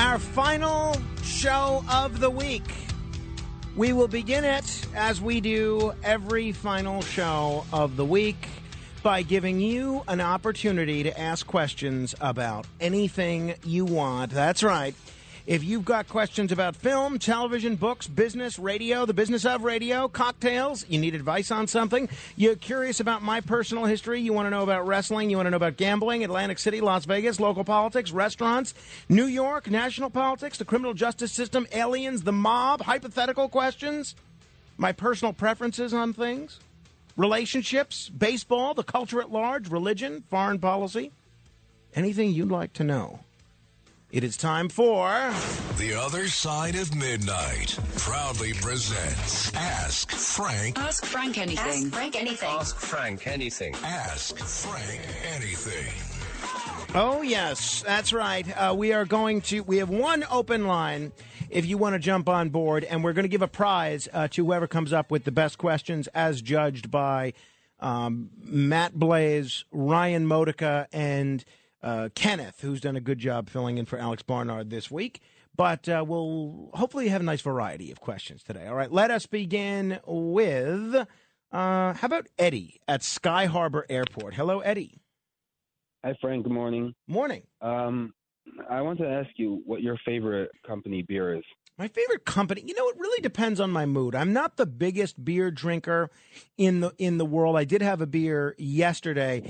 Our final show of the week. We will begin it as we do every final show of the week by giving you an opportunity to ask questions about anything you want. That's right. If you've got questions about film, television, books, business, radio, the business of radio, cocktails, you need advice on something, you're curious about my personal history, you want to know about wrestling, you want to know about gambling, Atlantic City, Las Vegas, local politics, restaurants, New York, national politics, the criminal justice system, aliens, the mob, hypothetical questions, my personal preferences on things, relationships, baseball, the culture at large, religion, foreign policy, anything you'd like to know. It is time for The Other Side of Midnight proudly presents Ask Frank. Ask Frank anything. Ask Frank anything. Ask Frank anything. Ask Frank anything. Oh, yes, that's right. Uh, we are going to, we have one open line if you want to jump on board, and we're going to give a prize uh, to whoever comes up with the best questions as judged by um, Matt Blaze, Ryan Modica, and uh, Kenneth, who's done a good job filling in for Alex Barnard this week. But uh, we'll hopefully have a nice variety of questions today. All right, let us begin with uh, how about Eddie at Sky Harbor Airport? Hello, Eddie. Hi, Frank. Good morning. Morning. Um, I want to ask you what your favorite company beer is. My favorite company, you know, it really depends on my mood. I'm not the biggest beer drinker in the in the world. I did have a beer yesterday.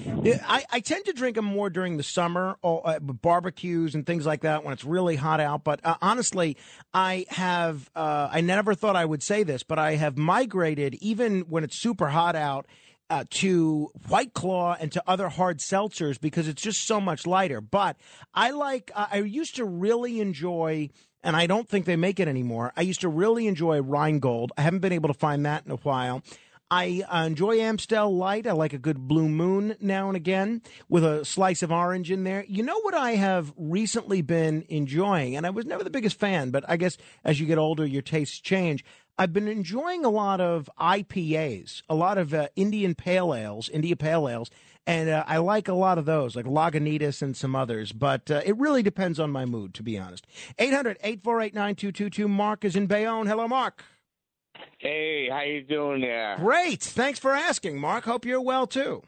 I, I tend to drink them more during the summer, or uh, barbecues and things like that when it's really hot out. But uh, honestly, I have uh, I never thought I would say this, but I have migrated even when it's super hot out. Uh, to White Claw and to other hard seltzers because it's just so much lighter. But I like, uh, I used to really enjoy and I don't think they make it anymore. I used to really enjoy Rheingold. I haven't been able to find that in a while. I uh, enjoy Amstel Light. I like a good Blue Moon now and again with a slice of orange in there. You know what I have recently been enjoying, and I was never the biggest fan, but I guess as you get older, your tastes change. I've been enjoying a lot of IPAs, a lot of uh, Indian Pale Ales, India Pale Ales, and uh, I like a lot of those, like Lagunitas and some others. But uh, it really depends on my mood, to be honest. 800 848 9222. Mark is in Bayonne. Hello, Mark. Hey, how you doing there? Great. Thanks for asking, Mark. Hope you're well, too.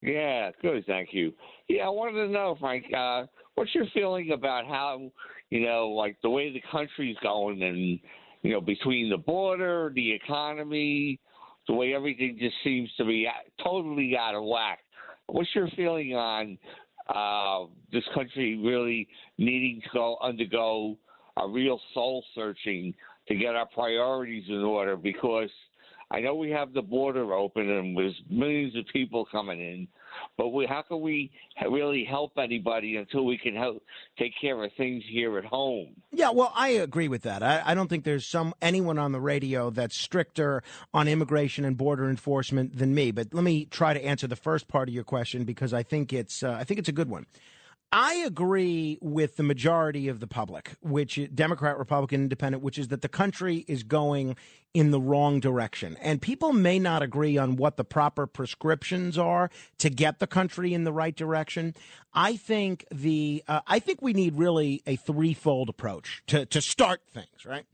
Yeah, good, thank you. Yeah, I wanted to know, Frank, uh, what's your feeling about how, you know, like the way the country's going and, you know, between the border, the economy, the way everything just seems to be totally out of whack. What's your feeling on uh, this country really needing to go undergo a real soul searching to get our priorities in order? Because I know we have the border open and there's millions of people coming in, but we, how can we really help anybody until we can help take care of things here at home? Yeah, well, I agree with that. I, I don't think there's some anyone on the radio that's stricter on immigration and border enforcement than me. But let me try to answer the first part of your question because I think it's uh, I think it's a good one. I agree with the majority of the public, which Democrat, Republican, Independent, which is that the country is going in the wrong direction. And people may not agree on what the proper prescriptions are to get the country in the right direction. I think the uh, I think we need really a threefold approach to to start things, right?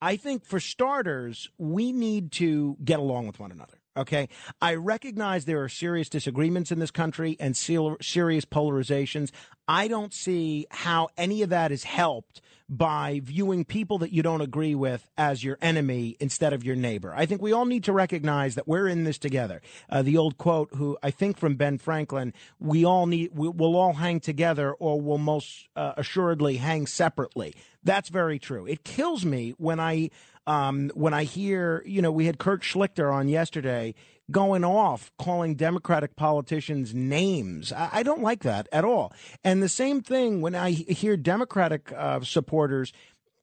I think for starters, we need to get along with one another. Okay. I recognize there are serious disagreements in this country and serious polarizations. I don't see how any of that is helped by viewing people that you don't agree with as your enemy instead of your neighbor. I think we all need to recognize that we're in this together. Uh, the old quote, who I think from Ben Franklin, we all need, we, will all hang together or we'll most uh, assuredly hang separately. That's very true. It kills me when I um, when I hear, you know, we had Kurt Schlichter on yesterday going off calling Democratic politicians names. I, I don't like that at all. And the same thing when I hear Democratic uh, supporters.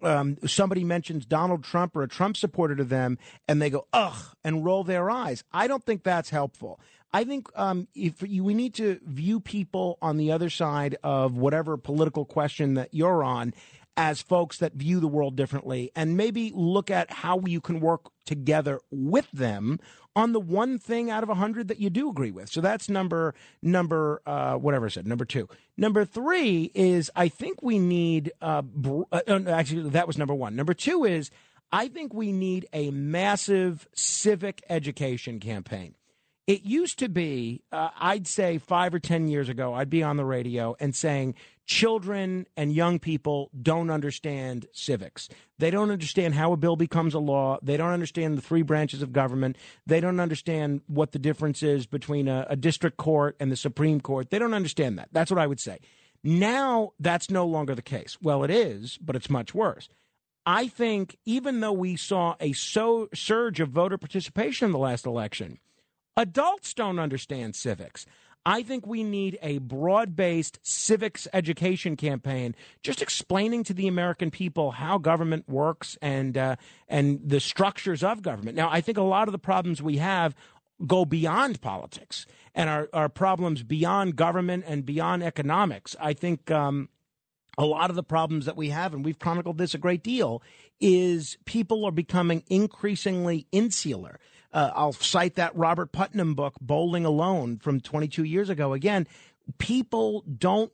Um, somebody mentions Donald Trump or a Trump supporter to them, and they go ugh and roll their eyes. I don't think that's helpful. I think um, if you, we need to view people on the other side of whatever political question that you're on as folks that view the world differently and maybe look at how you can work together with them on the one thing out of a hundred that you do agree with. So that's number number uh, whatever I said. Number two. Number three is I think we need. Uh, br- uh, actually, that was number one. Number two is I think we need a massive civic education campaign. It used to be, uh, I'd say five or 10 years ago, I'd be on the radio and saying children and young people don't understand civics. They don't understand how a bill becomes a law. They don't understand the three branches of government. They don't understand what the difference is between a, a district court and the Supreme Court. They don't understand that. That's what I would say. Now, that's no longer the case. Well, it is, but it's much worse. I think even though we saw a so surge of voter participation in the last election, Adults don't understand civics. I think we need a broad based civics education campaign, just explaining to the American people how government works and uh, and the structures of government. Now, I think a lot of the problems we have go beyond politics and are, problems beyond government and beyond economics. I think um, a lot of the problems that we have, and we've chronicled this a great deal, is people are becoming increasingly insular. Uh, I'll cite that Robert Putnam book, Bowling Alone, from 22 years ago. Again, people don't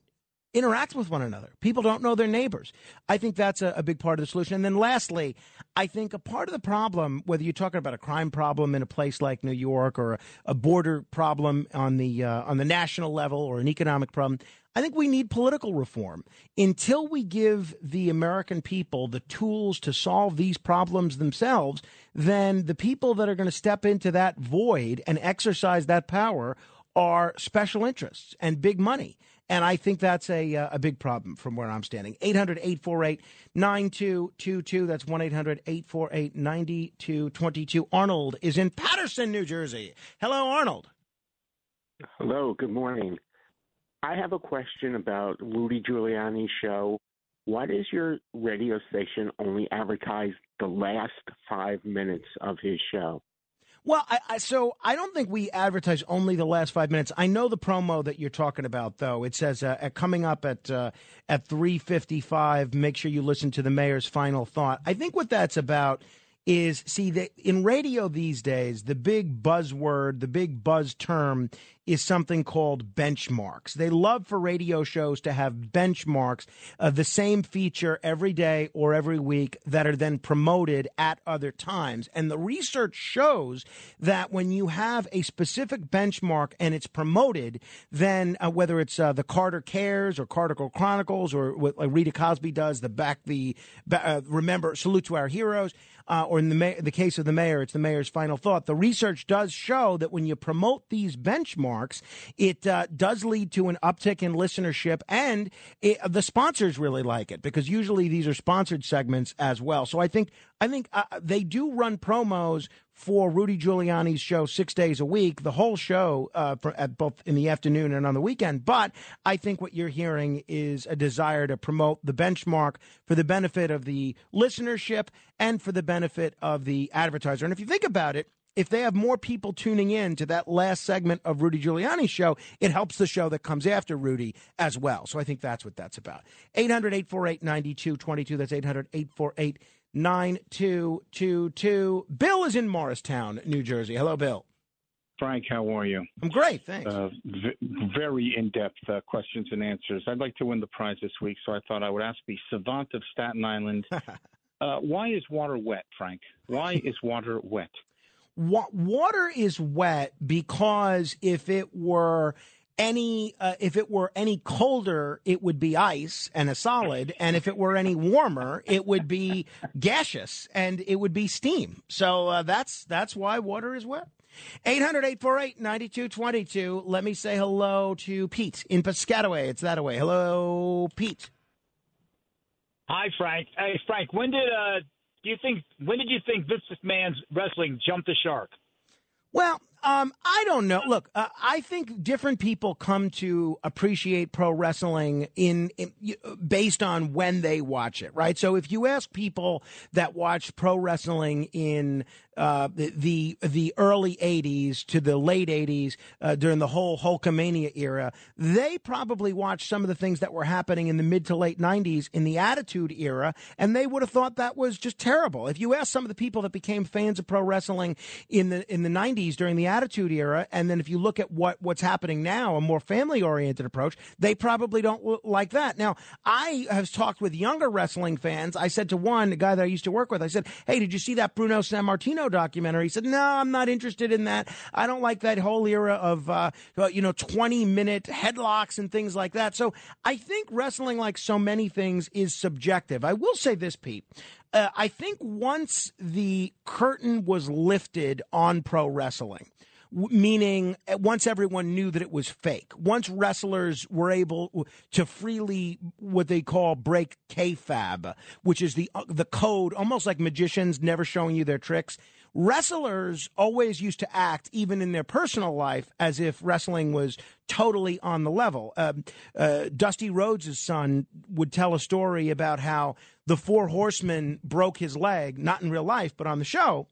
interact with one another. People don't know their neighbors. I think that's a, a, big part of the solution. And then lastly, I think a part of the problem, whether you're talking about a crime problem in a place like New York or a, a border problem on the uh, on the national level or an economic problem, I think we need political reform. Until we give the American people the tools to solve these problems themselves, then the people that are going to step into that void and exercise that power are special interests and big money. And I think that's a, uh, a big problem from where I'm standing. 800 848 9222. That's 1 800 848 9222. Arnold is in Paterson, New Jersey. Hello, Arnold. Hello, good morning. I have a question about Rudy Giuliani's show. Why does your radio station only advertise the last five minutes of his show? Well, I, I, so I don't think we advertise only the last five minutes. I know the promo that you're talking about, though. It says uh, coming up at uh, at three fifty five. Make sure you listen to the mayor's final thought. I think what that's about is see that in radio these days, the big buzzword, the big buzz term is something called benchmarks. They love for radio shows to have benchmarks of the same feature every day or every week that are then promoted at other times. And the research shows that when you have a specific benchmark and it's promoted, then uh, whether it's uh, the Carter Cares or Carter Chronicles or what like Rita Cosby does, the back the uh, remember salute to our heroes uh, or in the, ma- the case of the mayor, it's the mayor's final thought. The research does show that when you promote these benchmarks, it uh, does lead to an uptick in listenership, and it, the sponsors really like it because usually these are sponsored segments as well. So I think I think uh, they do run promos for Rudy Giuliani's show six days a week, the whole show uh, at both in the afternoon and on the weekend. But I think what you're hearing is a desire to promote the benchmark for the benefit of the listenership and for the benefit of the advertiser. And if you think about it, if they have more people tuning in to that last segment of Rudy Giuliani's show, it helps the show that comes after Rudy as well. So I think that's what that's about. 800 848 9222. That's 800 848 9222. Bill is in Morristown, New Jersey. Hello, Bill. Frank, how are you? I'm great, thanks. Uh, v- very in depth uh, questions and answers. I'd like to win the prize this week, so I thought I would ask the savant of Staten Island uh, why is water wet, Frank? Why is water wet? water is wet because if it were any uh, if it were any colder, it would be ice and a solid, and if it were any warmer, it would be gaseous and it would be steam. So uh, that's that's why water is wet. 800-848-9222. Let me say hello to Pete in Piscataway. It's that away. Hello, Pete. Hi, Frank. Hey, Frank. When did uh, do you think? When did you think Vince McMahon's wrestling jumped the shark? Well, um, I don't know. Look, uh, I think different people come to appreciate pro wrestling in, in, based on when they watch it, right? So if you ask people that watch pro wrestling in uh, the the early '80s to the late '80s uh, during the whole Hulkamania era, they probably watched some of the things that were happening in the mid to late '90s in the Attitude era, and they would have thought that was just terrible. If you ask some of the people that became fans of pro wrestling in the in the '90s during the Attitude era, and then if you look at what what's happening now, a more family oriented approach, they probably don't like that. Now, I have talked with younger wrestling fans. I said to one, guy that I used to work with, I said, "Hey, did you see that Bruno Documentary?" He said, "No, I'm not interested in that. I don't like that whole era of uh, you know 20 minute headlocks and things like that." So I think wrestling, like so many things, is subjective. I will say this, Pete. Uh, I think once the curtain was lifted on pro wrestling, meaning uh, once everyone knew that it was fake, once wrestlers were able to freely what they call break kayfabe, which is the uh, the code, almost like magicians never showing you their tricks. Wrestlers always used to act, even in their personal life, as if wrestling was totally on the level. Uh, uh, Dusty Rhodes' son would tell a story about how the Four Horsemen broke his leg, not in real life, but on the show.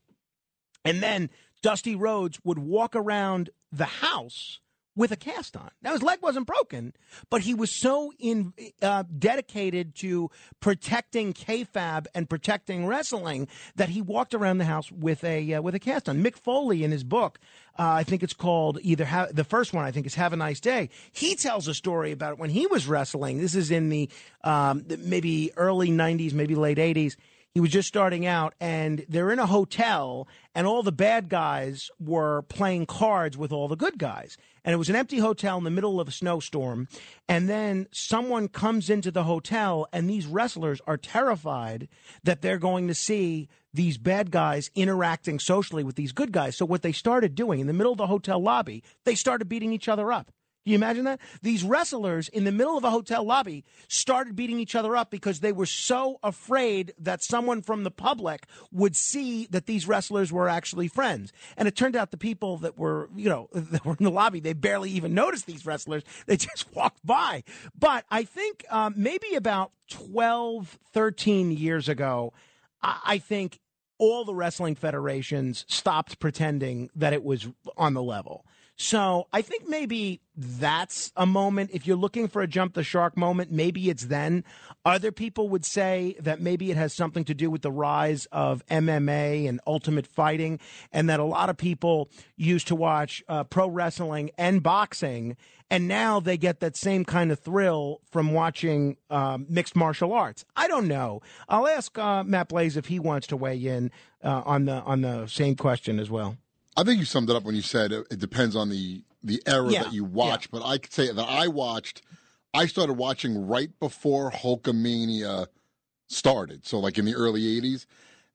And then Dusty Rhodes would walk around the house with a cast on. Now his leg wasn't broken, but he was so in uh, dedicated to protecting kayfabe and protecting wrestling that he walked around the house with a uh, with a cast on. Mick Foley in his book, uh, I think it's called either ha- the first one. I think is Have a Nice Day. He tells a story about when he was wrestling. This is in the um, maybe early '90s, maybe late '80s he was just starting out, and they're in a hotel, and all the bad guys were playing cards with all the good guys. And it was an empty hotel in the middle of a snowstorm. And then someone comes into the hotel, and these wrestlers are terrified that they're going to see these bad guys interacting socially with these good guys. So, what they started doing in the middle of the hotel lobby, they started beating each other up. You imagine that? These wrestlers in the middle of a hotel lobby started beating each other up because they were so afraid that someone from the public would see that these wrestlers were actually friends. And it turned out the people that were, you know, that were in the lobby, they barely even noticed these wrestlers. They just walked by. But I think um, maybe about 12, 13 years ago, I, I think all the wrestling federations stopped pretending that it was on the level. So I think maybe that's a moment. If you're looking for a jump the shark moment, maybe it's then. Other people would say that maybe it has something to do with the rise of MMA and ultimate fighting, and that a lot of people used to watch uh, pro wrestling and boxing, and now they get that same kind of thrill from watching um, mixed martial arts. I don't know. I'll ask uh, Matt Blaze if he wants to weigh in uh, on the on the same question as well. I think you summed it up when you said it, it depends on the the era Yeah, that you watch. But I could say that I watched. I started watching right before Hulkamania started, so like in the early '80s,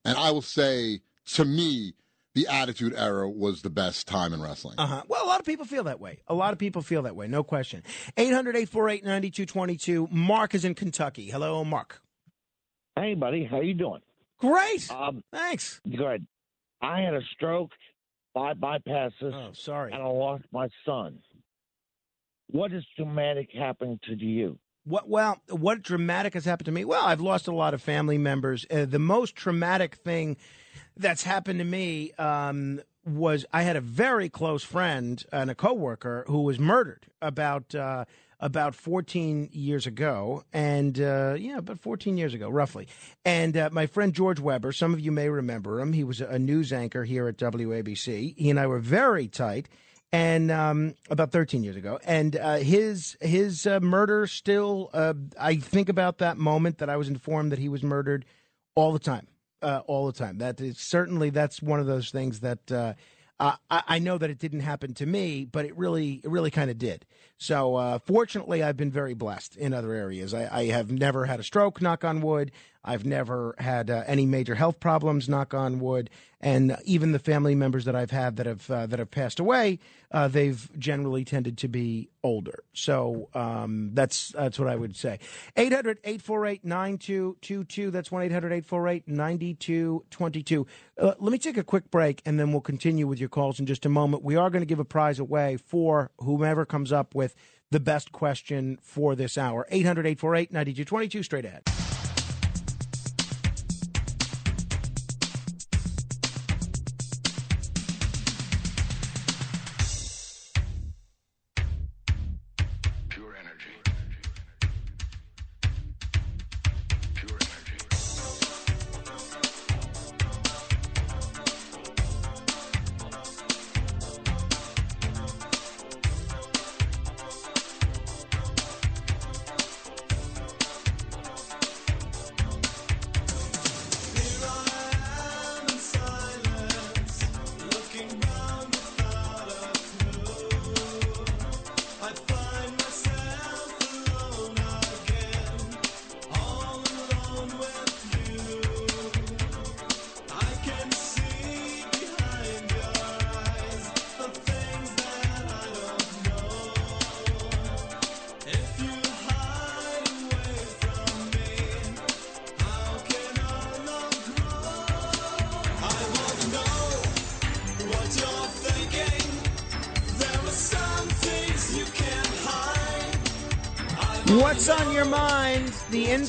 and I will say to me, the Attitude Era was the best time in wrestling. Uh huh. Well, a lot of people feel that way. A lot of people feel that way. No question. 800 848 9222. Mark is in Kentucky. Hello, Mark. Hey, buddy, how you doing? Great. Um, Thanks. good. I had a stroke, five bypasses, Oh, sorry. and I lost my son. What is dramatic happening to you? What well, what dramatic has happened to me? Well, I've lost a lot of family members. Uh, the most traumatic thing that's happened to me um, was I had a very close friend and a coworker who was murdered about uh, about 14 years ago, and uh, yeah, about 14 years ago, roughly. And uh, my friend George Weber, some of you may remember him. He was a news anchor here at WABC. He and I were very tight and um, about 13 years ago. And uh, his his uh, murder still, uh, I think about that moment that I was informed that he was murdered all the time, uh, all the time. That is certainly that's one of those things that. Uh, uh, I, I know that it didn't happen to me, but it really, it really kind of did. So, uh, fortunately, I've been very blessed in other areas. I, I have never had a stroke, knock on wood. I've never had uh, any major health problems, knock on wood. And even the family members that I've had that have uh, that have passed away, uh, they've generally tended to be older. So um, that's that's what I would say. 800-848-9222. That's 1-800-848-9222. Uh, let me take a quick break, and then we'll continue with your calls in just a moment. We are going to give a prize away for whomever comes up with the best question for this hour. 800-848-9222. Straight ahead.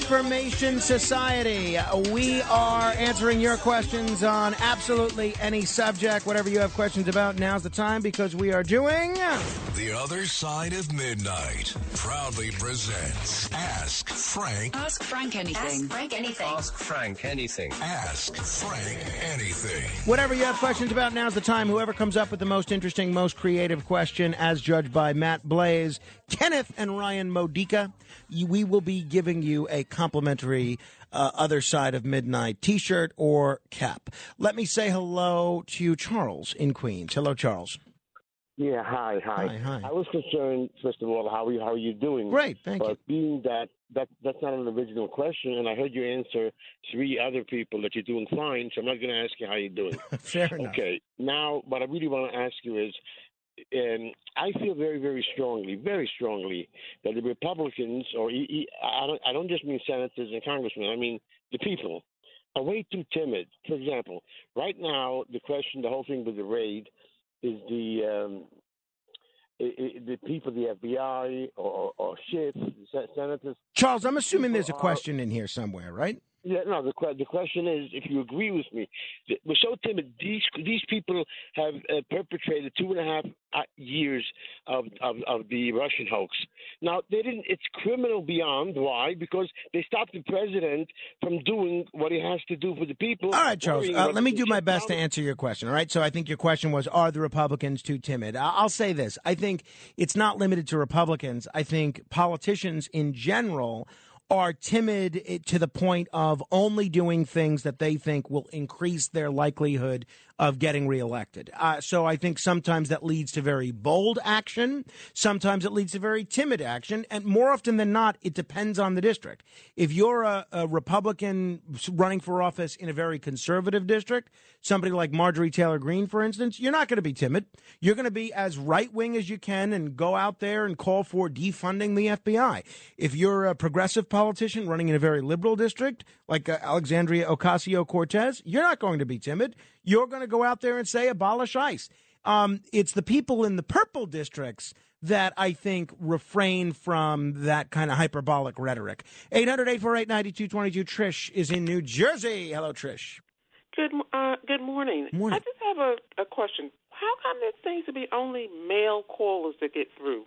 Information Society. We are answering your questions on absolutely any subject. Whatever you have questions about, now's the time because we are doing. The Other Side of Midnight proudly presents Ask Frank. Ask Frank anything. Ask Frank anything. Ask Frank anything. Ask Frank anything. Whatever you have questions about, now's the time. Whoever comes up with the most interesting, most creative question, as judged by Matt Blaze, Kenneth, and Ryan Modica, we will be giving you a complimentary uh, Other Side of Midnight t shirt or cap. Let me say hello to Charles in Queens. Hello, Charles. Yeah, hi, hi. Hi, hi. I was concerned, first of all, how are you, how are you doing? Great, thank but you. being that, that that's not an original question, and I heard you answer three other people that you're doing fine, so I'm not going to ask you how you're doing. Fair enough. Okay. Now, what I really want to ask you is, um, I feel very, very strongly, very strongly that the Republicans, or I don't, I don't just mean senators and congressmen, I mean the people, are way too timid. For example, right now, the question, the whole thing with the raid, is the um, i i the people, the FBI or, or se- senators. Charles, I'm assuming there's a People are- question in here somewhere, right? Yeah, no. The the question is, if you agree with me, we're so timid. These these people have uh, perpetrated two and a half uh, years of, of of the Russian hoax. Now they didn't. It's criminal beyond. Why? Because they stopped the president from doing what he has to do for the people. All right, Charles. Uh, let me do my best to answer your question. All right. So I think your question was, are the Republicans too timid? I'll say this. I think it's not limited to Republicans. I think politicians in general are timid eh, to the point of only doing things that they think will increase their likelihood of getting reelected. Uh, so I think sometimes that leads to very bold action. Sometimes it leads to very timid action. And more often than not, it depends on the district. If you're a, a Republican running for office in a very conservative district, somebody like Marjorie Taylor Greene, for instance, you're not going to be timid. You're going to be as right wing as you can and go out there and call for defunding the FBI. If you're a progressive politician running in a very liberal district like uh, Alexandria Ocasio Cortez, you're not going to be timid. You're going to go out there and say abolish ICE. Um, it's the people in the purple districts that I think refrain from that kind of hyperbolic rhetoric. 800 848 9222. Trish is in New Jersey. Hello, Trish. Good uh, good morning. Morning. I just have a, a question. How come there seems to be only male callers that get through?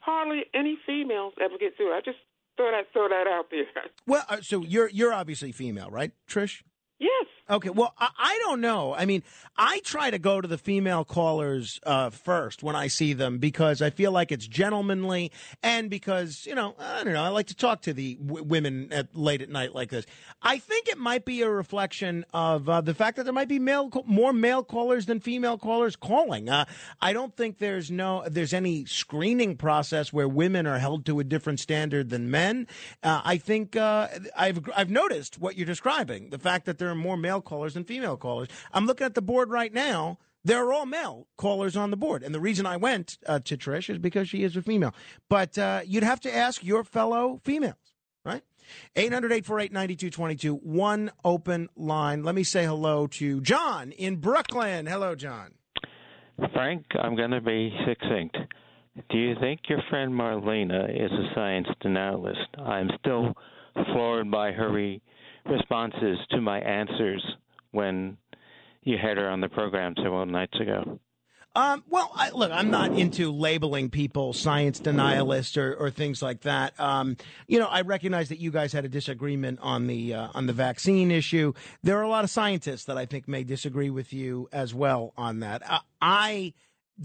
Hardly any females ever get through. I just thought I'd throw that out there. Well, uh, so you're you're obviously female, right, Trish? Yes. Okay. Well, I, I don't know. I mean, I try to go to the female callers uh, first when I see them because I feel like it's gentlemanly, and because you know, I don't know. I like to talk to the w- women at late at night like this. I think it might be a reflection of uh, the fact that there might be male more male callers than female callers calling. Uh, I don't think there's no there's any screening process where women are held to a different standard than men. Uh, I think uh, I've I've noticed what you're describing, the fact that there are more male callers and female callers. I'm looking at the board right now. There are all male callers on the board, and the reason I went uh, to Trish is because she is a female. But uh, you'd have to ask your fellow females, right? 800 848 9222, one open line. Let me say hello to John in Brooklyn. Hello, John. Frank, I'm going to be succinct. Do you think your friend Marlena is a science denialist? I'm still floored by her re- responses to my answers when you had her on the program several nights ago. Um, well, I, look, I'm not into labeling people science denialists or, or things like that. Um, you know, I recognize that you guys had a disagreement on the uh, on the vaccine issue. There are a lot of scientists that I think may disagree with you as well on that. Uh, I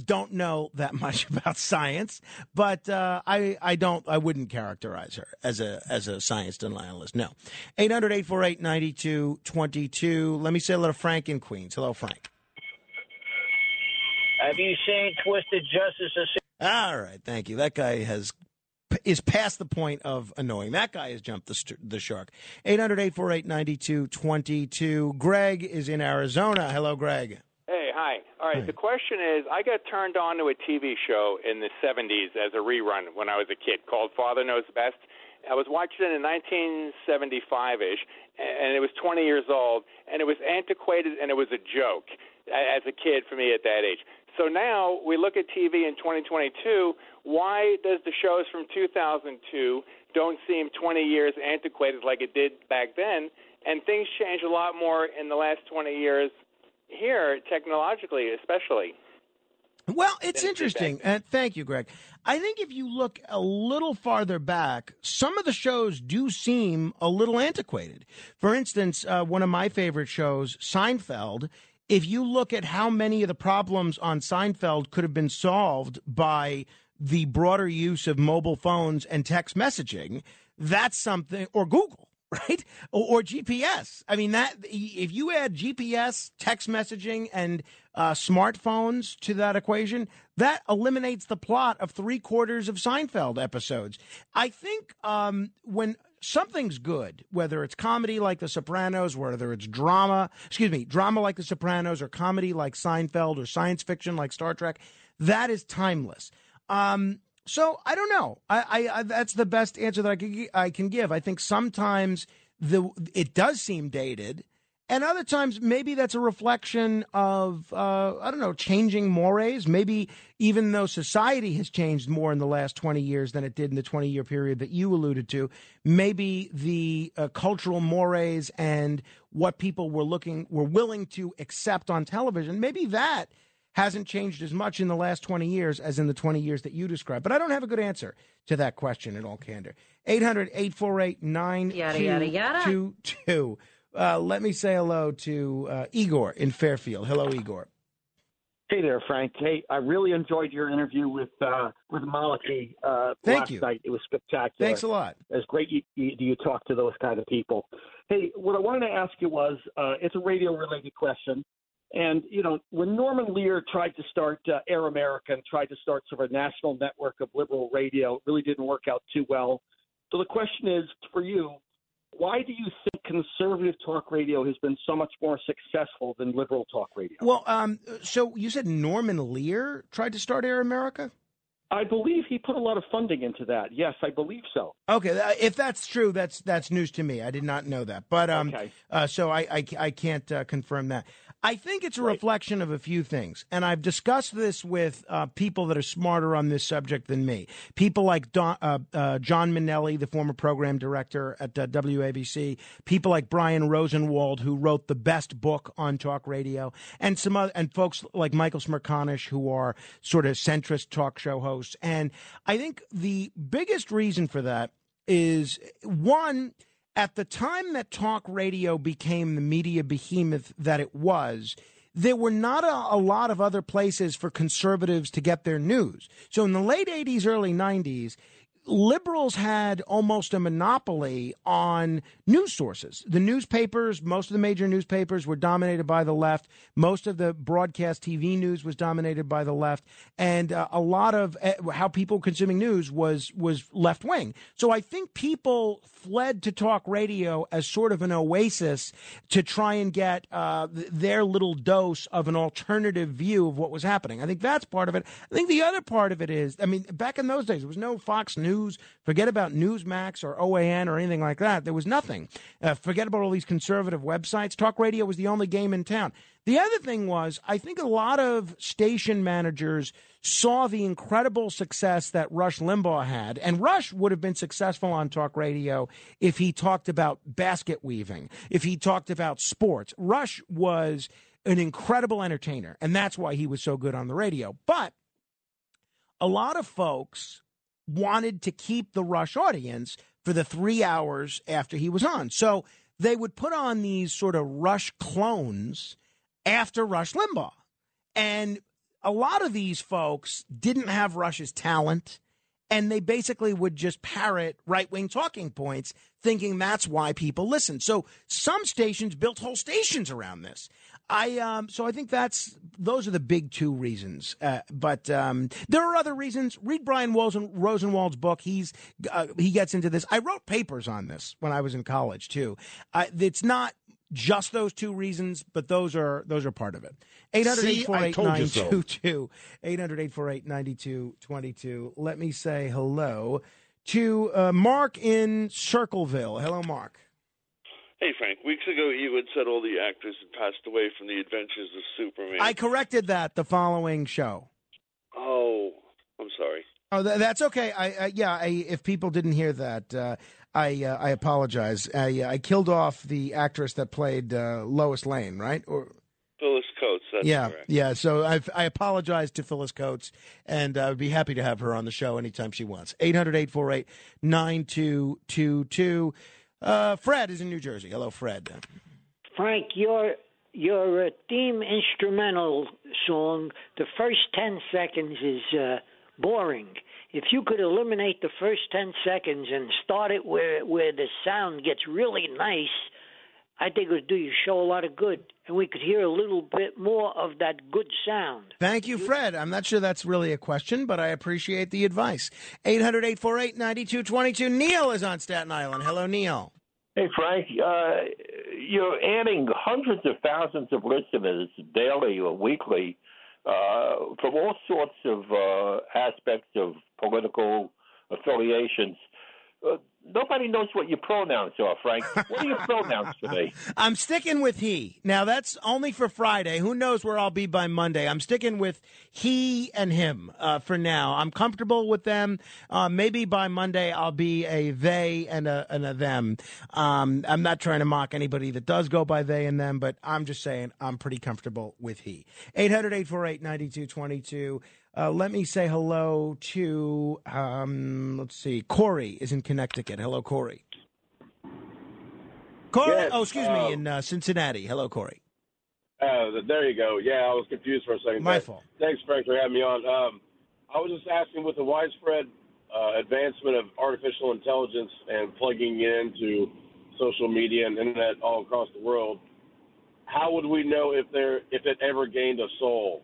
don't know that much about science, but uh, I I don't I wouldn't characterize her as a as a science denialist. No. 800-848-9222. Let me say hello to Frank in Queens. Hello, Frank. Have you seen Twisted Justice? All right, thank you. That guy has is past the point of annoying. That guy has jumped the, st- the shark. 800-848-9222. Greg is in Arizona. Hello, Greg. Hi. All right, the question is I got turned on to a TV show in the 70s as a rerun when I was a kid called Father Knows Best. I was watching it in 1975 ish, and it was 20 years old, and it was antiquated and it was a joke. as a kid for me at that age. So now we look at TV in 2022. Why does the shows from 2002 don't seem 20 years antiquated like it did back then? And things change a lot more in the last 20 years here, technologically, especially. Well, it's interesting. And thank you, Greg. I think if you look a little farther back, some of the shows do seem a little antiquated. For instance, uh, one of my favorite shows, Seinfeld, if you look at how many of the problems on Seinfeld could have been solved by the broader use of mobile phones and text messaging, that's something, or Google right? Or, or, GPS. I mean, that if you add GPS, text messaging, and uh, smartphones to that equation, that eliminates the plot of three quarters of Seinfeld episodes. I think um, when something's good, whether it's comedy like The Sopranos, whether it's drama, excuse me, drama like The Sopranos, or comedy like Seinfeld, or science fiction like Star Trek, that is timeless. Um, so I don't know. I, I, I, that's the best answer that I can I can give. I think sometimes the it does seem dated, and other times maybe that's a reflection of uh, I don't know changing mores. Maybe even though society has changed more in the last twenty years than it did in the twenty year period that you alluded to, maybe the uh, cultural mores and what people were looking were willing to accept on television. Maybe that hasn't changed as much in the last 20 years as in the 20 years that you described. But I don't have a good answer to that question in all candor. 800 848 9222. Uh, let me say hello to uh, Igor in Fairfield. Hello, Igor. Hey there, Frank. Hey, I really enjoyed your interview with uh, with Maliki uh, Thank last you. night. It was spectacular. Thanks a lot. It's great you, you, you talk to those kind of people. Hey, what I wanted to ask you was, uh, it's a radio related question. And, you know, when Norman Lear tried to start uh, Air America and tried to start sort of a national network of liberal radio, it really didn't work out too well. So the question is for you, why do you think conservative talk radio has been so much more successful than liberal talk radio? Well, um, so you said Norman Lear tried to start Air America? I believe he put a lot of funding into that. Yes, I believe so. Okay, if that's true, that's that's news to me. I did not know that, but um, Okay. uh, so I I, I can't uh, confirm that. I think it's a reflection of a few things, and I've discussed this with uh, people that are smarter on this subject than me. People like Don, uh, uh, John Mainelli, the former program director at uh, WABC. People like Brian Rosenwald, who wrote the best book on talk radio, and some other, and folks like Michael Smerconish, who are sort of centrist talk show hosts. And I think the biggest reason for that is one at the time that talk radio became the media behemoth that it was, there were not a, a, lot of other places for conservatives to get their news. So in the late 80s, early 90s, liberals had almost a monopoly on news sources. The newspapers, most of the major newspapers were dominated by the left. Most of the broadcast TV news was dominated by the left, and uh, a lot of uh, how people consuming news was was left wing. So I think people fled to talk radio as sort of an oasis to try and get uh, their little dose of an alternative view of what was happening. I think that's part of it. I think the other part of it is, I mean, back in those days, there was no Fox News. Forget about Newsmax or OAN or anything like that. There was nothing. Uh, forget about all these conservative websites. Talk radio was the only game in town. The other thing was, I think a lot of station managers saw the incredible success that Rush Limbaugh had. And Rush would have been successful on talk radio if he talked about basket weaving, if he talked about sports. Rush was an incredible entertainer, and that's why he was so good on the radio. But a lot of folks wanted to keep the Rush audience for the three hours after he was on. So they would put on these sort of Rush clones after Rush Limbaugh. And a lot of these folks didn't have Rush's talent, and they basically would just parrot right wing talking points, thinking that's why people listen. So some stations built whole stations around this. I um, so I think that's those are the big two reasons. Uh, but um, there are other reasons. Read Brian Rosen, Rosenwald's book. He's uh, he gets into this. I wrote papers on this when I was in college too. Uh, it's not just those two reasons, but those are those are part of it. 800-848-9222. 800-848-9222. Let me say hello to uh, Mark in Circleville. Hello, Mark. Hey, Frank. Weeks ago, you had said all the actors had passed away from the Adventures of Superman. I corrected that the following show. Oh, I'm sorry. Oh, th- that's okay. I, I yeah. I, if people didn't hear that, uh, I uh, I apologize. I, uh, I killed off the actress that played uh, Lois Lane, right? Or Phyllis Coates. That's yeah, correct. yeah. So I I apologize to Phyllis Coates, and I would be happy to have her on the show anytime she wants. 800-848-9222. Uh, Fred is in New Jersey. Hello, Fred. Frank, your your uh, theme instrumental song, the first ten seconds is uh, boring. If you could eliminate the first ten seconds and start it where where the sound gets really nice, I think it would do your show a lot of good, and we could hear a little bit more of that good sound. Thank you, Fred. I'm not sure that's really a question, but I appreciate the advice. 800-848-9222. Neil is on Staten Island. Hello, Neil. Hey, Frank, uh, you're adding hundreds of thousands of listeners daily or weekly uh, from all sorts of uh, aspects of political affiliations. Uh, nobody knows what your pronouns are, Frank. What are your pronouns today? I'm sticking with he. Now that's only for Friday. Who knows where I'll be by Monday? I'm sticking with he and him uh, for now. I'm comfortable with them. Uh, maybe by Monday I'll be a they and a and a them. Um, I'm not trying to mock anybody that does go by they and them, but I'm just saying I'm pretty comfortable with he. 800-848-9222. Uh, let me say hello to, um, let's see, Corey is in Connecticut. Hello, Corey. Corey? Yes, oh, excuse uh, me, in uh, Cincinnati. Hello, Corey. Th- there you go. Yeah, I was confused for a second. My fault. Thanks, Frank, for having me on. Um, I was just asking, with the widespread uh, advancement of artificial intelligence and plugging it into social media and internet all across the world, how would we know if there if it ever gained a soul?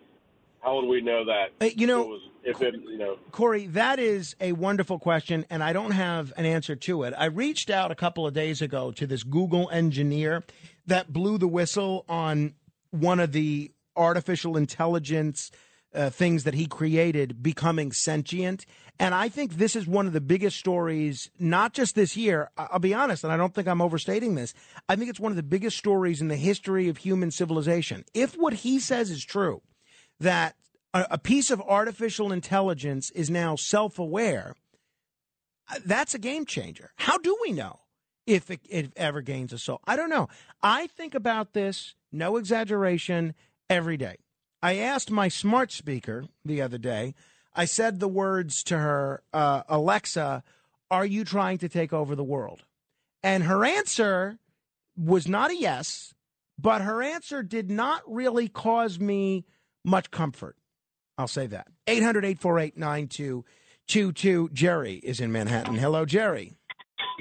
How would we know that? You know, if it, was, if it you know. Corey, that is a wonderful question, and I don't have an answer to it. I reached out a couple of days ago to this Google engineer that blew the whistle on one of the artificial intelligence uh, things that he created becoming sentient. And I think this is one of the biggest stories, not just this year. I'll be honest, and I don't think I'm overstating this. I think it's one of the biggest stories in the history of human civilization. If what he says is true, that a, a piece of artificial intelligence is now self aware, that's a game changer. How do we know if it, it ever gains a soul? I don't know. I think about this, no exaggeration, every day. I asked my smart speaker the other day, I said the words to her, uh, Alexa, are you trying to take over the world? And her answer was not a yes, but her answer did not really cause me much comfort. I'll say that. 800 848 9222. Jerry is in Manhattan. Hello, Jerry.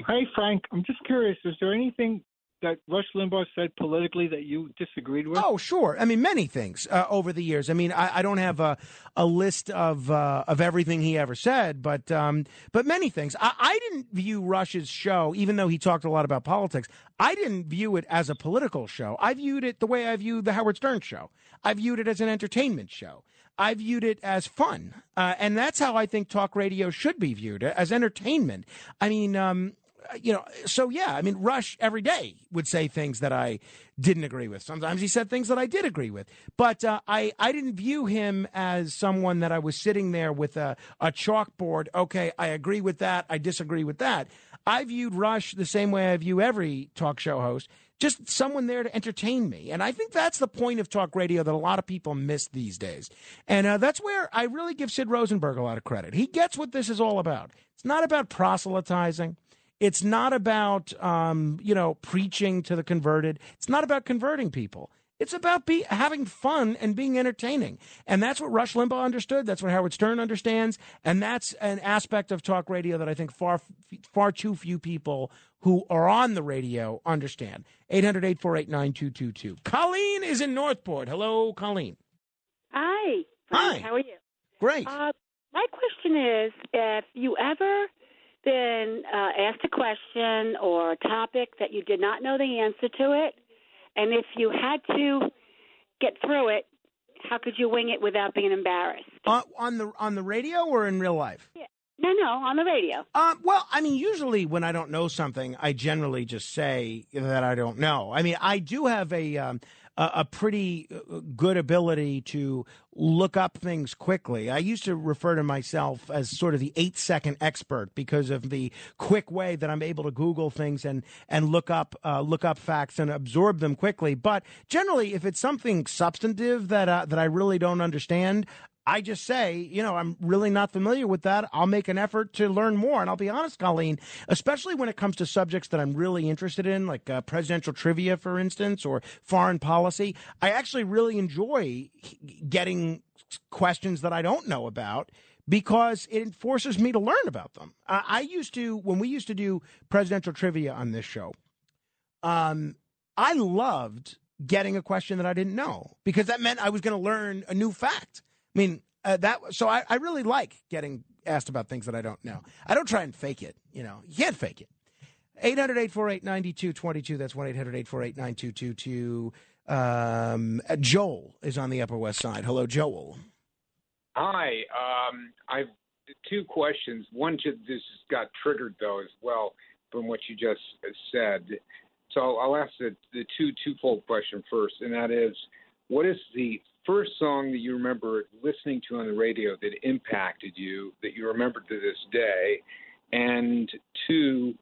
Hey, Frank. I'm just curious. Is there anything that Rush Limbaugh said politically that you disagreed with? Oh, sure. I mean, many things uh, over the years. I mean, I, I don't have a, a list of uh, of everything he ever said, but um, but many things. I, I didn't view Rush's show, even though he talked a lot about politics. I didn't view it as a political show. I viewed it the way I view the Howard Stern show. I viewed it as an entertainment show. I viewed it as fun, uh, and that's how I think talk radio should be viewed as entertainment. I mean, um, you know, so yeah, I mean, Rush every day would say things that I didn't agree with. Sometimes he said things that I did agree with, but uh, I I didn't view him as someone that I was sitting there with a a chalkboard. Okay, I agree with that. I disagree with that. I viewed Rush the same way I view every talk show host. Just someone there to entertain me. And I think that's the point of talk radio that a lot of people miss these days. And uh, that's where I really give Sid Rosenberg a lot of credit. He gets what this is all about. It's not about proselytizing. It's not about, um, you know, preaching to the converted. It's not about converting people. It's about be, having fun and being entertaining. And that's what Rush Limbaugh understood. That's what Howard Stern understands. And that's an aspect of talk radio that I think far, far too few people who are on the radio understand. 800 848 9222. Colleen is in Northport. Hello, Colleen. Hi. Hi. How are you? Great. Uh, my question is if you ever been uh, asked a question or a topic that you did not know the answer to it, and if you had to get through it, how could you wing it without being embarrassed? Uh, on the on the radio or in real life? Yeah. No, no, on the radio. Um, well, I mean, usually when I don't know something, I generally just say that I don't know. I mean, I do have a um, a, a pretty uh, good ability to look up things quickly. I used to refer to myself as sort of the eight second expert because of the quick way that I'm able to Google things and and look up uh, look up facts and absorb them quickly. But generally, if it's something substantive that uh, that I really don't understand, I just say, you know, I'm really not familiar with that. I'll make an effort to learn more. And I'll be honest, Colleen, especially when it comes to subjects that I'm really interested in, like uh, presidential trivia, for instance, or foreign policy, I actually really enjoy getting questions that I don't know about because it forces me to learn about them. I used to, when we used to do presidential trivia on this show, um, I loved getting a question that I didn't know because that meant I was going to learn a new fact. I mean, uh, that so I, I really like getting asked about things that I don't know. I don't try and fake it. You know, you can't fake it. 800 848 9222. That's 1 800 848 9222. Um, Joel is on the Upper West Side. Hello, Joel. Hi. Um, I've two questions. One to this got triggered though as well from what you just said. So I'll ask the, the two twofold question first, and that is, what is the first song that you remember listening to on the radio that impacted you that you remember to this day? And two,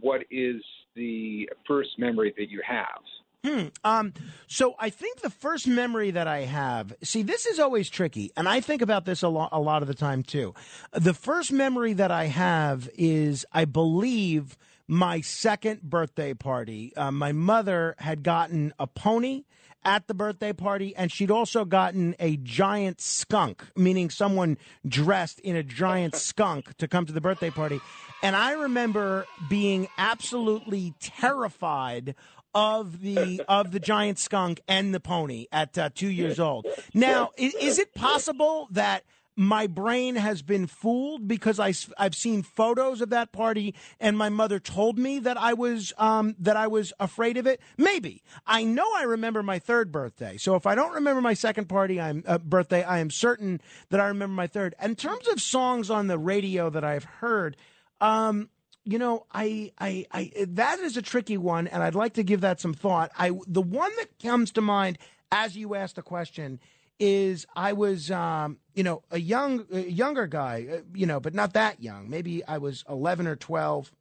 what is the first memory that you have? Hmm. Um, so I think the first memory that I have, see, this is always tricky, and I think about this a lot, a lot of the time too. The first memory that I have is, I believe, my second birthday party. Uh, my mother had gotten a pony at the birthday party, and she'd also gotten a giant skunk, meaning someone dressed in a giant skunk to come to the birthday party. And I remember being absolutely terrified of the of the giant skunk and the pony at uh, two years old. Now, is, is it possible that my brain has been fooled because I, have seen photos of that party and my mother told me that I was um, that I was afraid of it. Maybe I know I remember my third birthday. So if I don't remember my second party, I'm uh, birthday, I am certain that I remember my third. In terms of songs on the radio that I've heard. Um, you know, I, I, I, that is a tricky one, and I'd like to give that some thought. I, the one that comes to mind as you ask the question is I was, um, you know, a young, a younger guy, uh, you know, but not that young. Maybe I was 11 or 12,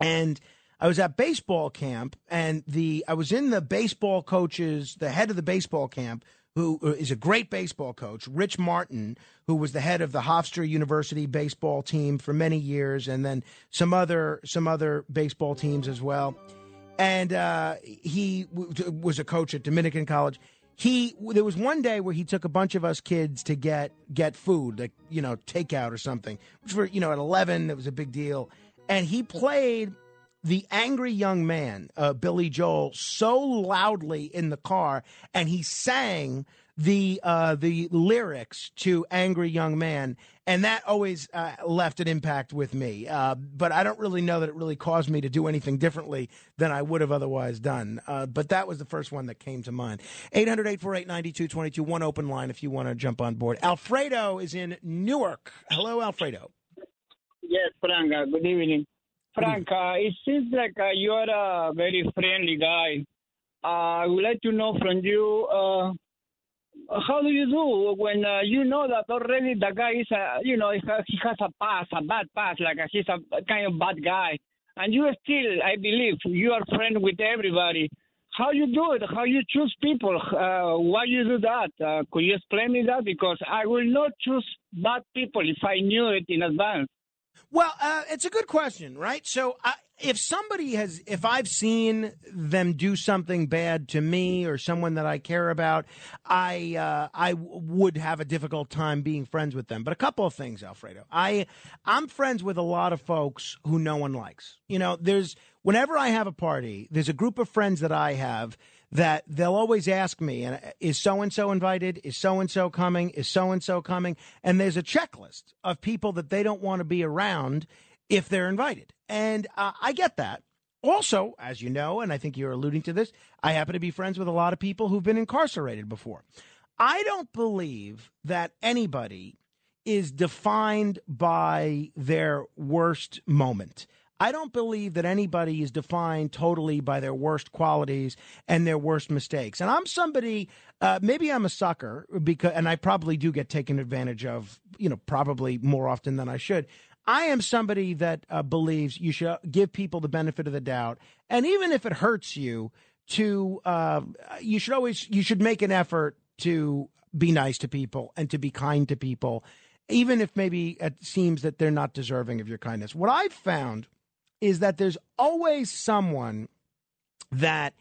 and I was at baseball camp, and the I was in the baseball coaches, the head of the baseball camp who uh, a great baseball coach, Rich Martin, who was the head of the Hofstra University baseball team for many years, and then some other some other baseball teams as well. And uh, he w- was a coach at Dominican College. He there was one day where he took a bunch of us kids to get get food, like you know takeout or something, which were you know at eleven it was a big deal, and he played the angry young man, uh, Billy Joel, so loudly in the car, and he sang the uh, the lyrics to "Angry Young Man," and that always uh, left an impact with me. Uh, but I don't really know that it really caused me to do anything differently than I would have otherwise done. Uh, but that was the first one that came to mind. 800-848-9222, one open line if you want to jump on board. Alfredo is in Newark. Hello, Alfredo. Yes, Frank. Uh, good evening. Frank, uh, it seems like uh, you are a very friendly guy. Uh, I would like to know from you uh, how do you do when uh, you know that already the guy is a, you know, he has a past, a bad past, like uh, he's a kind of bad guy, and you still, I believe, you are friend with everybody. How you do it? How you choose people? Uh, why you do that? Uh, could you explain me that? Because I will not choose bad people if I knew it in advance. Well, uh, it's a good question, right? So, if somebody has, if I've seen them do something bad to me or someone that I care about, I uh, I would have a difficult time being friends with them. But a couple of things, Alfredo. I I'm friends with a lot of folks who no one likes. You know, there's whenever I have a party, there's a group of friends that I have that they'll always ask me, and is so and so invited? Is so and so coming? Is so and so coming? And there's a checklist of people that they don't want to be around if they're invited. And uh, I get that. Also, as you know, and I think you're alluding to this, I happen to be friends with a lot of people who've been incarcerated before. I don't believe that anybody is defined by their worst moment. I don't believe that anybody is defined totally by their worst qualities and their worst mistakes. And I'm somebody, uh, maybe I'm a sucker because, and I probably do get taken advantage of, you know, probably more often than I should. I am somebody that uh, believes you should give people the benefit of the doubt, and even if it hurts you, to uh, you should always you should make an effort to be nice to people and to be kind to people, even if maybe it seems that they're not deserving of your kindness. What I've found is that there's always someone that,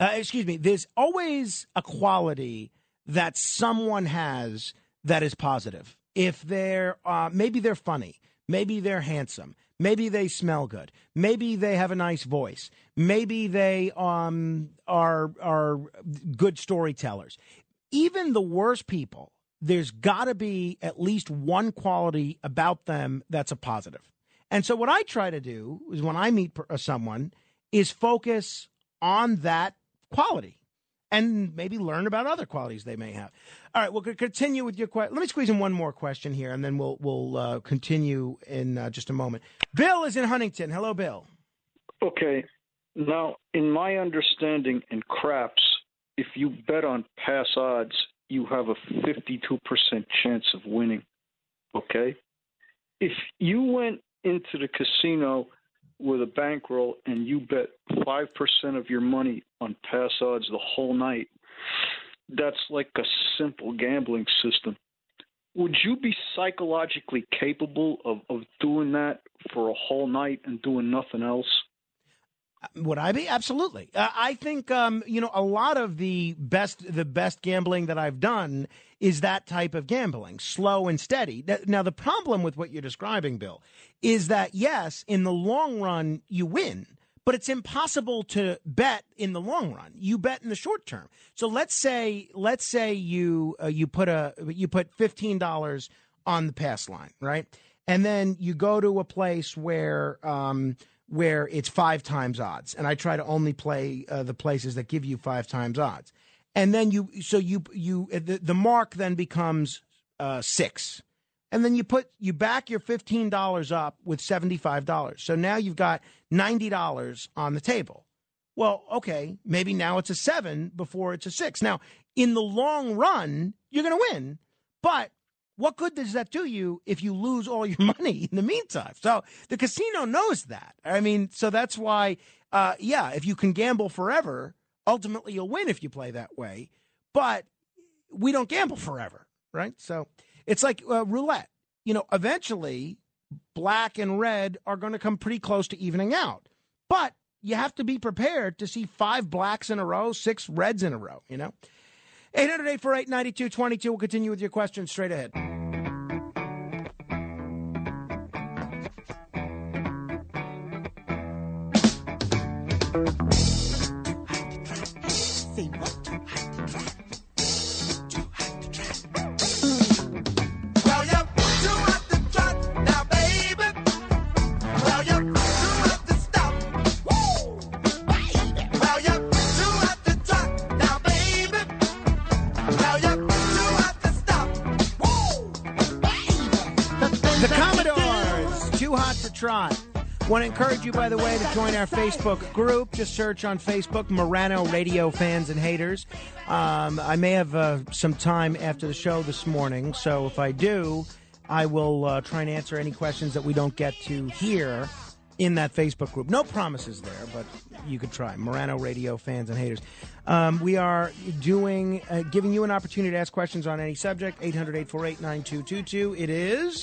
uh, excuse me, there's always a quality that someone has that is positive. If they're uh, maybe they're funny, maybe they're handsome, maybe they smell good, maybe they have a nice voice, maybe they um, are are good storytellers. Even the worst people, there's got to be at least one quality about them that's a positive. And so what I try to do is when I meet uh, someone is focus on that quality and maybe learn about other qualities they may have. All right, we'll continue with your question. Let me squeeze in one more question here, and then we'll we'll uh, continue in uh, just a moment. Bill is in Huntington. Hello, Bill. Okay. Now, in my understanding in craps, if you bet on pass odds, you have a 52% chance of winning. Okay? If you went into the casino with a bankroll and you bet 5% of your money on pass odds the whole night, that's like a simple gambling system. Would you be psychologically capable of, of doing that for a whole night and doing nothing else? Would I be? Absolutely. Uh, I think um, you know a lot of the best the best gambling that I've done is that type of gambling, slow and steady. Now the problem with what you're describing, Bill, is that yes, in the long run you win, but it's impossible to bet in the long run. You bet in the short term. So let's say let's say you uh, you put a you put fifteen dollars on the pass line, right? And then you go to a place where um, where it's five times odds, and I try to only play uh, the places that give you five times odds. And then you, so you, you, uh, the, the mark then becomes uh, six, and then you put you back your fifteen dollars up with seventy five dollars. So now you've got ninety dollars on the table. Well, okay, maybe now it's a seven before it's a six. Now, in the long run, you're going to win, but what good does that do you if you lose all your money in the meantime? So the casino knows that. I mean, so that's why, uh, yeah, if you can gamble forever, ultimately you'll win if you play that way. But we don't gamble forever, right? So it's like uh, roulette. You know, eventually black and red are going to come pretty close to evening out. But you have to be prepared to see five blacks in a row, six reds in a row, you know? 800 848 9222. We'll continue with your questions straight ahead. By the way, to join our Facebook group. Just search on Facebook Morano Radio Fans and Haters. Um, I may have uh, some time after the show this morning, so if I do, I will uh, try and answer any questions that we don't get to here in that Facebook group. No promises there, but you could try. Morano Radio Fans and Haters. Um, we are doing, uh, giving you an opportunity to ask questions on any subject. 800 848 9222. It is.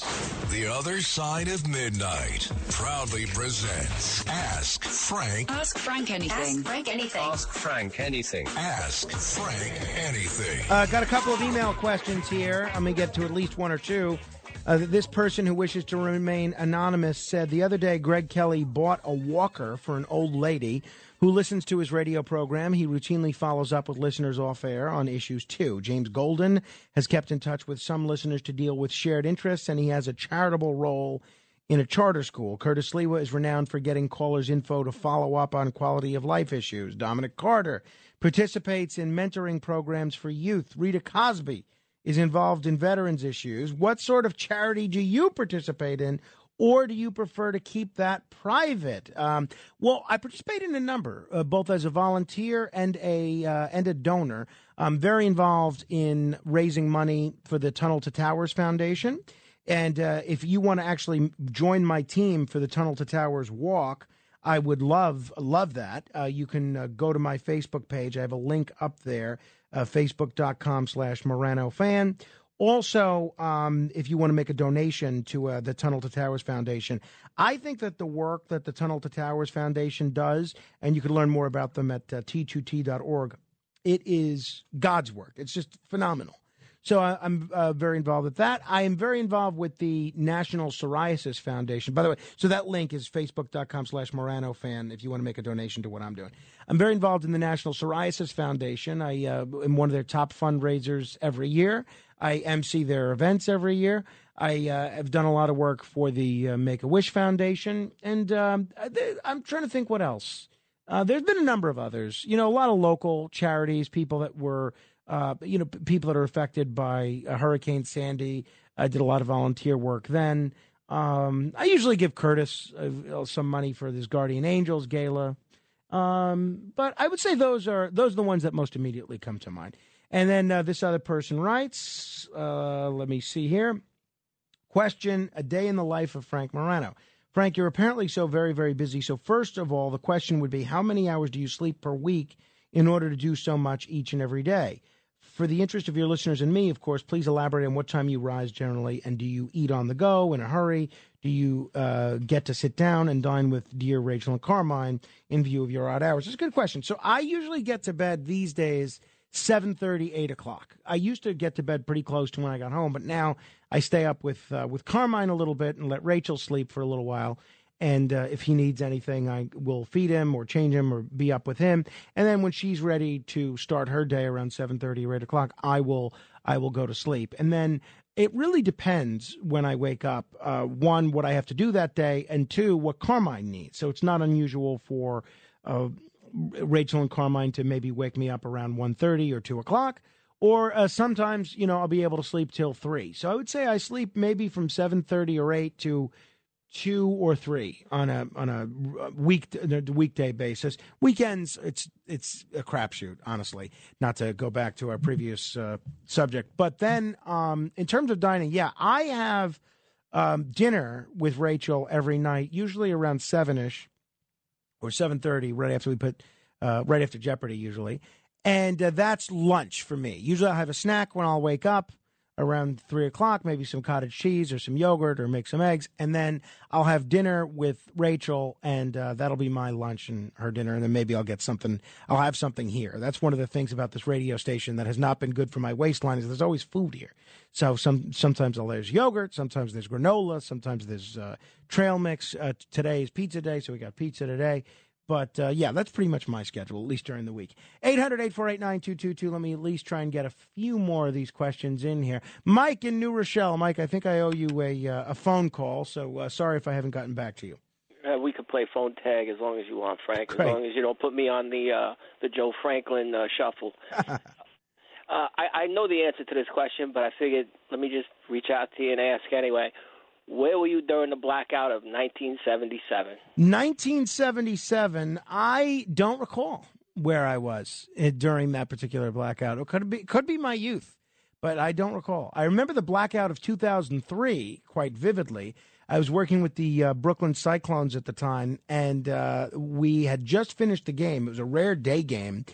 The Other Side of Midnight proudly presents Ask Frank. Ask Frank anything. Ask Frank anything. Ask Frank anything. Ask Frank anything. Uh, got a couple of email questions here. I'm going to get to at least one or two. Uh, this person who wishes to remain anonymous said the other day Greg Kelly bought a walker for an old lady who listens to his radio program. He routinely follows up with listeners off air on issues too. James Golden has kept in touch with some listeners to deal with shared interests, and he has a charitable role in a charter school. Curtis Sliwa is renowned for getting callers' info to follow up on quality of life issues. Dominic Carter participates in mentoring programs for youth. Rita Cosby is involved in veterans issues. What sort of charity do you participate in? Or do you prefer to keep that private? Um, well, I participate in a number, uh, both as a volunteer and a uh, and a donor. I'm very involved in raising money for the Tunnel to Towers Foundation. And uh, if you want to actually join my team for the Tunnel to Towers walk, I would love love that. Uh, you can uh, go to my Facebook page. I have a link up there, uh, facebook.com slash Morano fan. Also, um, if you want to make a donation to uh, the Tunnel to Towers Foundation, I think that the work that the Tunnel to Towers Foundation does, and you can learn more about them at uh, t2t.org, it is God's work. It's just phenomenal. So I, I'm uh, very involved with that. I am very involved with the National Psoriasis Foundation. By the way, so that link is facebook.com slash Morano fan if you want to make a donation to what I'm doing. I'm very involved in the National Psoriasis Foundation. I uh, am one of their top fundraisers every year. I MC their events every year. I uh, have done a lot of work for the uh, Make a Wish Foundation, and um, I'm trying to think what else. Uh, there's been a number of others. You know, a lot of local charities, people that were, uh, you know, people that are affected by uh, Hurricane Sandy. I did a lot of volunteer work then. Um, I usually give Curtis uh, some money for this Guardian Angels gala. Um, but I would say those are those are the ones that most immediately come to mind. And then uh, this other person writes, uh, let me see here. Question A day in the life of Frank Morano. Frank, you're apparently so very, very busy. So, first of all, the question would be how many hours do you sleep per week in order to do so much each and every day? For the interest of your listeners and me, of course, please elaborate on what time you rise generally, and do you eat on the go in a hurry? Do you uh, get to sit down and dine with dear Rachel and Carmine in view of your odd hours? It's a good question. So I usually get to bed these days 7.30 8 o'clock i used to get to bed pretty close to when i got home but now i stay up with uh, with carmine a little bit and let rachel sleep for a little while and uh, if he needs anything i will feed him or change him or be up with him and then when she's ready to start her day around 7.30 or 8 o'clock i will i will go to sleep and then it really depends when i wake up uh, one what i have to do that day and two what carmine needs so it's not unusual for uh, Rachel and Carmine to maybe wake me up around 1.30 or 2 o'clock. Or uh, sometimes, you know, I'll be able to sleep till 3. So I would say I sleep maybe from 7.30 or 8 to 2 or 3 on a on a week weekday basis. Weekends, it's it's a crapshoot, honestly, not to go back to our previous uh, subject. But then um, in terms of dining, yeah, I have um, dinner with Rachel every night, usually around 7ish or 7.30 right after we put uh, right after jeopardy usually and uh, that's lunch for me usually i'll have a snack when i'll wake up around 3 o'clock maybe some cottage cheese or some yogurt or make some eggs. And then i'll have dinner with rachel and uh, that'll be my lunch and her dinner. And then maybe i'll get something i'll have something here. That's one of the things about this radio station that has not been good for my waistline is there's always food here. So some sometimes there's yogurt sometimes there's granola sometimes there's uh, trail mix. Uh, today's pizza day so we got pizza today but uh, yeah, that's pretty much my schedule, at least during the week. 800 848 9222. Let me at least try and get a few more of these questions in here. Mike in New Rochelle. Mike, I think I owe you a, uh, a phone call, so uh, sorry if I haven't gotten back to you. Uh, we could play phone tag as long as you want, Frank. Great. As long as you don't put me on the uh, the Joe Franklin uh, shuffle. uh, I, I know the answer to this question, but I figured let me just reach out to you and ask anyway. Where were you during the blackout of 1977? 1977, I don't recall where I was eh, during that particular blackout. It could be could be my youth, but I don't recall. I remember the blackout of 2003 quite vividly. I was working with the uh, Brooklyn Cyclones at the time, and uh, we had just finished the game. It was a rare day game,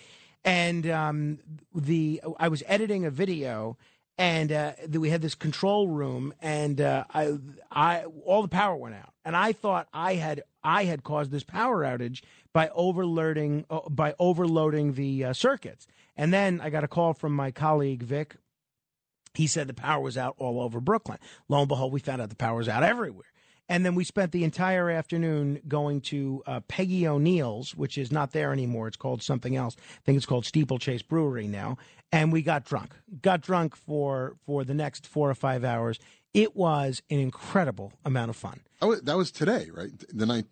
and um, the I was editing a video and uh, we had this control room, and uh, I, I, all the power went out, and I thought I had, I had caused this power outage by overloading, uh, by overloading the uh, circuits, and then I got a call from my colleague Vic. He said the power was out all over Brooklyn. Lo and behold, we found out the power was out everywhere. And then we spent the entire afternoon going to uh, Peggy O'Neill's, which is not there anymore. It's called something else. I think it's called Steeplechase Brewery now. And we got drunk. Got drunk for for the next four or five hours. It was an incredible amount of fun. Oh, that was today, right? The night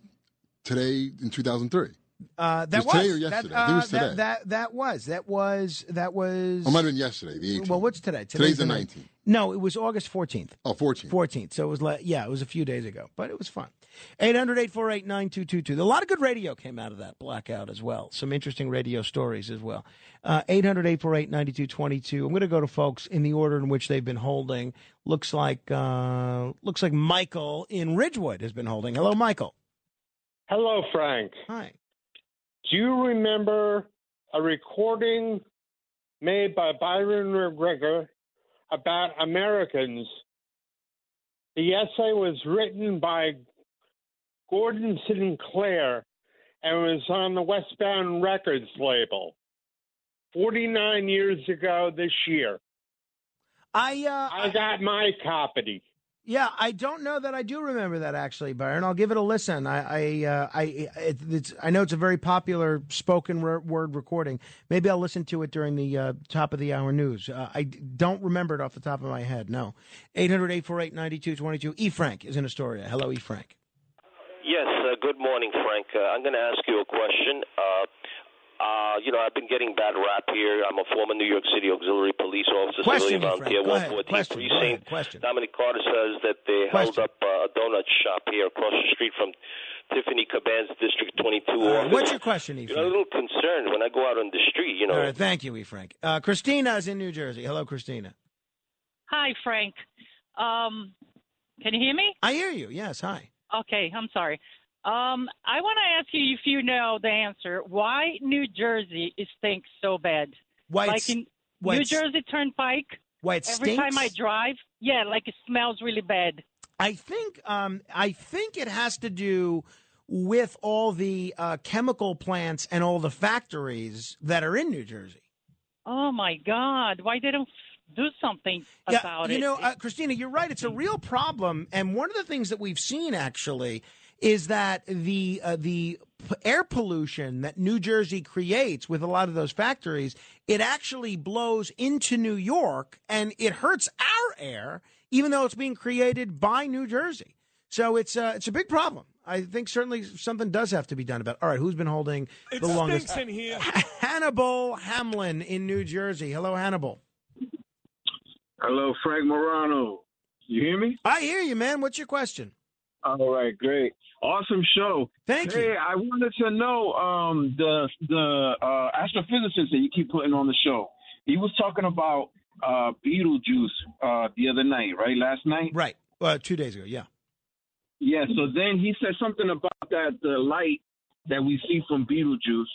today in 2003. Uh, that Was was, today or That, yesterday? I think it was uh, today. That, that that was that was that was. It might have been yesterday, the 18th. Well, what's today? Today's the the 19th. No, it was August 14th. Oh, 14th. 14th. So it was like, yeah, it was a few days ago, but it was fun. 800 848 9222. A lot of good radio came out of that blackout as well. Some interesting radio stories as well. Uh, 800 848 9222. I'm going to go to folks in the order in which they've been holding. Looks like, uh, looks like Michael in Ridgewood has been holding. Hello, Michael. Hello, Frank. Hi. Do you remember a recording made by Byron MacGregor about Americans? The essay was written by Gordon Sinclair and was on the Westbound Records label 49 years ago this year. I uh, I got my copy. Yeah, I don't know that I do remember that actually, Byron. I'll give it a listen. I, I, uh, I, it, it's, I know it's a very popular spoken word recording. Maybe I'll listen to it during the uh, top of the hour news. Uh, I don't remember it off the top of my head. No. 800-848-9222. E. Frank is in Astoria. Hello, E. Frank. Yes, uh, good morning, Frank. Uh, I'm going to ask you a question. Uh, you know, I've been getting bad rap here. I'm a former New York City auxiliary police officer, Question, civilian volunteer, Frank. Go 114th Question. Precinct. Question. Dominic Carter says that they held up uh, a donut shop here across the street from Tiffany Caban's District 22 All right, office. what's your question, E. You know, a little concerned when I go out on the street. You know, All right, thank you, E. Frank. Uh, Christina is in New Jersey. Hello, Christina. Hi, Frank. Um, can you hear me? I hear you. Yes, hi. Okay, I'm sorry. Um, I want to ask you if you know the answer. Why New Jersey is stinks so bad? Why like in why New Jersey Turnpike. Why it Every time I drive, yeah, like it smells really bad. I think um, I think it has to do with all the uh, chemical plants and all the factories that are in New Jersey. Oh my God! Why they don't do something about you it? You know, uh, Christina, you're right. It's a real problem, and one of the things that we've seen actually is that the uh, the air pollution that New Jersey creates with a lot of those factories, it actually blows into New York, and it hurts our air, even though it's being created by New Jersey. So it's uh, it's a big problem. I think certainly something does have to be done about. it. All right, who's been holding It the longest? in here. Hannibal Hamlin in New Jersey. Hello, Hannibal. Hello, Frank Morano. You hear me? I hear you, man. What's your question? All right, great, awesome show. Thank hey, you. I wanted to know um, the the uh, astrophysicist that you keep putting on the show. He was talking about uh, Betelgeuse uh, the other night, right? Last night. Right. Uh, two days ago. Yeah. Yeah. So then he said something about that the light that we see from Betelgeuse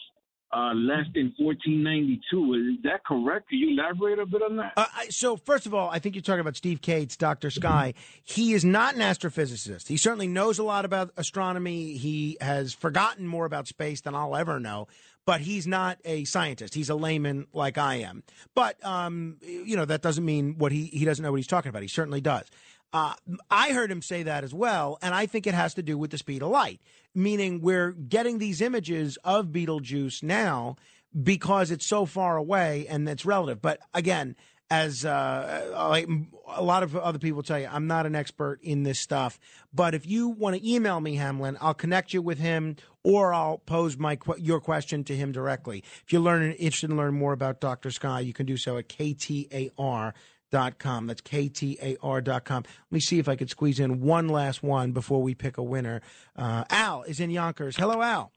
uh, less than 1492. Is that correct? Can you elaborate a bit on that? Uh, so, first of all, I think you're talking about Steve Kates, Dr. Sky. He is not an astrophysicist. He certainly knows a lot about astronomy. He has forgotten more about space than I'll ever know, but he's not a scientist. He's a layman like I am. But, um, you know, that doesn't mean what he, he doesn't know what he's talking about. He certainly does. Uh, I heard him say that as well, and I think it has to do with the speed of light, meaning we're getting these images of Betelgeuse now because it's so far away and it's relative. But again, as uh, a lot of other people tell you, I'm not an expert in this stuff. But if you want to email me, Hamlin, I'll connect you with him, or I'll pose my your question to him directly. If you're interested in learning more about Dr. Sky, you can do so at ktar. Dot com. That's ktar.com. Let me see if I could squeeze in one last one before we pick a winner. Uh, Al is in Yonkers. Hello, Al.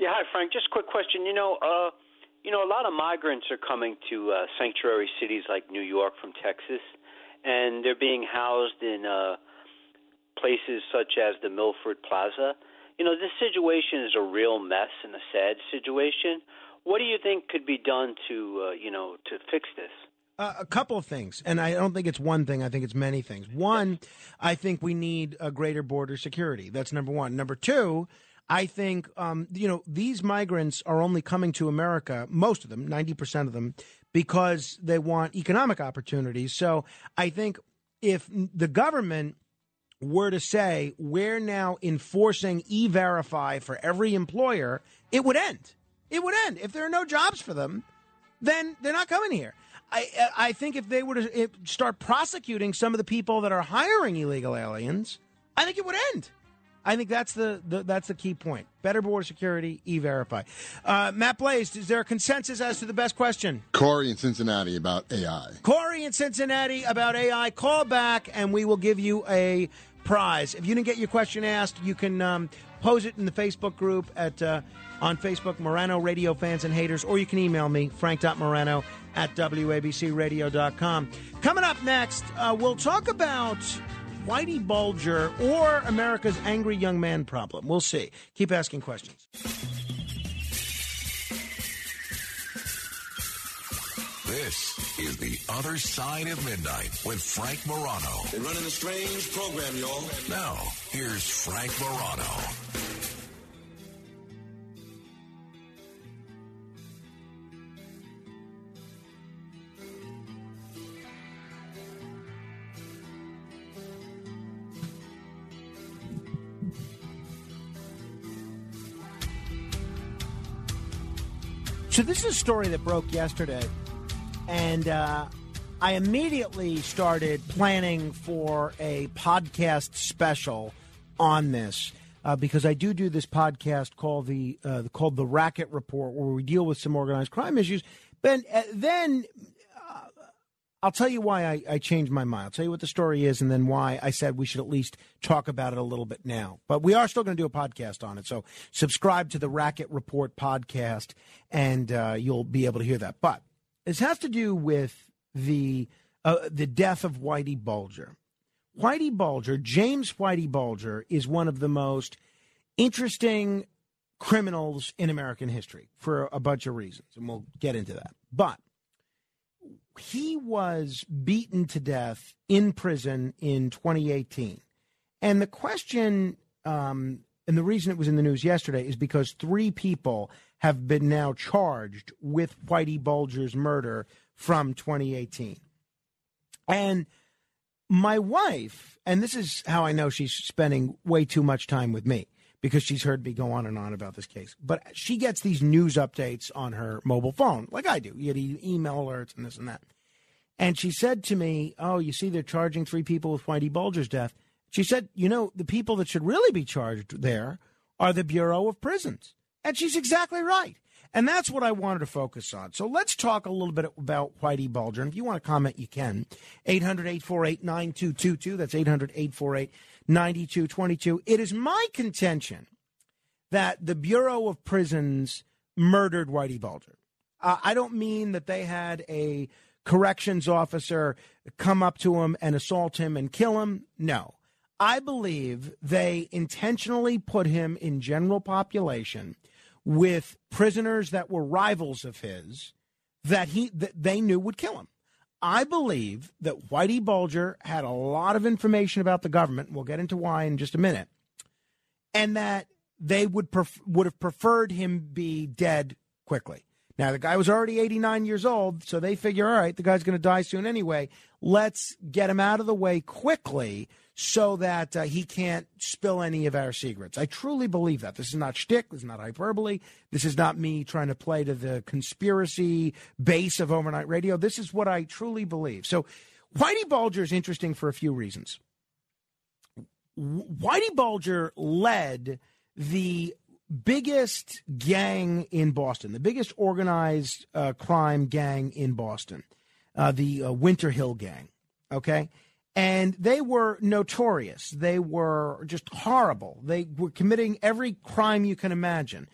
Yeah, hi Frank. Just a quick question. You know, uh, you know, a lot of migrants are coming to uh, sanctuary cities like New York from Texas, and they're being housed in uh, places such as the Milford Plaza. You know, this situation is a real mess and a sad situation. What do you think could be done to, uh, you know, to fix this? Uh, a couple of things, and I don't think it's one thing. I think it's many things. One, I think we need a greater border security. That's number one. Number two, I think um, you know these migrants are only coming to America, most of them, ninety percent of them, because they want economic opportunities. So I think if the government were to say we're now enforcing e-verify for every employer, it would end. It would end if there are no jobs for them. Then they're not coming here. I I think if they were to start prosecuting some of the people that are hiring illegal aliens, I think it would end. I think that's the, the that's the key point. Better border security, e-verify. Uh, Matt Blaze, is there a consensus as to the best question? Corey in Cincinnati about AI. Corey in Cincinnati about AI. Call back and we will give you a prize. If you didn't get your question asked, you can um, pose it in the Facebook group at uh, on Facebook, Morano Radio Fans and Haters, or you can email me, frank.morano at wabcradio.com. Coming up next, uh, we'll talk about Whitey Bulger or America's angry young man problem. We'll see. Keep asking questions. This is The Other Side of Midnight with Frank Morano. They're running a strange program, y'all. Now, here's Frank Morano. So this is a story that broke yesterday, and uh, I immediately started planning for a podcast special on this uh, because I do do this podcast called the uh, called the Racket Report, where we deal with some organized crime issues. But uh, then I'll tell you why I, I changed my mind. I'll tell you what the story is, and then why I said we should at least talk about it a little bit now. But we are still going to do a podcast on it. So subscribe to the Racket Report podcast, and uh, you'll be able to hear that. But this has to do with the uh, the death of Whitey Bulger. Whitey Bulger, James Whitey Bulger, is one of the most interesting criminals in American history for a bunch of reasons, and we'll get into that. But he was beaten to death in prison in 2018. And the question, um, and the reason it was in the news yesterday is because three people have been now charged with Whitey Bulger's murder from 2018. And my wife, and this is how I know she's spending way too much time with me because she's heard me go on and on about this case. But she gets these news updates on her mobile phone, like I do. You get email alerts and this and that. And she said to me, Oh, you see, they're charging three people with Whitey Bulger's death. She said, You know, the people that should really be charged there are the Bureau of Prisons. And she's exactly right. And that's what I wanted to focus on. So let's talk a little bit about Whitey Bulger. And if you want to comment, you can. 800 848 9222. That's 800 848 9222. It is my contention that the Bureau of Prisons murdered Whitey Bulger. Uh, I don't mean that they had a corrections officer come up to him and assault him and kill him. No. I believe they intentionally put him in general population with prisoners that were rivals of his that he that they knew would kill him. I believe that Whitey Bulger had a lot of information about the government. We'll get into why in just a minute, and that they would pref- would have preferred him be dead quickly. Now the guy was already 89 years old, so they figure, all right, the guy's going to die soon anyway. Let's get him out of the way quickly so that uh, he can't spill any of our secrets. I truly believe that. This is not shtick. This is not hyperbole. This is not me trying to play to the conspiracy base of overnight radio. This is what I truly believe. So, Whitey Bulger is interesting for a few reasons. Whitey Bulger led the biggest gang in Boston, the biggest organized uh, crime gang in Boston, uh, the uh, Winter Hill Gang. Okay. And they were notorious. They were just horrible. They were committing every crime you can imagine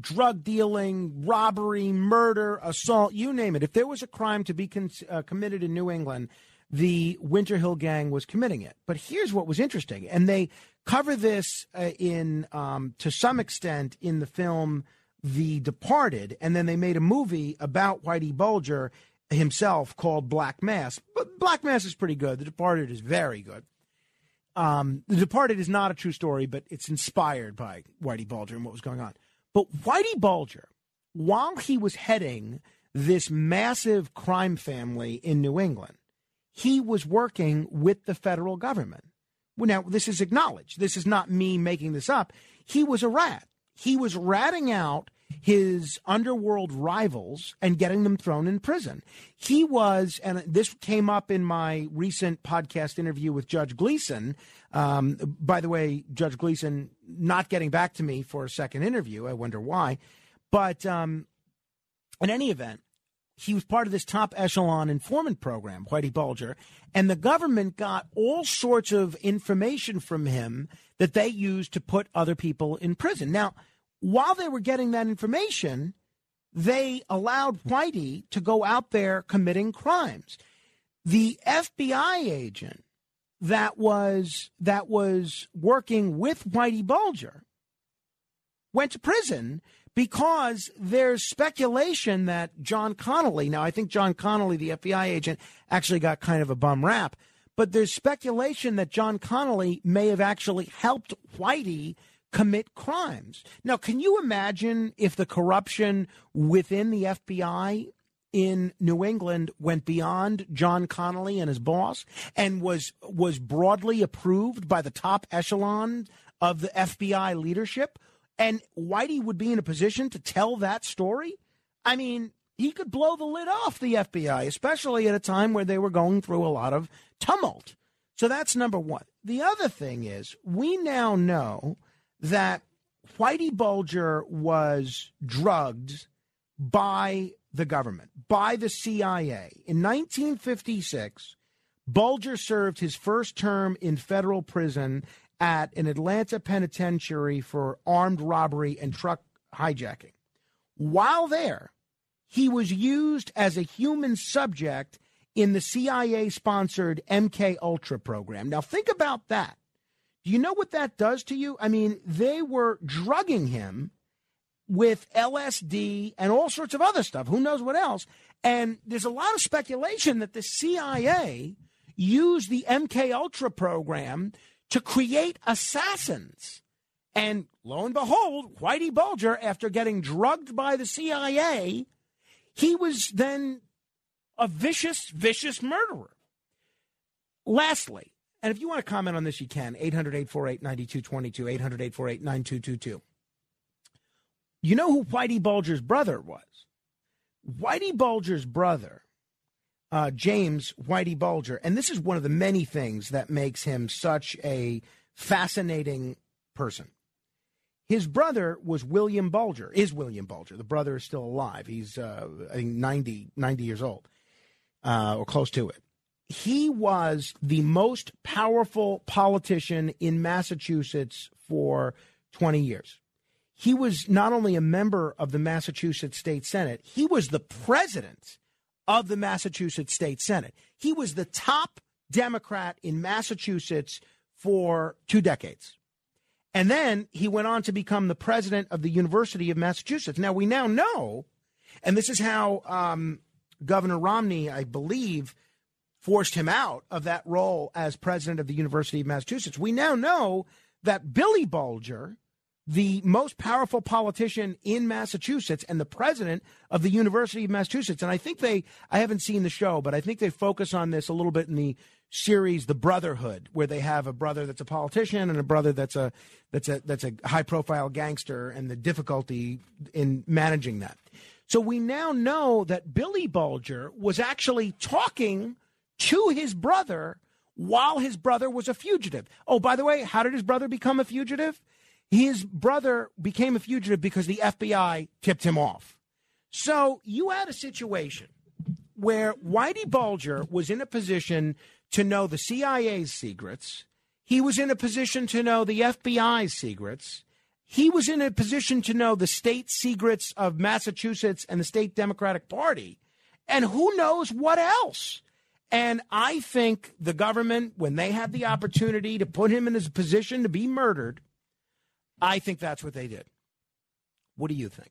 drug dealing, robbery, murder, assault, you name it. If there was a crime to be con- uh, committed in New England, the Winter Hill Gang was committing it. But here's what was interesting, and they cover this uh, in um, to some extent in the film The Departed, and then they made a movie about Whitey Bulger himself called Black Mass. But Black Mass is pretty good. The Departed is very good. Um, the Departed is not a true story, but it's inspired by Whitey Bulger and what was going on. But Whitey Bulger, while he was heading this massive crime family in New England, he was working with the federal government. Now, this is acknowledged. This is not me making this up. He was a rat. He was ratting out his underworld rivals and getting them thrown in prison. He was, and this came up in my recent podcast interview with Judge Gleason. Um, by the way, Judge Gleason not getting back to me for a second interview. I wonder why. But um, in any event, he was part of this top echelon informant program, Whitey Bulger, and the government got all sorts of information from him that they used to put other people in prison. Now, while they were getting that information, they allowed Whitey to go out there committing crimes. The FBI agent that was that was working with Whitey Bulger went to prison because there's speculation that John Connolly, now I think John Connolly, the FBI agent, actually got kind of a bum rap, but there's speculation that John Connolly may have actually helped Whitey commit crimes. Now, can you imagine if the corruption within the FBI in New England went beyond John Connolly and his boss and was was broadly approved by the top echelon of the FBI leadership? And Whitey would be in a position to tell that story? I mean, he could blow the lid off the FBI, especially at a time where they were going through a lot of tumult. So that's number one. The other thing is, we now know that Whitey Bulger was drugged by the government, by the CIA. In 1956, Bulger served his first term in federal prison at an Atlanta penitentiary for armed robbery and truck hijacking. While there, he was used as a human subject in the CIA sponsored MK Ultra program. Now think about that. You know what that does to you? I mean, they were drugging him with LSD and all sorts of other stuff. Who knows what else? And there's a lot of speculation that the CIA used the MK Ultra program to create assassins. And lo and behold, Whitey Bulger, after getting drugged by the CIA, he was then a vicious, vicious murderer. Lastly, and if you want to comment on this, you can. 800 848 9222, 800 848 9222. You know who Whitey Bulger's brother was? Whitey Bulger's brother, uh, James Whitey Bulger, and this is one of the many things that makes him such a fascinating person. His brother was William Bulger, is William Bulger. The brother is still alive. He's, uh, I think, 90, 90 years old uh, or close to it he was the most powerful politician in Massachusetts for 20 years. He was not only a member of the Massachusetts State Senate, he was the president of the Massachusetts State Senate. He was the top Democrat in Massachusetts for two decades. And then he went on to become the president of the University of Massachusetts. Now, we now know, and this is how um, Governor Romney, I believe, forced him out of that role as president of the University of Massachusetts. We now know that Billy Bulger, the most powerful politician in Massachusetts and the president of the University of Massachusetts, and I think they, I haven't seen the show, but I think they focus on this a little bit in the series The Brotherhood, where they have a brother that's a politician and a brother that's a that's a that's a high profile gangster and the difficulty in managing that. So we now know that Billy Bulger was actually talking to his brother while his brother was a fugitive. Oh, by the way, how did his brother become a fugitive? His brother became a fugitive because the FBI tipped him off. So you had a situation where Whitey Bulger was in a position to know the CIA's secrets. He was in a position to know the FBI's secrets. He was in a position to know the state secrets of Massachusetts and the state Democratic Party. And who knows what else? And I think the government, when they had the opportunity to put him in his position to be murdered, I think that's what they did. What do you think?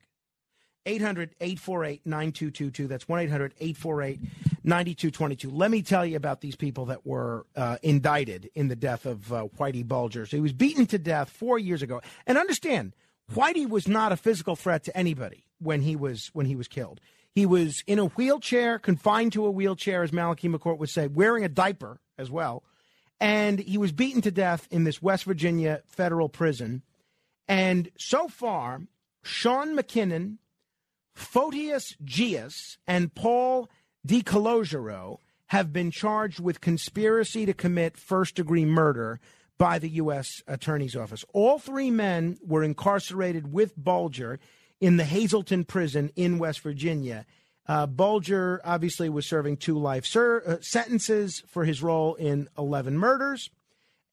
800 848 9222. That's 1 800 848 9222. Let me tell you about these people that were uh, indicted in the death of uh, Whitey Bulger. So he was beaten to death four years ago. And understand, Whitey was not a physical threat to anybody when he was when he was killed. He was in a wheelchair, confined to a wheelchair, as Malachi McCourt would say, wearing a diaper as well. And he was beaten to death in this West Virginia federal prison. And so far, Sean McKinnon, Fotios Geas, and Paul DeCologero have been charged with conspiracy to commit first degree murder by the U.S. Attorney's Office. All three men were incarcerated with Bulger in the Hazleton prison in West Virginia. Uh, Bulger obviously was serving two life ser- uh, sentences for his role in 11 murders.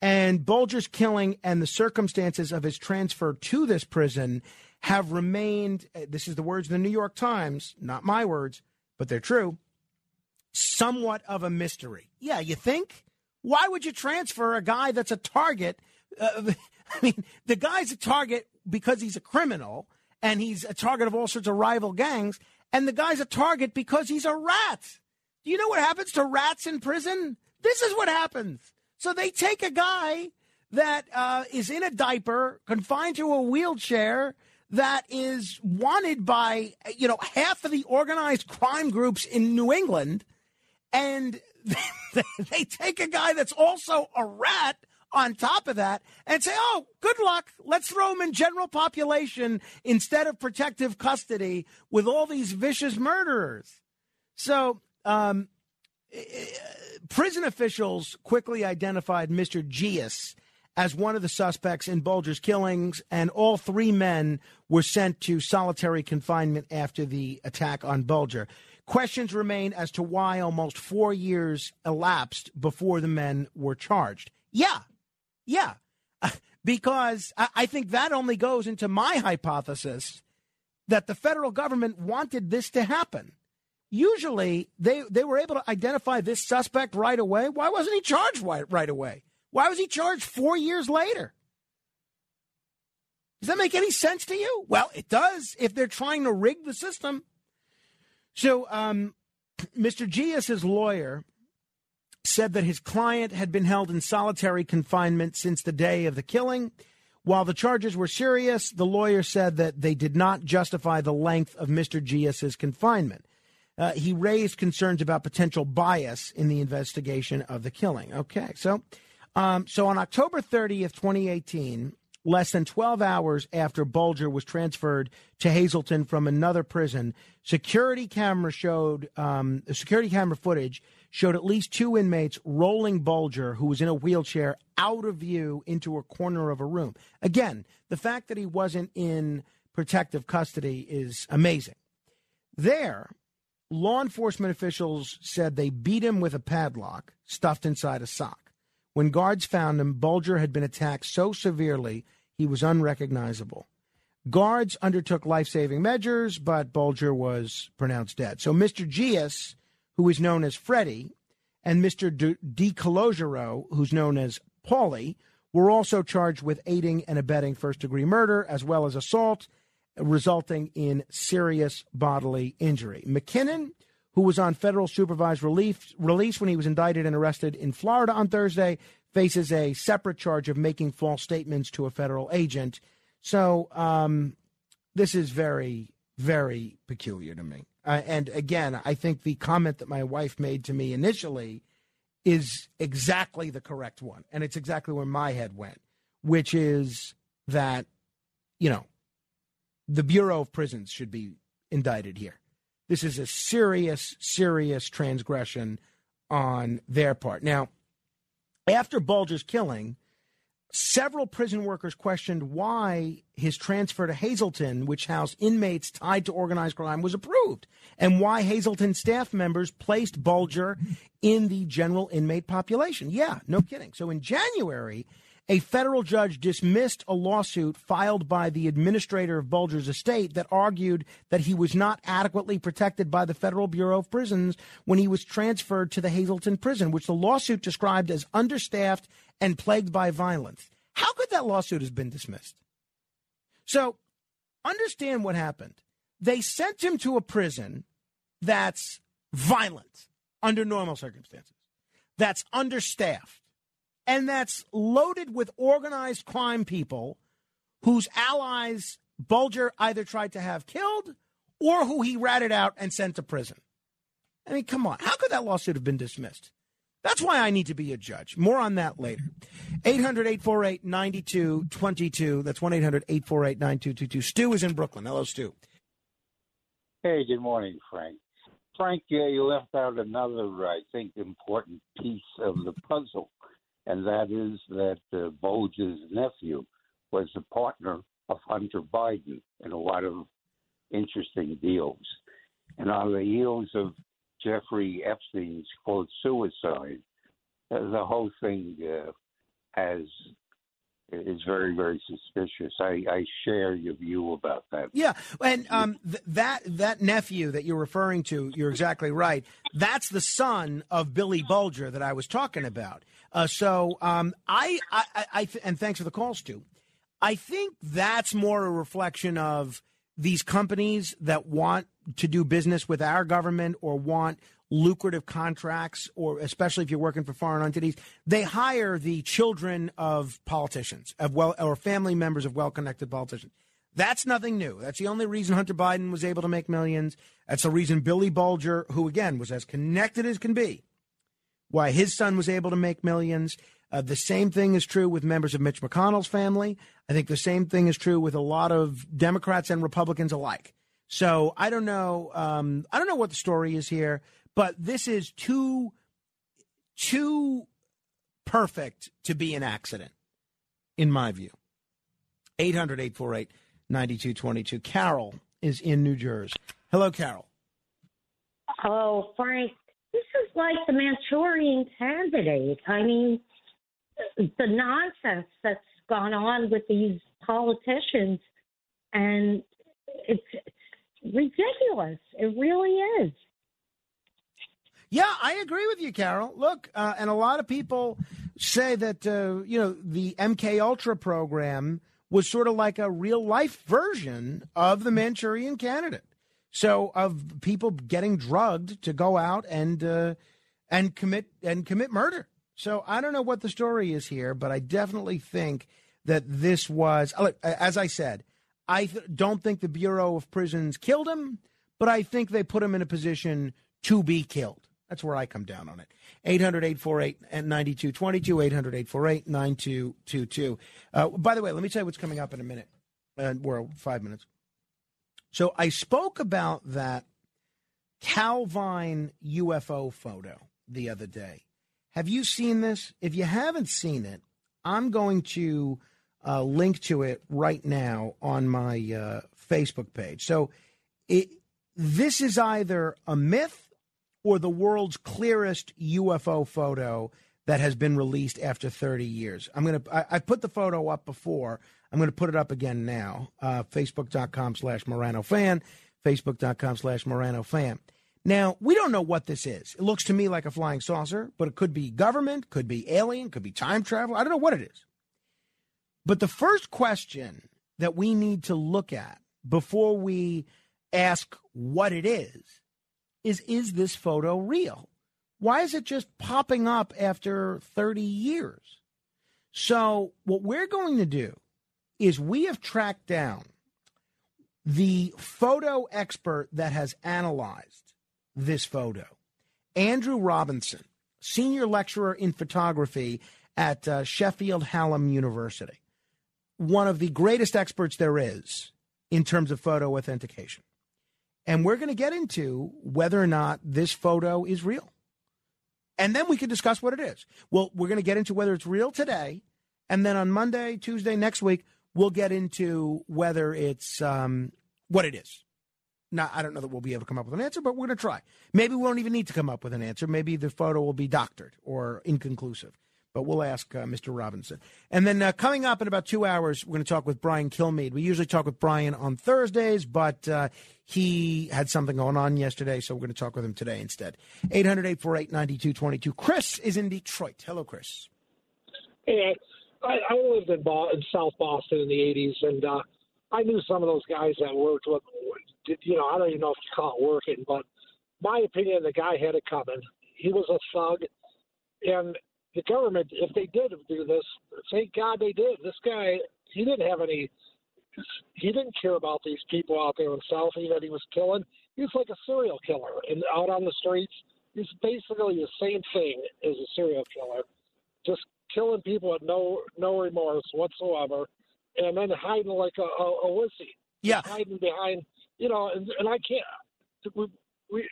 And Bulger's killing and the circumstances of his transfer to this prison have remained, uh, this is the words of the New York Times, not my words, but they're true, somewhat of a mystery. Yeah, you think? Why would you transfer a guy that's a target? Uh, I mean, the guy's a target because he's a criminal and he's a target of all sorts of rival gangs, and the guy's a target because he's a rat. Do you know what happens to rats in prison? This is what happens. So they take a guy that uh, is in a diaper, confined to a wheelchair, that is wanted by you know half of the organized crime groups in New England, and they, they take a guy that's also a rat on top of that and say, oh, good luck. Let's throw them in general population instead of protective custody with all these vicious murderers. So, um, prison officials quickly identified Mr. Geas as one of the suspects in Bulger's killings, and all three men were sent to solitary confinement after the attack on Bulger. Questions remain as to why almost four years elapsed before the men were charged. Yeah, yeah, because I think that only goes into my hypothesis that the federal government wanted this to happen. Usually, they, they were able to identify this suspect right away. Why wasn't he charged right, right away? Why was he charged four years later? Does that make any sense to you? Well, it does if they're trying to rig the system. So, um, Mr. Geas's lawyer said that his client had been held in solitary confinement since the day of the killing. While the charges were serious, the lawyer said that they did not justify the length of Mr. Geas's confinement. Uh, he raised concerns about potential bias in the investigation of the killing. Okay, so um, so on October 30th, 2018, less than 12 hours after Bulger was transferred to Hazleton from another prison, security camera showed um, security camera footage showed at least two inmates rolling Bulger, who was in a wheelchair, out of view into a corner of a room. Again, the fact that he wasn't in protective custody is amazing. There, law enforcement officials said they beat him with a padlock stuffed inside a sock. When guards found him, Bulger had been attacked so severely he was unrecognizable. Guards undertook life saving measures, but Bulger was pronounced dead. So Mr. Geas who is known as Freddie, and Mr. DeCologero, who's known as Paulie, were also charged with aiding and abetting first degree murder as well as assault, resulting in serious bodily injury. McKinnon, who was on federal supervised relief, release when he was indicted and arrested in Florida on Thursday, faces a separate charge of making false statements to a federal agent. So um, this is very, very peculiar to me. Uh, and again, I think the comment that my wife made to me initially is exactly the correct one. And it's exactly where my head went, which is that, you know, the Bureau of Prisons should be indicted here. This is a serious, serious transgression on their part. Now, after Bulger's killing, Several prison workers questioned why his transfer to Hazleton, which housed inmates tied to organized crime, was approved, and why Hazleton staff members placed Bulger in the general inmate population. Yeah, no kidding. So in January, a federal judge dismissed a lawsuit filed by the administrator of Bulger's estate that argued that he was not adequately protected by the Federal Bureau of Prisons when he was transferred to the Hazleton prison, which the lawsuit described as understaffed and plagued by violence. How could that lawsuit have been dismissed? So, understand what happened. They sent him to a prison that's violent under normal circumstances, that's understaffed, and that's loaded with organized crime people whose allies Bulger either tried to have killed or who he ratted out and sent to prison. I mean, come on. How could that lawsuit have been dismissed? That's why I need to be a judge. More on that later. 800 848 9222. That's 1 800 848 9222. Stu is in Brooklyn. Hello, Stu. Hey, good morning, Frank. Frank, yeah, you left out another, I think, important piece of the puzzle, and that is that uh, Bulge's nephew was a partner of Hunter Biden in a lot of interesting deals. And on the heels of Jeffrey Epstein's quote suicide, uh, the whole thing uh, has is very very suspicious. I, I share your view about that. Yeah, and um, th- that that nephew that you're referring to, you're exactly right. That's the son of Billy Bulger that I was talking about. Uh, so um, I, I, I th- and thanks for the call, Stu. I think that's more a reflection of these companies that want to do business with our government or want lucrative contracts, or especially if you're working for foreign entities, they hire the children of politicians, of well, or family members of well-connected politicians. That's nothing new. That's the only reason Hunter Biden was able to make millions. That's the reason Billy Bulger, who again was as connected as can be, why his son was able to make millions. Uh, the same thing is true with members of Mitch McConnell's family. I think the same thing is true with a lot of Democrats and Republicans alike. So I don't know. Um, I don't know what the story is here, but this is too too perfect to be an accident, in my view. 800 848 9222. Carol is in New Jersey. Hello, Carol. Oh, Frank, this is like the Manchurian candidate. I mean, the nonsense that's gone on with these politicians, and it's, it's ridiculous. It really is. Yeah, I agree with you, Carol. Look, uh, and a lot of people say that uh, you know the MK Ultra program was sort of like a real life version of the Manchurian Candidate. So of people getting drugged to go out and uh, and commit and commit murder. So I don't know what the story is here, but I definitely think that this was. As I said, I th- don't think the Bureau of Prisons killed him, but I think they put him in a position to be killed. That's where I come down on it. 800 848 9222, 800 848 9222. Uh, by the way, let me tell you what's coming up in a minute. Uh, we're five minutes. So I spoke about that Calvine UFO photo the other day. Have you seen this? If you haven't seen it, I'm going to uh, link to it right now on my uh, Facebook page. So it, this is either a myth or the world's clearest UFO photo that has been released after 30 years. I'm going to, I put the photo up before. I'm going to put it up again now. Uh, Facebook.com slash Morano fan, Facebook.com slash Morano fan. Now, we don't know what this is. It looks to me like a flying saucer, but it could be government, could be alien, could be time travel. I don't know what it is. But the first question that we need to look at before we ask what it is is is this photo real? Why is it just popping up after 30 years? So, what we're going to do is we have tracked down the photo expert that has analyzed this photo, Andrew Robinson, senior lecturer in photography at uh, Sheffield Hallam University, one of the greatest experts there is in terms of photo authentication. And we're going to get into whether or not this photo is real. And then we can discuss what it is. Well, we're going to get into whether it's real today. And then on Monday, Tuesday, next week, we'll get into whether it's um, what it is. Now, I don't know that we'll be able to come up with an answer, but we're going to try. Maybe we won't even need to come up with an answer. Maybe the photo will be doctored or inconclusive but we'll ask uh, Mr. Robinson. And then uh, coming up in about two hours, we're going to talk with Brian Kilmeade. We usually talk with Brian on Thursdays, but uh, he had something going on yesterday, so we're going to talk with him today instead. 800 848 9222. Chris is in Detroit. Hello, Chris. Hey, I, I lived in, Bo- in South Boston in the 80s, and uh, I knew some of those guys that worked with, you know, I don't even know if you call it working, but my opinion, the guy had it coming. He was a thug, and the government, if they did do this, thank God they did. This guy, he didn't have any. He didn't care about these people out there himself. He that he was killing. He was like a serial killer and out on the streets. He's basically the same thing as a serial killer, just killing people with no no remorse whatsoever, and then hiding like a, a, a wussy. Yeah. hiding behind you know, and, and I can't. We, we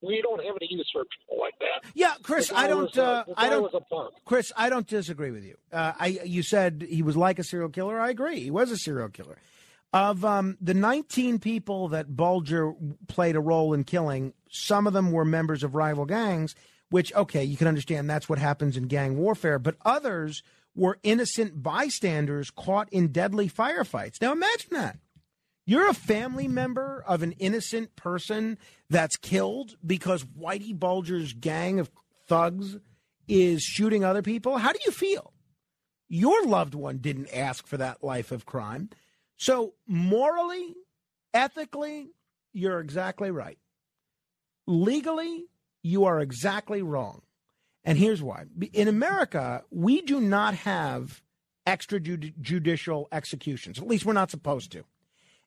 we don't have any use for people like that. Yeah, Chris, I don't. was uh, I don't. was a punk. Chris, I don't disagree with you. Uh, I you said he was like a serial killer. I agree. He was a serial killer. Of um, the 19 people that Bulger played a role in killing, some of them were members of rival gangs. Which okay, you can understand that's what happens in gang warfare. But others were innocent bystanders caught in deadly firefights. Now imagine that. You're a family member of an innocent person that's killed because Whitey Bulger's gang of thugs is shooting other people. How do you feel? Your loved one didn't ask for that life of crime. So, morally, ethically, you're exactly right. Legally, you are exactly wrong. And here's why. In America, we do not have extrajudicial executions. At least we're not supposed to.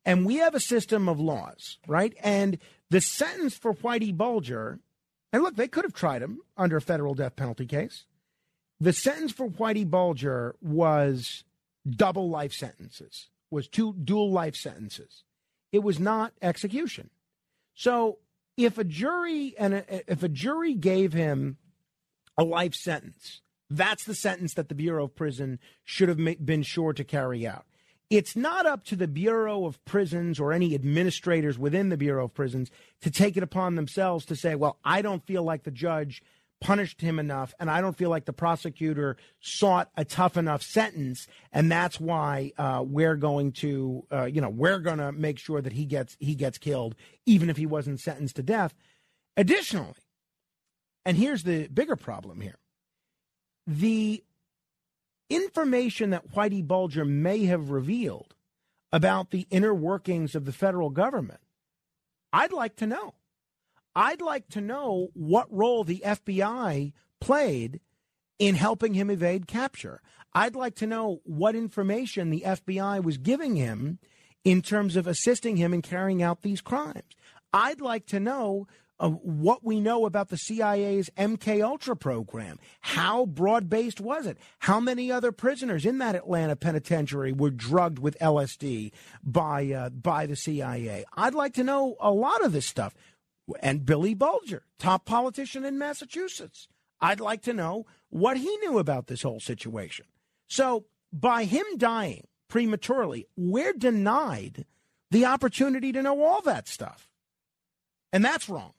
And we have a system of laws, right? And the sentence for Whitey Bulger, and look, they could have tried him under a federal death penalty case. The sentence for Whitey Bulger was double life sentences, was two dual life sentences. It was not execution. So if a jury and a, if a jury gave him a life sentence, that's the sentence that the Bureau of Prison should have been sure to carry out. It's not up to the Bureau of Prisons or any administrators within the Bureau of Prisons to take it upon themselves to say, well, I don't feel like the judge punished him enough, and I don't feel like the prosecutor sought a tough enough sentence, and that's why uh, we're going to, uh, you know, we're going to make sure that he gets he gets killed, even if he wasn't sentenced to death. Additionally, and here's the bigger problem here: the information that Whitey Bulger may have revealed about the inner workings of the federal government, I'd like to know. I'd like to know what role the FBI played in helping him evade capture. I'd like to know what information the FBI was giving him in terms of assisting him in carrying out these crimes. I'd like to know what we know about the CIA's MK Ultra program. How broad based was it? How many other prisoners in that Atlanta penitentiary were drugged with LSD by uh, by the CIA? I'd like to know a lot of this stuff. And Billy Bulger, top politician in Massachusetts. I'd like to know what he knew about this whole situation. So, by him dying prematurely, we're denied the opportunity to know all that stuff. And that's wrong.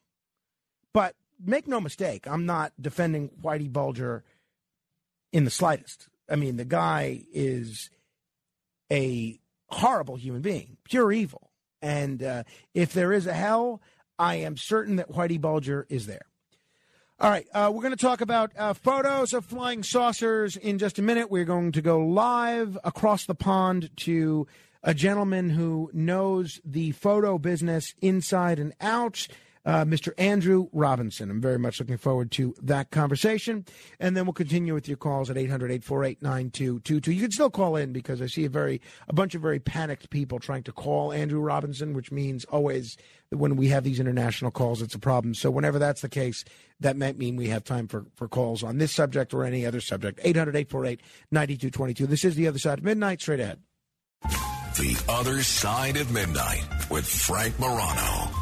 Make no mistake, I'm not defending Whitey Bulger in the slightest. I mean, the guy is a horrible human being, pure evil. And uh, if there is a hell, I am certain that Whitey Bulger is there. All right, uh, we're going to talk about uh, photos of flying saucers in just a minute. We're going to go live across the pond to a gentleman who knows the photo business inside and out. Uh, Mr. Andrew Robinson. I'm very much looking forward to that conversation. And then we'll continue with your calls at 800 848 9222. You can still call in because I see a very, a bunch of very panicked people trying to call Andrew Robinson, which means always that when we have these international calls, it's a problem. So whenever that's the case, that might mean we have time for, for calls on this subject or any other subject. 800 848 9222. This is The Other Side of Midnight. Straight ahead. The Other Side of Midnight with Frank Morano.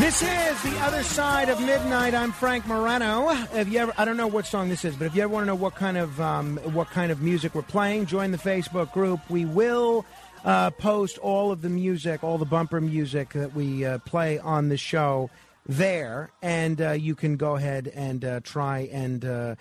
This is the other side of midnight. I'm Frank Morano. If you ever, I don't know what song this is, but if you ever want to know what kind of um, what kind of music we're playing, join the Facebook group. We will uh, post all of the music, all the bumper music that we uh, play on the show there, and uh, you can go ahead and uh, try and uh,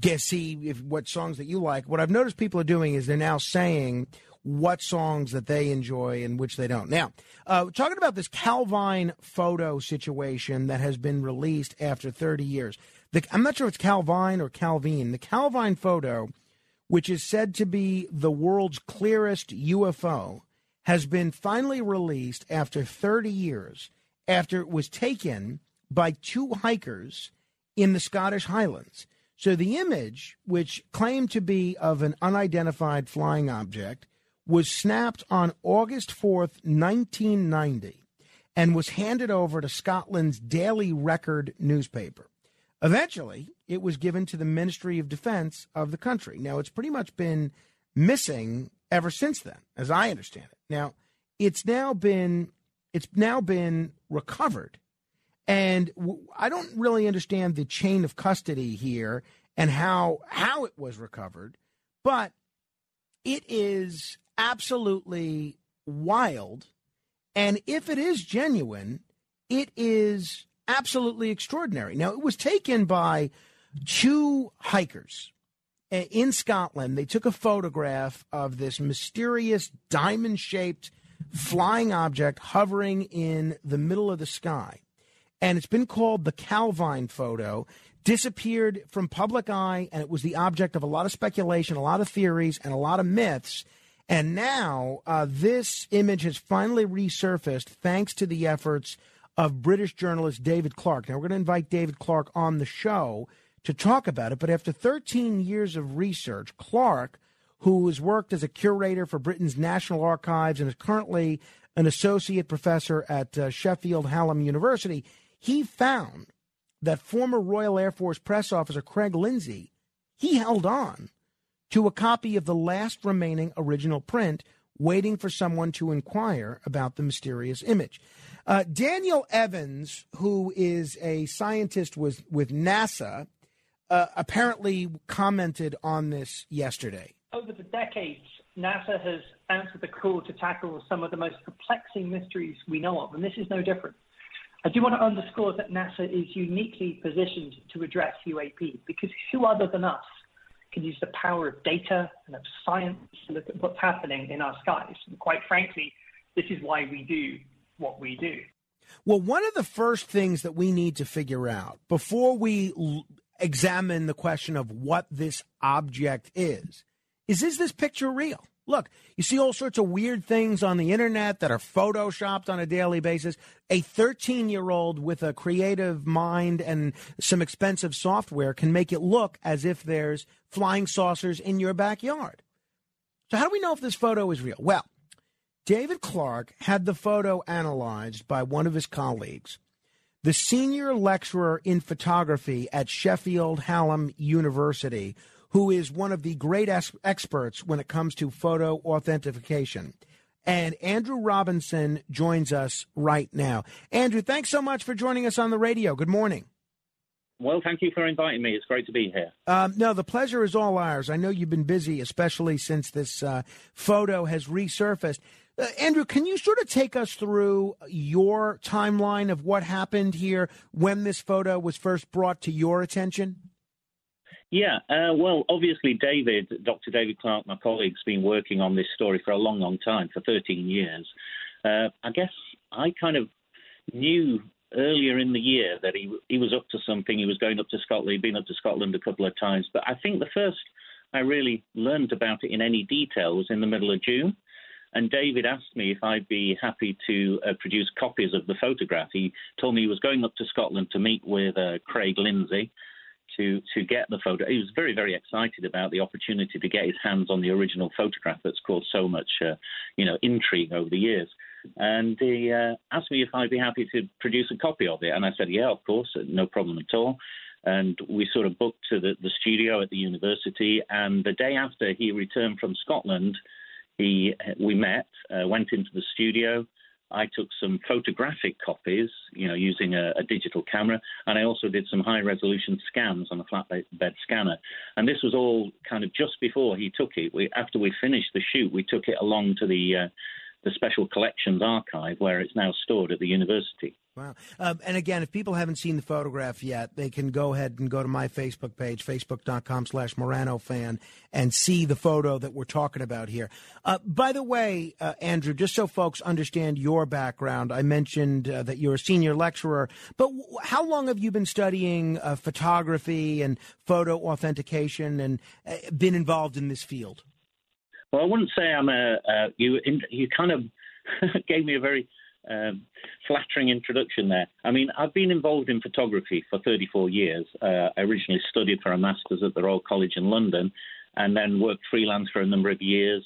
guess see if what songs that you like. What I've noticed people are doing is they're now saying what songs that they enjoy and which they don't. Now, uh, talking about this Calvine photo situation that has been released after 30 years. The, I'm not sure if it's Calvine or Calvine. The Calvine photo, which is said to be the world's clearest UFO, has been finally released after 30 years after it was taken by two hikers in the Scottish Highlands. So the image, which claimed to be of an unidentified flying object, was snapped on August 4th, 1990, and was handed over to Scotland's Daily Record newspaper. Eventually, it was given to the Ministry of Defense of the country. Now, it's pretty much been missing ever since then, as I understand it. Now, it's now been it's now been recovered. And I don't really understand the chain of custody here and how how it was recovered, but it is absolutely wild. And if it is genuine, it is absolutely extraordinary. Now, it was taken by two hikers uh, in Scotland. They took a photograph of this mysterious diamond shaped flying object hovering in the middle of the sky. And it's been called the Calvine photo. Disappeared from public eye, and it was the object of a lot of speculation, a lot of theories, and a lot of myths. And now uh, this image has finally resurfaced thanks to the efforts of British journalist David Clark. Now, we're going to invite David Clark on the show to talk about it. But after 13 years of research, Clark, who has worked as a curator for Britain's National Archives and is currently an associate professor at uh, Sheffield Hallam University, he found that former Royal Air Force press officer Craig Lindsay, he held on to a copy of the last remaining original print, waiting for someone to inquire about the mysterious image. Uh, Daniel Evans, who is a scientist with, with NASA, uh, apparently commented on this yesterday over the decades, NASA has answered the call to tackle some of the most perplexing mysteries we know of, and this is no different. I do want to underscore that NASA is uniquely positioned to address UAP because who other than us can use the power of data and of science to look at what's happening in our skies? And quite frankly, this is why we do what we do. Well, one of the first things that we need to figure out before we l- examine the question of what this object is is is this picture real? Look, you see all sorts of weird things on the internet that are photoshopped on a daily basis. A 13 year old with a creative mind and some expensive software can make it look as if there's flying saucers in your backyard. So, how do we know if this photo is real? Well, David Clark had the photo analyzed by one of his colleagues, the senior lecturer in photography at Sheffield Hallam University, who is one of the great experts when it comes to photo authentication. And Andrew Robinson joins us right now. Andrew, thanks so much for joining us on the radio. Good morning. Well, thank you for inviting me. It's great to be here. Um, no, the pleasure is all ours. I know you've been busy, especially since this uh, photo has resurfaced. Uh, Andrew, can you sort of take us through your timeline of what happened here when this photo was first brought to your attention? Yeah, uh, well, obviously, David, Dr. David Clark, my colleague's been working on this story for a long, long time, for 13 years. Uh, I guess I kind of knew earlier in the year that he he was up to something. He was going up to Scotland. He'd been up to Scotland a couple of times, but I think the first I really learned about it in any detail was in the middle of June. And David asked me if I'd be happy to uh, produce copies of the photograph. He told me he was going up to Scotland to meet with uh, Craig Lindsay, to to get the photo. He was very very excited about the opportunity to get his hands on the original photograph that's caused so much uh, you know intrigue over the years. And he uh, asked me if I'd be happy to produce a copy of it, and I said, yeah, of course, no problem at all. And we sort of booked to the, the studio at the university. And the day after he returned from Scotland, he we met, uh, went into the studio. I took some photographic copies, you know, using a, a, digital camera, and I also did some high resolution scans on a flatbed scanner. And this was all kind of just before he took it. We, after we finished the shoot, we took it along to the uh, the Special Collections Archive, where it's now stored at the university. Wow. Um, and again, if people haven't seen the photograph yet, they can go ahead and go to my Facebook page, facebook.com slash Morano fan, and see the photo that we're talking about here. Uh, by the way, uh, Andrew, just so folks understand your background, I mentioned uh, that you're a senior lecturer, but w- how long have you been studying uh, photography and photo authentication and uh, been involved in this field? Well, I wouldn't say I'm a. You you kind of gave me a very um, flattering introduction there. I mean, I've been involved in photography for 34 years. Uh, I originally studied for a master's at the Royal College in London and then worked freelance for a number of years,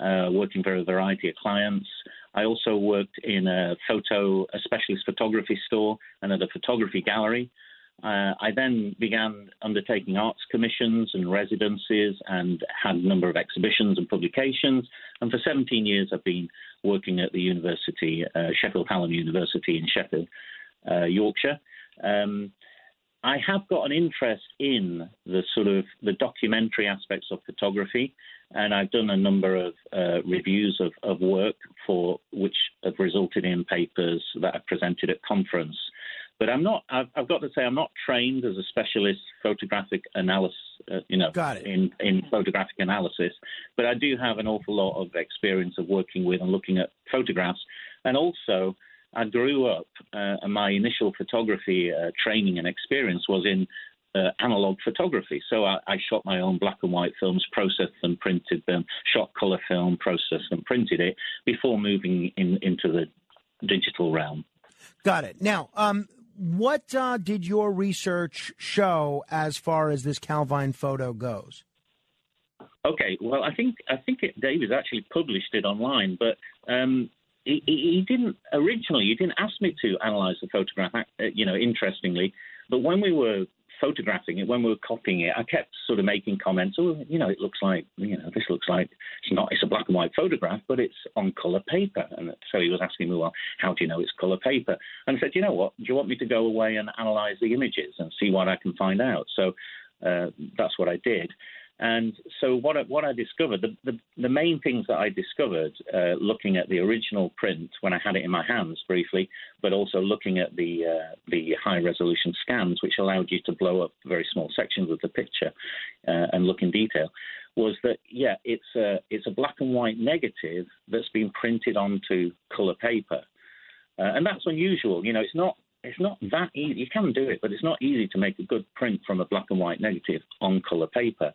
uh, working for a variety of clients. I also worked in a photo, a specialist photography store and at a photography gallery. Uh, I then began undertaking arts commissions and residencies and had a number of exhibitions and publications. And for 17 years, I've been working at the university, uh, Sheffield Hallam University in Sheffield, uh, Yorkshire. Um, I have got an interest in the sort of the documentary aspects of photography, and I've done a number of uh, reviews of, of work for which have resulted in papers that I've presented at conference. But I'm not. I've, I've, got to say, I'm not trained as a specialist photographic analysis. Uh, you know, got it. in in photographic analysis. But I do have an awful lot of experience of working with and looking at photographs, and also. I grew up, uh, and my initial photography uh, training and experience was in uh, analog photography. So I, I, shot my own black and white films, processed them, printed them, shot color film, processed and printed it before moving in, into the digital realm. Got it. Now, um, what uh, did your research show as far as this Calvine photo goes? Okay, well, I think I think it, David actually published it online, but um, he, he, didn't originally. He didn't ask me to analyze the photograph. Uh, you know, interestingly, but when we were photographing it, when we were copying it, I kept sort of making comments. Oh, you know, it looks like, you know, this looks like it's not, it's a black and white photograph, but it's on color paper. And so he was asking me, well, how do you know it's color paper? And I said, you know what? Do you want me to go away and analyze the images and see what I can find out? So uh, that's what I did. And so what I, what I discovered, the, the, the main things that I discovered, uh, looking at the original print when I had it in my hands briefly, but also looking at the uh, the high resolution scans, which allowed you to blow up very small sections of the picture uh, and look in detail, was that yeah, it's a it's a black and white negative that's been printed onto color paper, uh, and that's unusual. You know, it's not it's not that easy. You can do it, but it's not easy to make a good print from a black and white negative on color paper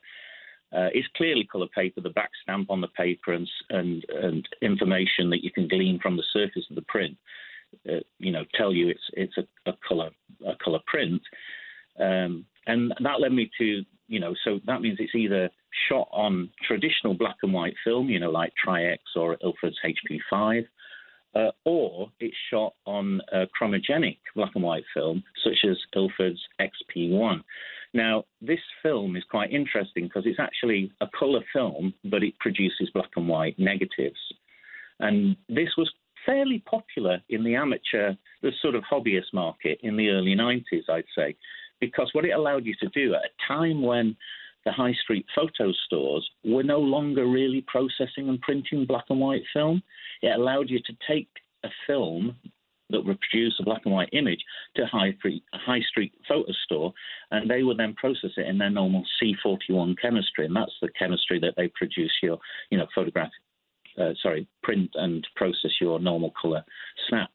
uh, clearly colour paper, the back stamp on the paper, and, and, and information that you can glean from the surface of the print. Uh, you know, tell you it's it's a, a color a color print, um, and that led me to you know, so that means it's either shot on traditional black and white film, you know, like Tri-X or Ilford's HP5, uh, or it's shot on chromogenic black and white film, such as Ilford's XP1. Now, this film is quite interesting because it's actually a colour film, but it produces black and white negatives. And this was fairly popular in the amateur, the sort of hobbyist market in the early 90s, I'd say, because what it allowed you to do at a time when the high street photo stores were no longer really processing and printing black and white film, it allowed you to take a film that would produce a black and white image to high street, high street photo store, and they would then process it in their normal C41 chemistry, and that's the chemistry that they produce your, you know, photograph, uh, sorry, print and process your normal color snaps.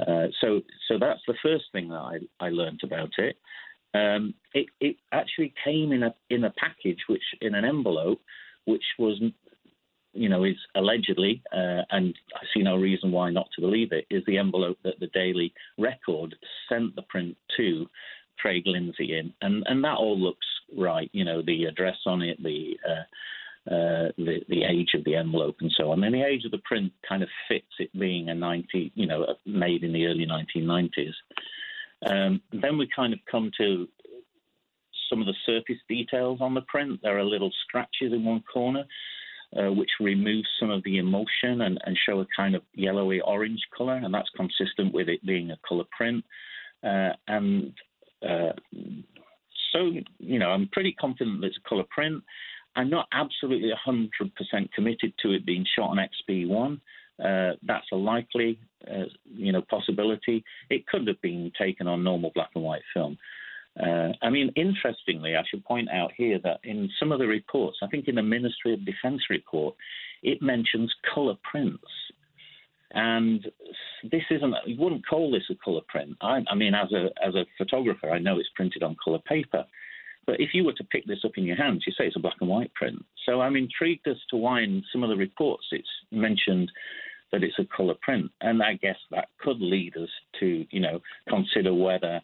Uh, so, so that's the first thing that I, I learned about it. Um, it. It actually came in a in a package, which in an envelope, which was you know, is allegedly, uh, and I see no reason why not to believe it, is the envelope that the Daily Record sent the print to Craig Lindsay in, and and that all looks right. You know, the address on it, the uh, uh, the the age of the envelope, and so on. And the age of the print kind of fits it being a 90, you know, made in the early 1990s. Um, then we kind of come to some of the surface details on the print. There are little scratches in one corner uh, which remove some of the emulsion and, and, show a kind of yellowy orange color, and that's consistent with it being a color print. Uh, and uh, so, you know, I'm pretty confident that it's a color print. I'm not absolutely 100% committed to it being shot on XP1. Uh, that's a likely uh, you know possibility. It could have been taken on normal black and white film. Uh, I mean, interestingly, I should point out here that in some of the reports, I think in the Ministry of Defence report, it mentions colour prints. And this isn't, you wouldn't call this a colour print. I, I mean, as a, as a photographer, I know it's printed on colour paper. But if you were to pick this up in your hands, you say it's a black and white print. So I'm intrigued as to why in some of the reports it's mentioned that it's a colour print. And I guess that could lead us to, you know, consider whether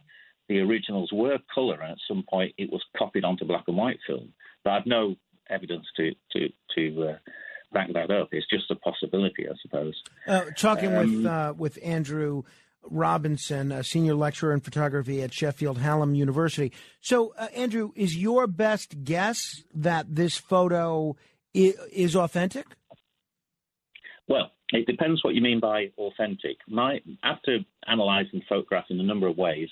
the originals were colour and at some point it was copied onto black and white film. But I've no evidence to to to uh, back that up. It's just a possibility, I suppose. Uh, talking Um, with uh, with Andrew Robinson, a senior lecturer in photography at Sheffield Hallam University. So, uh, Andrew, is your best guess that this photo i- is authentic? Well, it depends what you mean by authentic. My after analysing the photograph in a number of ways,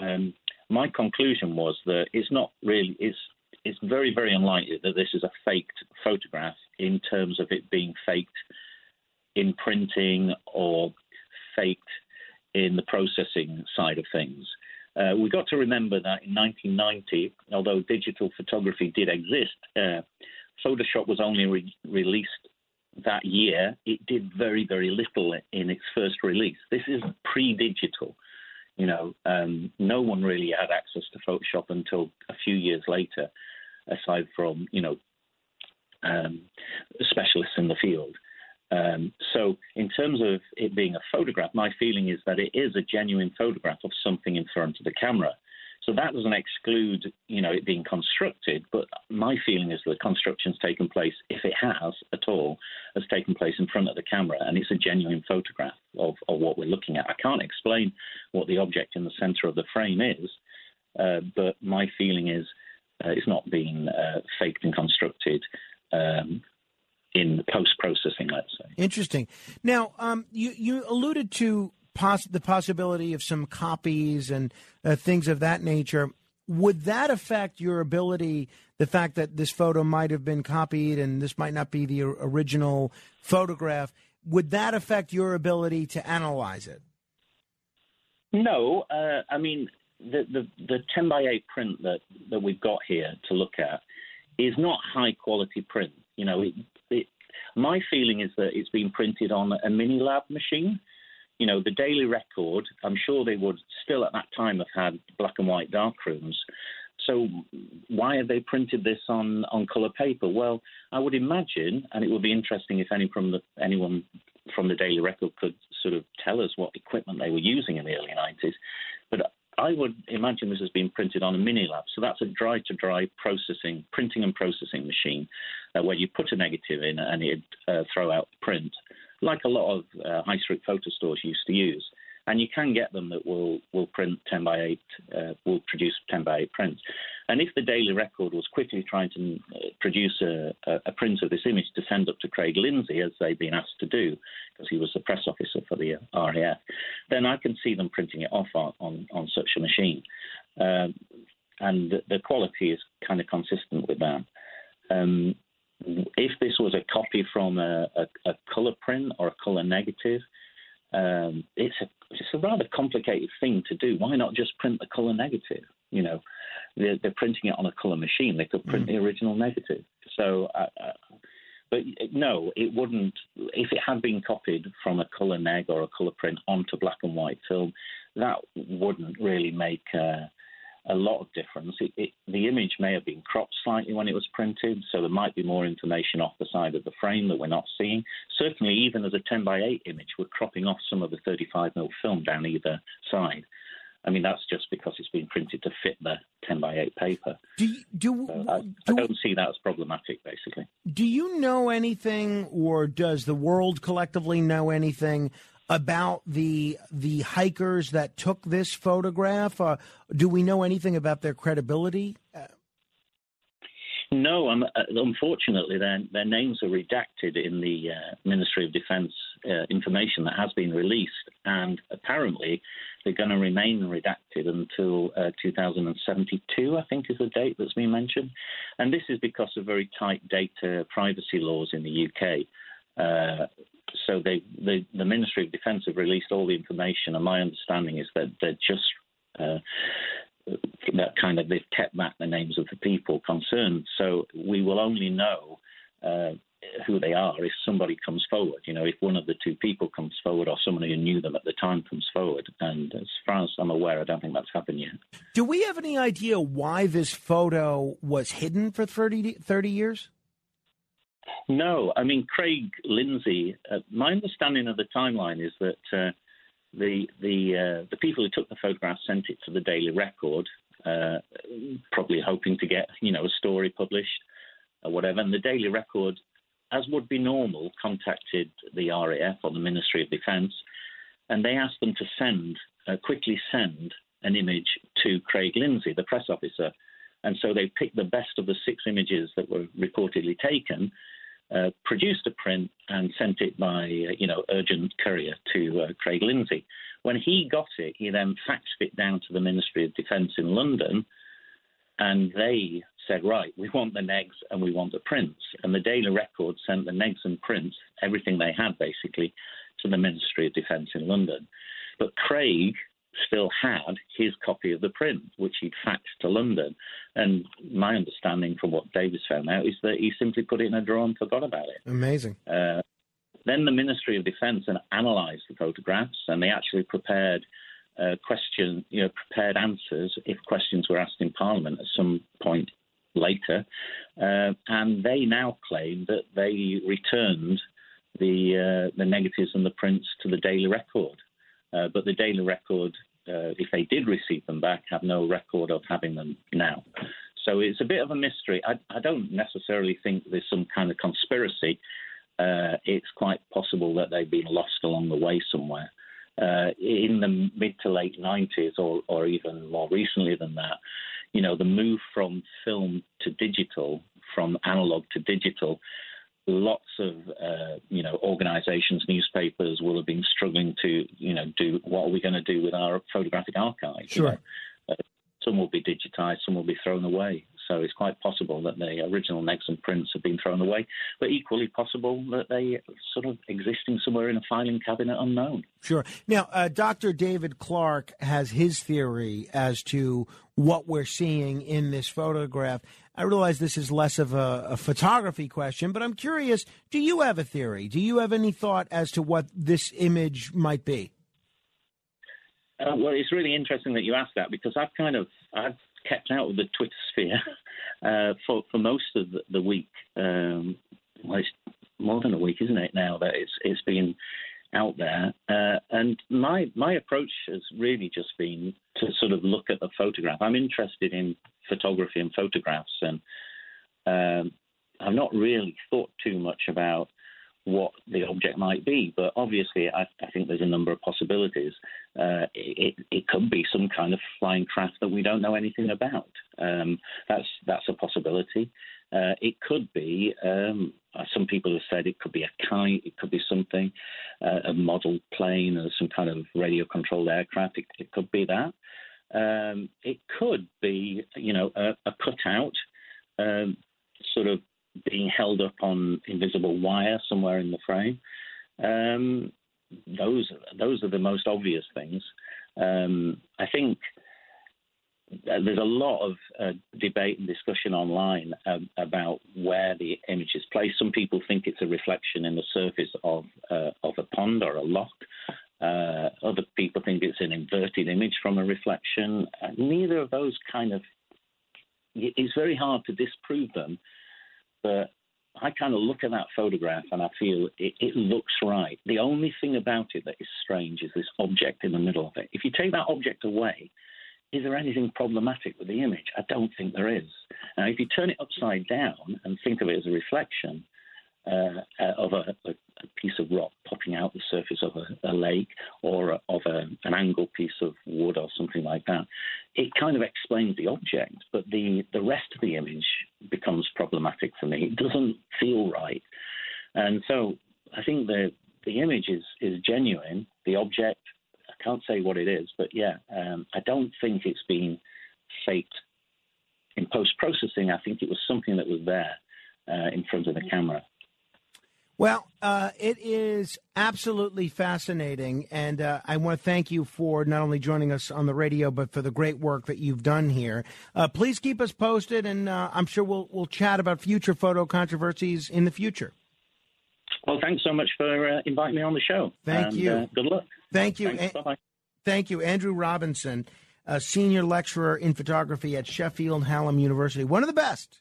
um, my conclusion was that it's not really it's it's very very unlikely that this is a faked photograph in terms of it being faked in printing or faked in the processing side of things. Uh, we got to remember that in 1990, although digital photography did exist, uh, Photoshop was only re- released that year. It did very, very little in its first release. This is pre-digital. You know, um, no one really had access to Photoshop until a few years later, aside from you know um, specialists in the field. Um, so, in terms of it being a photograph, my feeling is that it is a genuine photograph of something in front of the camera. So that doesn't exclude, you know, it being constructed. But my feeling is that construction's taken place, if it has at all, has taken place in front of the camera, and it's a genuine photograph of, of what we're looking at. I can't explain what the object in the centre of the frame is, uh, but my feeling is uh, it's not being uh, faked and constructed. Um, in post processing, let's say. Interesting. Now, um, you you alluded to poss- the possibility of some copies and uh, things of that nature. Would that affect your ability? The fact that this photo might have been copied and this might not be the original photograph. Would that affect your ability to analyze it? No, uh, I mean the, the the 10 by 8 print that that we've got here to look at is not high quality print. You know, it, it, my feeling is that it's been printed on a mini lab machine. You know, the Daily Record. I'm sure they would still at that time have had black and white darkrooms. So why have they printed this on, on colour paper? Well, I would imagine, and it would be interesting if any from the, anyone from the Daily Record could sort of tell us what equipment they were using in the early 90s. But I would imagine this has been printed on a mini lab. So that's a dry to dry processing, printing and processing machine uh, where you put a negative in and it'd uh, throw out the print, like a lot of uh, high street photo stores used to use. And you can get them that will, will print 10 by 8, uh, will produce 10 by 8 prints. And if the Daily Record was quickly trying to uh, produce a, a, print of this image to send up to Craig Lindsay, as they've been asked to do, because he was the press officer for the uh, RAF, then I can see them printing it off on, on, on such a machine. Um, and the, the quality is kind of consistent with that. Um, if this was a copy from a, a, a colour print or a colour negative, um, it's a it's a rather complicated thing to do. Why not just print the colour negative? You know, they're, they're printing it on a colour machine. They could print the original negative. So, uh, uh, but no, it wouldn't. If it had been copied from a colour neg or a colour print onto black and white film, that wouldn't really make. Uh, a lot of difference. It, it, the image may have been cropped slightly when it was printed, so there might be more information off the side of the frame that we're not seeing. Certainly, even as a 10 by 8 image, we're cropping off some of the 35 mm film down either side. I mean, that's just because it's been printed to fit the 10 by 8 paper. Do you, do, so I, I don't see that as problematic, basically. Do you know anything, or does the world collectively know anything about the the hikers that took this photograph? Uh, do we know anything about their credibility? Uh, no, um, uh, unfortunately, their, their names are redacted in the uh, Ministry of Defence uh, information that has been released, and apparently they're going to remain redacted until uh, 2072, I think is the date that's been mentioned. And this is because of very tight data privacy laws in the UK. So they, the the Ministry of Defence have released all the information, and my understanding is that they're just uh, that kind of they've kept back the names of the people concerned. So we will only know uh, who they are if somebody comes forward. You know, if one of the two people comes forward or someone who knew them at the time comes forward. And as far as I'm aware, I don't think that's happened yet. Do we have any idea why this photo was hidden for 30, 30 years? No, I mean Craig Lindsay. Uh, my understanding of the timeline is that uh, the the uh, the people who took the photograph sent it to the Daily Record, uh, probably hoping to get you know a story published or whatever. And the Daily Record, as would be normal, contacted the RAF or the Ministry of Defence, and they asked them to send uh, quickly send an image to Craig Lindsay, the press officer. And so they picked the best of the six images that were reportedly taken uh, produced a print and sent it by, uh, you know, urgent courier to uh, Craig Lindsay. When he got it, he then faxed it down to the Ministry of Defence in London, and they said, right, we want the negs and we want the prints. And the Daily Record sent the negs and prints, everything they had basically, to the Ministry of Defence in London. But Craig still had his copy of the print, which he'd faxed to London. And my understanding from what Davis found out is that he simply put it in a drawer and forgot about it. Amazing. Uh, then the Ministry of Defence analysed the photographs, and they actually prepared uh, question, you know, prepared answers if questions were asked in Parliament at some point later. Uh, and they now claim that they returned the uh, the negatives and the prints to the Daily Record. Uh, but the Daily Record, uh, if they did receive them back, have no record of having them now. So it's a bit of a mystery. I, I don't necessarily think there's some kind of conspiracy. Uh, it's quite possible that they've been lost along the way somewhere. Uh, in the mid to late 90s, or, or even more recently than that, you know, the move from film to digital, from analog to digital, lots of uh, you know organisations, newspapers will have been struggling to you know do what are we going to do with our photographic archive? Sure. You know? uh, some will be digitised, some will be thrown away. So it's quite possible that the original negs and prints have been thrown away, but equally possible that they sort of existing somewhere in a filing cabinet unknown. Sure. Now, uh, Dr. David Clarke has his theory as to what we're seeing in this photograph. I realize this is less of a, a, photography question, but I'm curious do you have a theory? Do you have any thought as to what this image might be? Uh, well, it's really interesting that you asked that because I've kind of I've kept out of the Twitter sphere uh, for for most of the, week. Um, well, it's more than a week, isn't it? Now that it's it's been out there, uh, and my my approach has really just been to sort of look at the photograph. I'm interested in photography and photographs, and um, I've not really thought too much about what the object might be. But obviously, I, I think there's a number of possibilities. Uh, it, it, could be some kind of flying craft that we don't know anything about. Um, that's that's a possibility. Uh, it could be. Um, some people have said it could be a kite. It could be something, uh, a model plane or some kind of radio-controlled aircraft. It, it could be that. Um, it could be, you know, a, a cutout, um, sort of being held up on invisible wire somewhere in the frame. Um, those those are the most obvious things. Um, I think there's a lot of uh, debate and discussion online um, about where the image is placed. Some people think it's a reflection in the surface of uh, of a pond or a loch. Uh, other people think it's an inverted image from a reflection. Uh, neither of those kind of it's very hard to disprove them but I kind of look at that photograph and I feel it, it, looks right. The only thing about it that is strange is this object in the middle of it. If you take that object away, is there anything problematic with the image? I don't think there is. Now, if you turn it upside down and think of it as a reflection, of a, a, a, piece of rock popping out the surface of a, a lake or of an angled piece of wood or something like that. It kind of explains the object, but the, the rest of the image becomes problematic for me. It doesn't feel right. And so I think the, the image is, is genuine. The object, I can't say what it is, but yeah, um, I don't think it's been faked. In post processing, I think it was something that was there uh, in front of the camera. Well, uh, it is absolutely fascinating, and uh, I want to thank you for not only joining us on the radio, but for the great work that you've done here. Uh, please keep us posted, and uh, I'm sure we'll we'll chat about future photo controversies in the future. Well, thanks so much for uh, inviting me on the show. Thank And, you. uh, good luck. Thank you. Thanks, A- Thank you, Andrew Robinson, a senior lecturer in photography at Sheffield Hallam University. One of the best.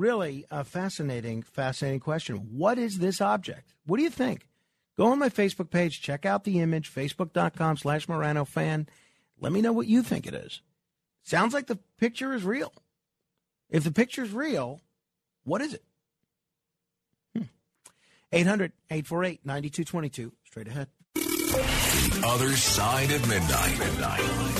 Really a fascinating, fascinating question. What is this object? What do you think? Go on my Facebook page, check out the image, facebook.com slash Morano fan. Let me know what you think it is. Sounds like the picture is real. If the picture is real, what is it? Hmm. 800 848 9222. Straight ahead. The other side of midnight.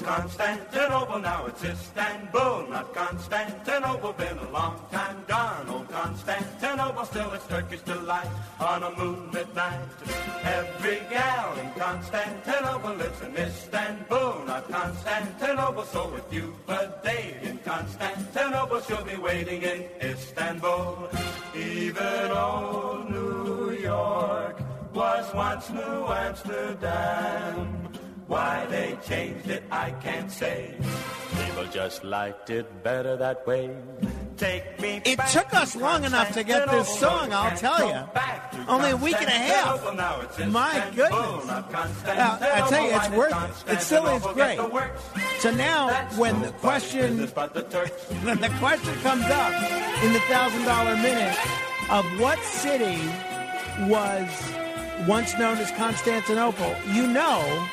was Constantinople, now it's Istanbul, not Constantinople. Been a long time gone, old Constantinople, still it's Turkish delight on a moonlit night. Every gal in Constantinople lives in Istanbul, not Constantinople. So if you've a date in Constantinople, she'll be waiting in Istanbul. Even old New York was once New Amsterdam. Why they changed it, I can't say. People just liked it better that way. Take me It back took us long enough to get this song, I'll tell you. Only a week and a half. My goodness. Now, I tell you, it's worth it. It still is great. So now, when the question, when the question comes up in the thousand dollar minute of what city was once known as Constantinople, you know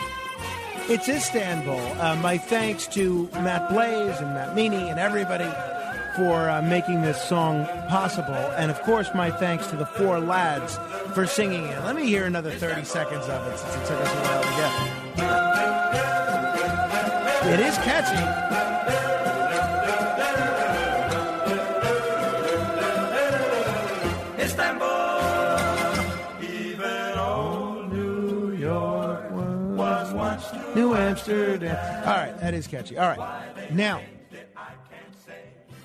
it's Istanbul. Uh, my thanks to Matt Blaze and Matt Meany and everybody for uh, making this song possible. And of course, my thanks to the four lads for singing it. Let me hear another 30 seconds of it since it took us a while to get. It is catchy. Amsterdam. All right, that is catchy. All right, now,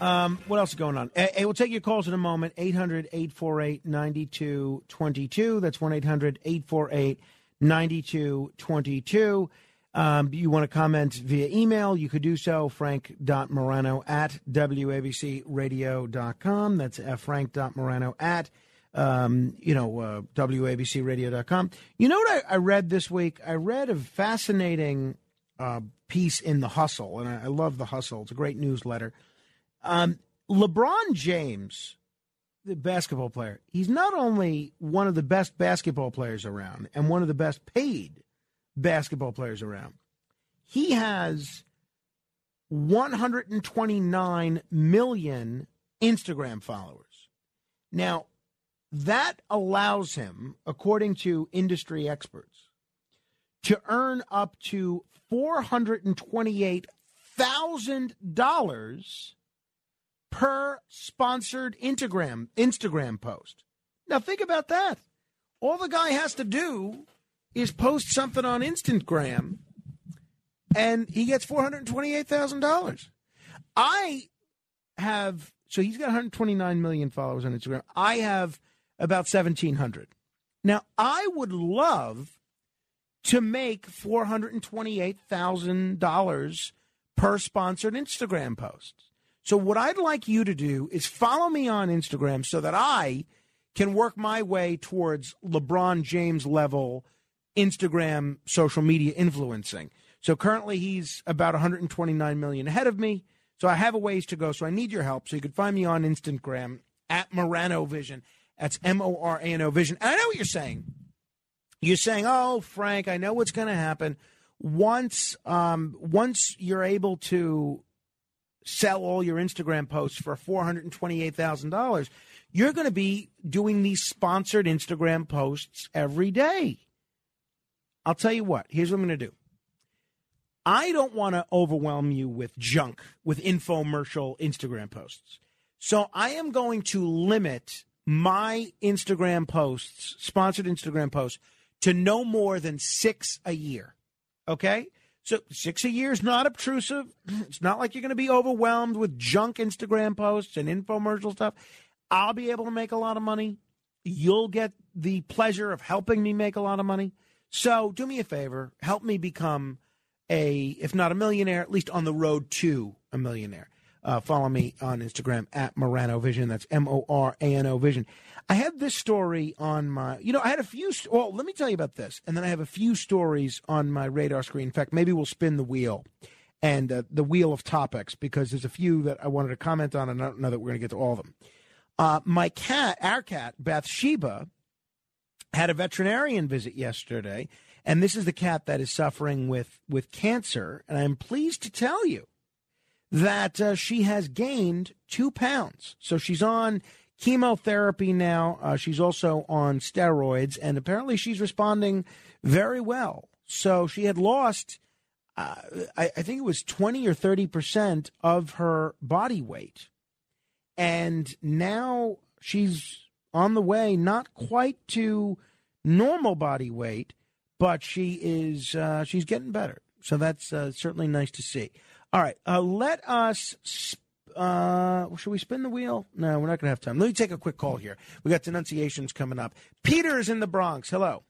um, what else is going on? Hey, we'll take your calls in a moment. 800 848 9222. That's 1 800 848 9222. Um, you want to comment via email, you could do so, frank.morano at wabcradio.com. That's frank.morano at, um, you know, uh, wabcradio.com. You know what I, I read this week? I read a fascinating uh, piece in The Hustle, and I, I love The Hustle. It's a great newsletter. Um, LeBron James, the basketball player, he's not only one of the best basketball players around and one of the best paid basketball players around, he has 129 million Instagram followers. Now, that allows him, according to industry experts, to earn up to $428,000 per sponsored Instagram Instagram post. Now think about that. All the guy has to do is post something on Instagram and he gets $428,000. I have so he's got 129 million followers on Instagram. I have about 1700. Now, I would love to make $428,000 per sponsored Instagram post. So, what I'd like you to do is follow me on Instagram so that I can work my way towards LeBron James level Instagram social media influencing. So, currently he's about 129 million ahead of me. So, I have a ways to go. So, I need your help. So, you can find me on Instagram at Morano Vision. That's M O R A N O Vision. And I know what you're saying. You're saying, "Oh, Frank, I know what's going to happen once um, once you're able to sell all your Instagram posts for $428,000, you're going to be doing these sponsored Instagram posts every day. I'll tell you what, here's what I'm going to do. I don't want to overwhelm you with junk, with infomercial Instagram posts. So I am going to limit my Instagram posts, sponsored Instagram posts, to no more than six a year. Okay? So six a year is not obtrusive. It's not like you're going to be overwhelmed with junk Instagram posts and infomercial stuff. I'll be able to make a lot of money. You'll get the pleasure of helping me make a lot of money. So do me a favor, help me become a, if not a millionaire, at least on the road to a millionaire. Uh, follow me on Instagram at Morano Vision. That's M O R A N O Vision. I had this story on my, you know, I had a few. Well, let me tell you about this, and then I have a few stories on my radar screen. In fact, maybe we'll spin the wheel and uh, the wheel of topics because there's a few that I wanted to comment on, and I don't know that we're going to get to all of them. Uh, my cat, our cat, Bathsheba, had a veterinarian visit yesterday, and this is the cat that is suffering with with cancer. And I'm pleased to tell you that uh, she has gained two pounds. So she's on chemotherapy now. Uh, she's also on steroids, and apparently she's responding very well. So she had lost, uh, I, I think it was 20 or 30 percent of her body weight. And now she's on the way, not quite to normal body weight, but she is uh, she's getting better. So that's uh, certainly nice to see. All right, uh, let us. Sp- uh, should we spin the wheel? No, we're not going to have time. Let me take a quick call here. We got denunciations coming up. Peter's in the Bronx. Hello.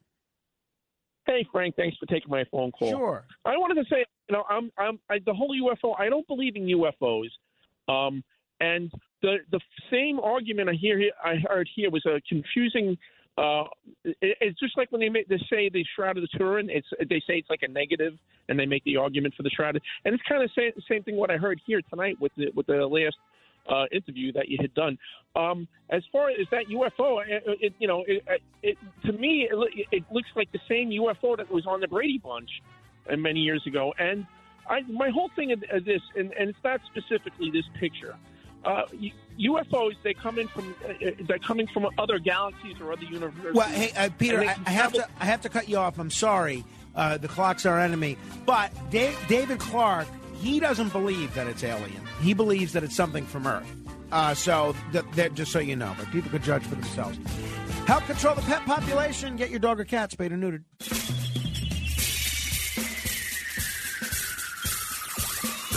Hey Frank, thanks for taking my phone call. Sure. I wanted to say, you know, I'm, I'm, I, the whole UFO. I don't believe in UFOs, um, and the the same argument I hear I heard here was a confusing uh, it, it's just like when they make they say the Shroud of the Turin. It's they say it's like a negative, and they make the argument for the Shroud. And it's kind of the same, same thing what I heard here tonight with the with the last uh, interview that you had done. Um, as far as that UFO, it, it, you know, it, it, to me it, it looks like the same UFO that was on the Brady Bunch uh, many years ago. And I, my whole thing of this, and, and it's not specifically this picture. Uh, UFOs they come in from uh, they're coming from other galaxies or other universes. Well, hey, uh, Peter, I, I, have to I have to cut you off. I'm sorry. Uh, the clock's our enemy. But Dave, David Clarke he doesn't believe that it's alien. He believes that it's something from Earth. Uh, so that, just so you know, but people could judge for themselves. Help control the pet population. Get your dog or cat spayed or neutered.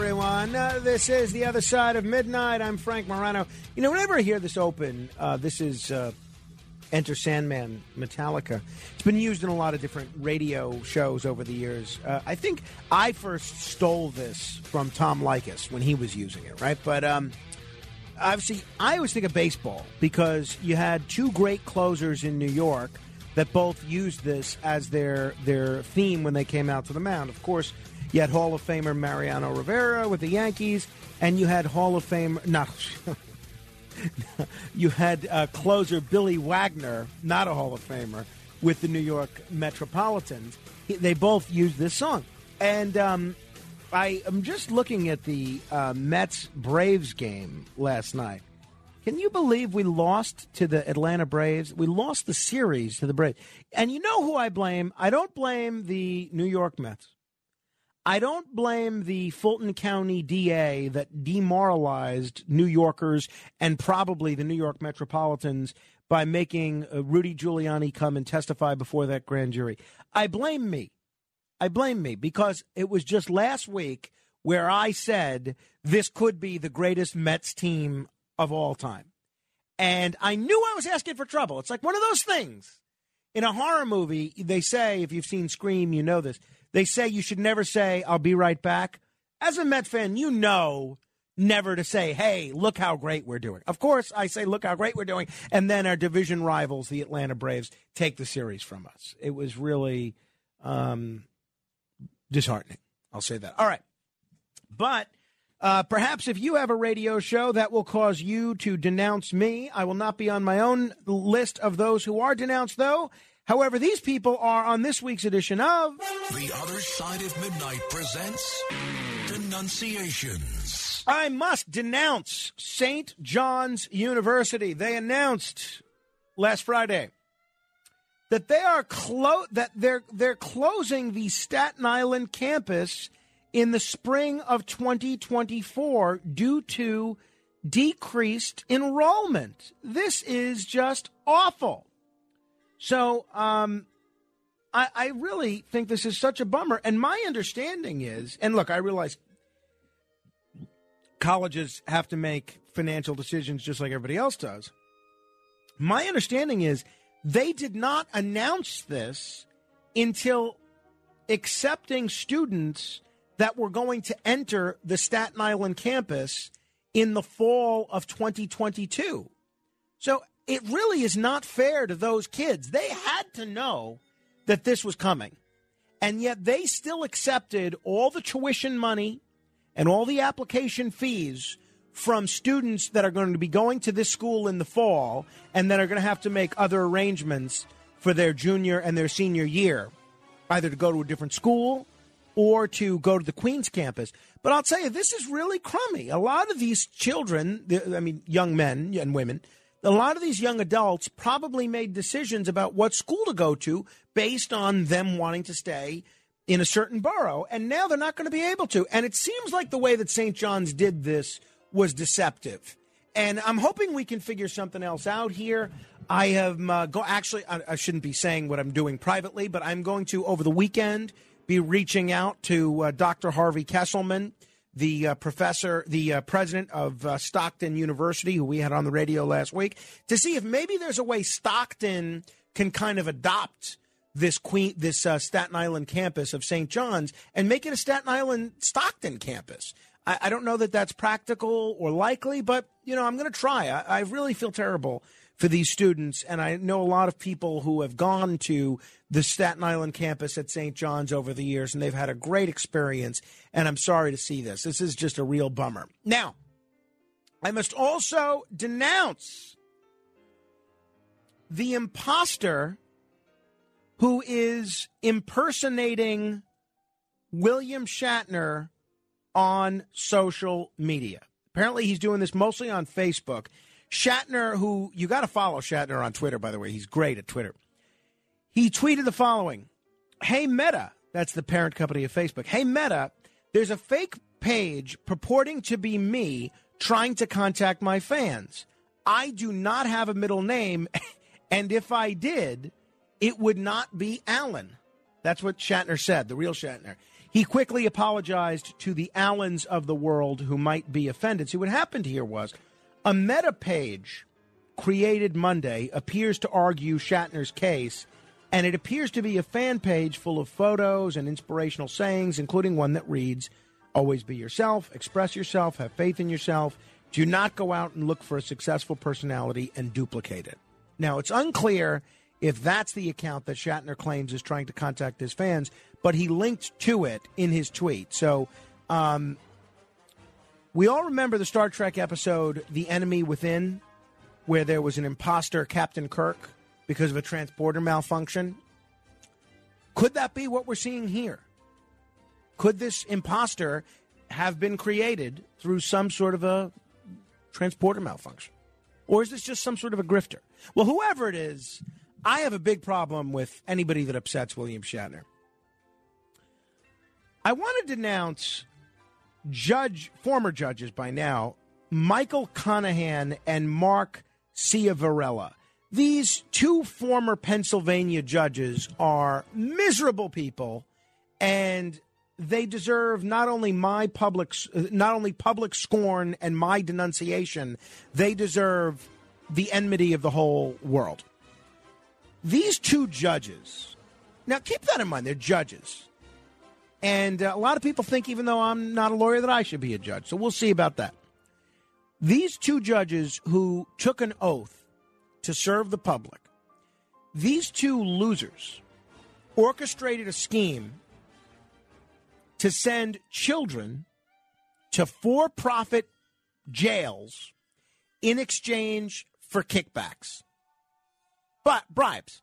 Everyone. Uh, this is The Other Side of Midnight. I'm Frank Morano. You know, whenever I hear this open, uh, this is uh, Enter Sandman Metallica. It's been used in a lot of different radio shows over the years. Uh, I think I first stole this from Tom Leykis when he was using it, right? But um, obviously, I always think of baseball because you had two great closers in New York that both used this as their their theme when they came out to the mound. Of course, you had Hall of Famer Mariano Rivera with the Yankees, and you had Hall of Fame not. you had uh, closer Billy Wagner, not a Hall of Famer, with the New York Metropolitans. They both used this song, and um, I am just looking at the uh, Mets Braves game last night. Can you believe we lost to the Atlanta Braves? We lost the series to the Braves. And you know who I blame? I don't blame the New York Mets. I don't blame the Fulton County DA that demoralized New Yorkers and probably the New York Metropolitans by making uh, Rudy Giuliani come and testify before that grand jury. I blame me. I blame me because it was just last week where I said this could be the greatest Mets team of all time. And I knew I was asking for trouble. It's like one of those things. In a horror movie, they say, if you've seen Scream, you know this They say you should never say, I'll be right back. As a Met fan, you know never to say, hey, look how great we're doing. Of course, I say, look how great we're doing. And then our division rivals, the Atlanta Braves, take the series from us. It was really um, disheartening. I'll say that. All right. But uh, perhaps if you have a radio show that will cause you to denounce me, I will not be on my own list of those who are denounced, though. However, these people are on this week's edition of The Other Side of Midnight presents Denunciations. I must denounce St. John's University. They announced last Friday that they are clo- that they're they're closing the Staten Island campus in the spring of 2024 due to decreased enrollment. This is just awful. So, um, I, I really think this is such a bummer. And my understanding is, and look, I realize colleges have to make financial decisions just like everybody else does. My understanding is they did not announce this until accepting students that were going to enter the Staten Island campus in the fall of 2022. So it really is not fair to those kids. They had to know that this was coming. And yet they still accepted all the tuition money and all the application fees from students that are going to be going to this school in the fall and that are going to have to make other arrangements for their junior and their senior year, either to go to a different school or to go to the Queens campus. But I'll tell you, this is really crummy. A lot of these children, I mean, young men and women, a lot of these young adults probably made decisions about what school to go to based on them wanting to stay in a certain borough. And now they're not going to be able to. And it seems like the way that St. John's did this was deceptive. And I'm hoping we can figure something else out here. I have uh, go actually I, I shouldn't be saying what I'm doing privately, but I'm going to over the weekend be reaching out to uh, Dr. Harvey Kesselman, the uh, professor, the uh, president of uh, Stockton University, who we had on the radio last week, to see if maybe there's a way Stockton can kind of adopt this Queen, this uh, Staten Island campus of St. John's and make it a Staten Island Stockton campus. I, I don't know that that's practical or likely, but you know I'm going to try. I, I really feel terrible for these students. And I know a lot of people who have gone to the Staten Island campus at St. John's over the years, and they've had a great experience. And I'm sorry to see this. This is just a real bummer. Now, I must also denounce the imposter who is impersonating William Shatner on social media. Apparently, he's doing this mostly on Facebook. Shatner, who you got to follow Shatner on Twitter, by the way, he's great at Twitter. He tweeted the following Hey, Meta, that's the parent company of Facebook. Hey, Meta, there's a fake page purporting to be me trying to contact my fans. I do not have a middle name, and if I did, it would not be Allen. That's what Shatner said, the real Shatner. He quickly apologized to the Allens of the world who might be offended. See, what happened here was a meta page created Monday appears to argue Shatner's case, and it appears to be a fan page full of photos and inspirational sayings, including one that reads, Always be yourself, express yourself, have faith in yourself. Do not go out and look for a successful personality and duplicate it. Now, it's unclear if that's the account that Shatner claims is trying to contact his fans, but he linked to it in his tweet. So, um, we all remember the Star Trek episode The Enemy Within, where there was an imposter, Captain Kirk, because of a transporter malfunction. Could that be what we're seeing here? Could this imposter have been created through some sort of a transporter malfunction? Or is this just some sort of a grifter? Well, whoever it is, I have a big problem with anybody that upsets William Shatner. I want to denounce judge, former judges by now, Michael Conahan and Mark Ciavarella. These two former Pennsylvania judges are miserable people, and they deserve not only my public, uh, not only public scorn and my denunciation, they deserve the enmity of the whole world. These two judges, now keep that in mind, they're judges. And uh, a lot of people think, even though I'm not a lawyer, that I should be a judge. So we'll see about that. These two judges who took an oath to serve the public, these two losers orchestrated a scheme to send children to for profit jails in exchange for kickbacks, but bribes.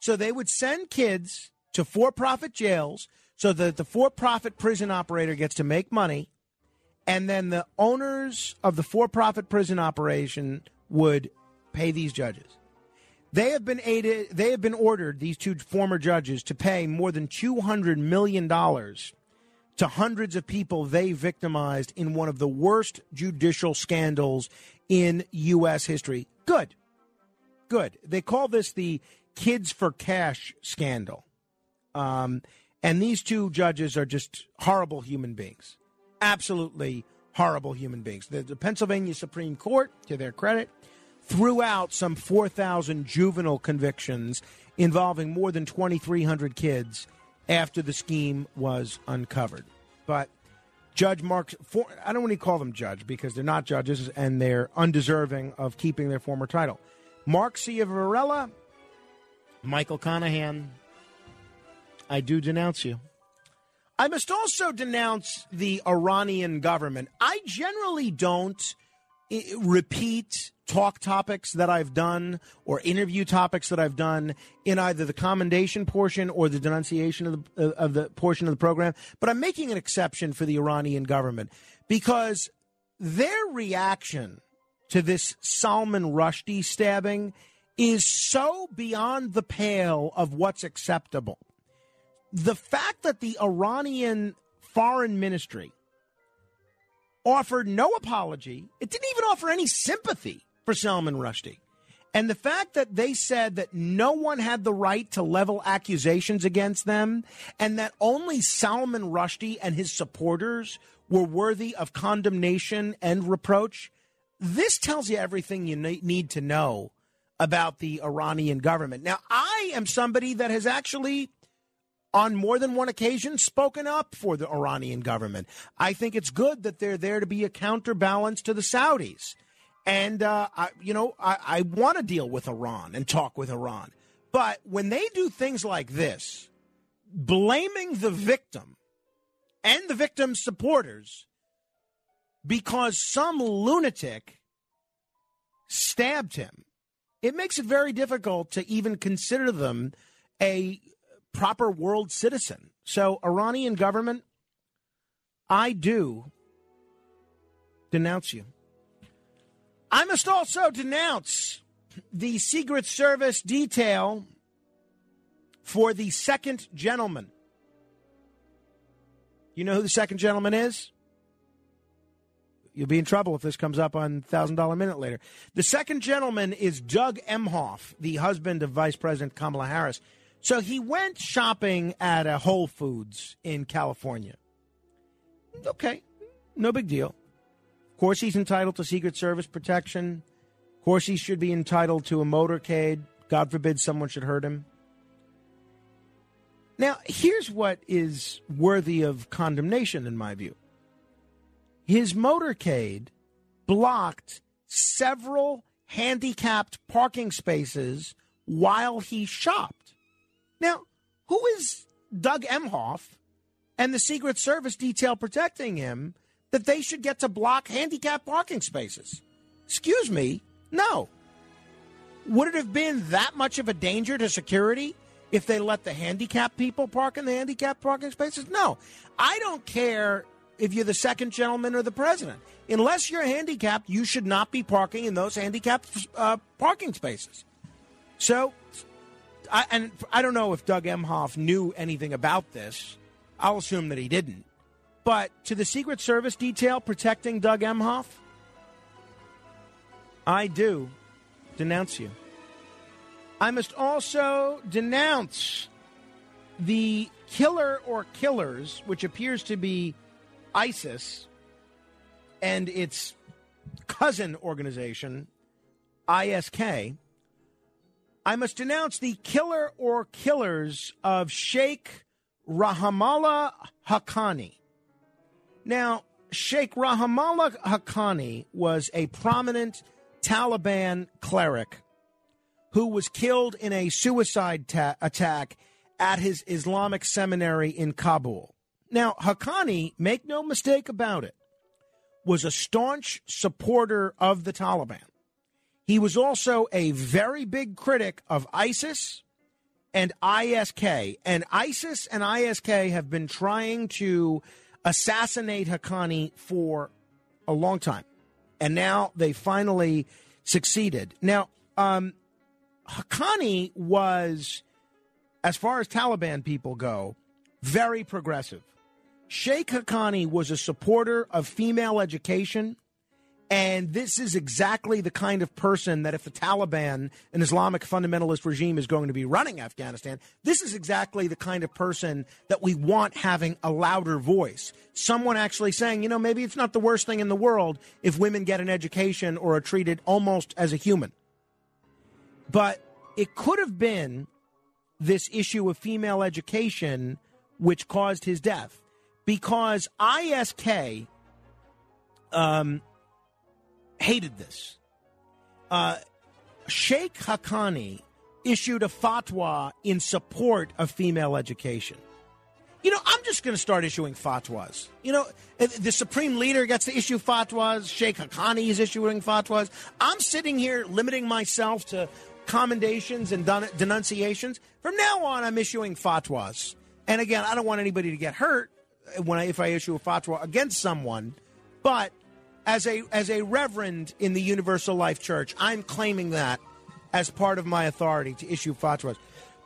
So they would send kids to for profit jails so that the for profit prison operator gets to make money, and then the owners of the for profit prison operation would pay these judges. They have been aided, they have been ordered, these two former judges, to pay more than $200 million to hundreds of people they victimized in one of the worst judicial scandals in U.S. history. Good. Good. They call this the Kids for Cash scandal. Um, and these two judges are just horrible human beings. Absolutely horrible human beings. The, the Pennsylvania Supreme Court, to their credit, threw out some 4,000 juvenile convictions involving more than 2,300 kids after the scheme was uncovered. But Judge Mark, for, I don't want to call them judge because they're not judges and they're undeserving of keeping their former title. Mark Ciavarella, Michael Conahan, I do denounce you. I must also denounce the Iranian government. I generally don't eh, repeat talk topics that I've done or interview topics that I've done in either the commendation portion or the denunciation of the, of the portion of the program. But I'm making an exception for the Iranian government because their reaction to this Salman Rushdie stabbing is so beyond the pale of what's acceptable. The fact that the Iranian foreign ministry offered no apology, it didn't even offer any sympathy for Salman Rushdie. And the fact that they said that no one had the right to level accusations against them and that only Salman Rushdie and his supporters were worthy of condemnation and reproach, this tells you everything you need to know about the Iranian government. Now, I am somebody that has actually on more than one occasion spoken up for the Iranian government. I think it's good that they're there to be a counterbalance to the Saudis. And, uh, I, you know, I, I want to deal with Iran and talk with Iran. But when they do things like this, blaming the victim and the victim's supporters because some lunatic stabbed him, it makes it very difficult to even consider them a proper world citizen. So, Iranian government, I do denounce you. I must also denounce the Secret Service detail for the second gentleman. You know who the second gentleman is? You'll be in trouble if this comes up on $1,000 Minute later. The second gentleman is Doug Emhoff, the husband of Vice President Kamala Harris. So he went shopping at a Whole Foods in California. Okay, no big deal. Of course, he's entitled to Secret Service protection. Of course, he should be entitled to a motorcade. God forbid someone should hurt him. Now, here's what is worthy of condemnation, in my view. His motorcade blocked several handicapped parking spaces while he shopped. Now, who is Doug Emhoff and the Secret Service detail protecting him that they should get to block handicapped parking spaces. Excuse me, no. Would it have been that much of a danger to security if they let the handicapped people park in the handicapped parking spaces? No. I don't care if you're the second gentleman or the president. Unless you're handicapped, you should not be parking in those handicapped uh, parking spaces. So, I, and I don't know if Doug Emhoff knew anything about this. I'll assume that he didn't. But to the Secret Service detail protecting Doug Emhoff, I do denounce you. I must also denounce the killer or killers, which appears to be ISIS and its cousin organization, ISK. I must denounce the killer or killers of Sheikh Rahimullah Haqqani. Now, Sheikh Rahimullah Haqqani was a prominent Taliban cleric who was killed in a suicide ta- attack at his Islamic seminary in Kabul. Now, Haqqani, make no mistake about it, was a staunch supporter of the Taliban. He was also a very big critic of ISIS and ISK. And ISIS and ISK have been trying to assassinate Haqqani for a long time. And now they finally succeeded. Now, um, Haqqani was, as far as Taliban people go, very progressive. Sheikh Haqqani was a supporter of female education. And this is exactly the kind of person that if the Taliban, an Islamic fundamentalist regime, is going to be running Afghanistan, this is exactly the kind of person that we want having a louder voice. Someone actually saying, you know, maybe it's not the worst thing in the world if women get an education or are treated almost as a human. But it could have been this issue of female education which caused his death because ISK um, hated this. Uh, Sheikh Haqqani issued a fatwa in support of female education. You know, I'm just going to start issuing fatwas. You know, the supreme leader gets to issue fatwas. Sheikh Haqqani is issuing fatwas. I'm sitting here limiting myself to commendations and denunciations. From now on, I'm issuing fatwas. And again, I don't want anybody to get hurt when I, if I issue a fatwa against someone, but as a as a reverend in the Universal Life Church, I'm claiming that as part of my authority to issue fatwas.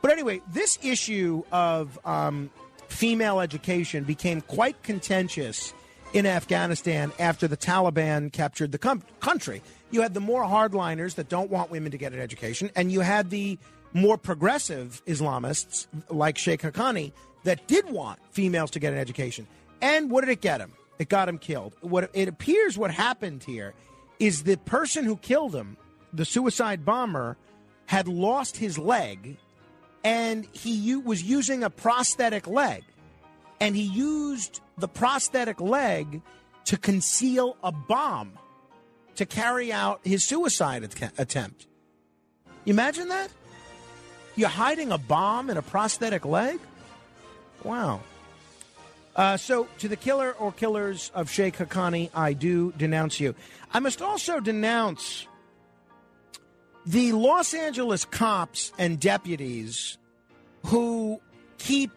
But anyway, this issue of um, female education became quite contentious in Afghanistan after the Taliban captured the com- country. You had the more hardliners that don't want women to get an education, and you had the more progressive Islamists like Sheikh Haqqani that did want females to get an education. And what did it get him? It got him killed. What it appears what happened here is the person who killed him, the suicide bomber, had lost his leg and he u- was using a prosthetic leg. And he used the prosthetic leg to conceal a bomb to carry out his suicide at- attempt. You imagine that? You're hiding a bomb in a prosthetic leg? Wow. Uh, so, to the killer or killers of Sheikh Haqqani, I do denounce you. I must also denounce the Los Angeles cops and deputies who keep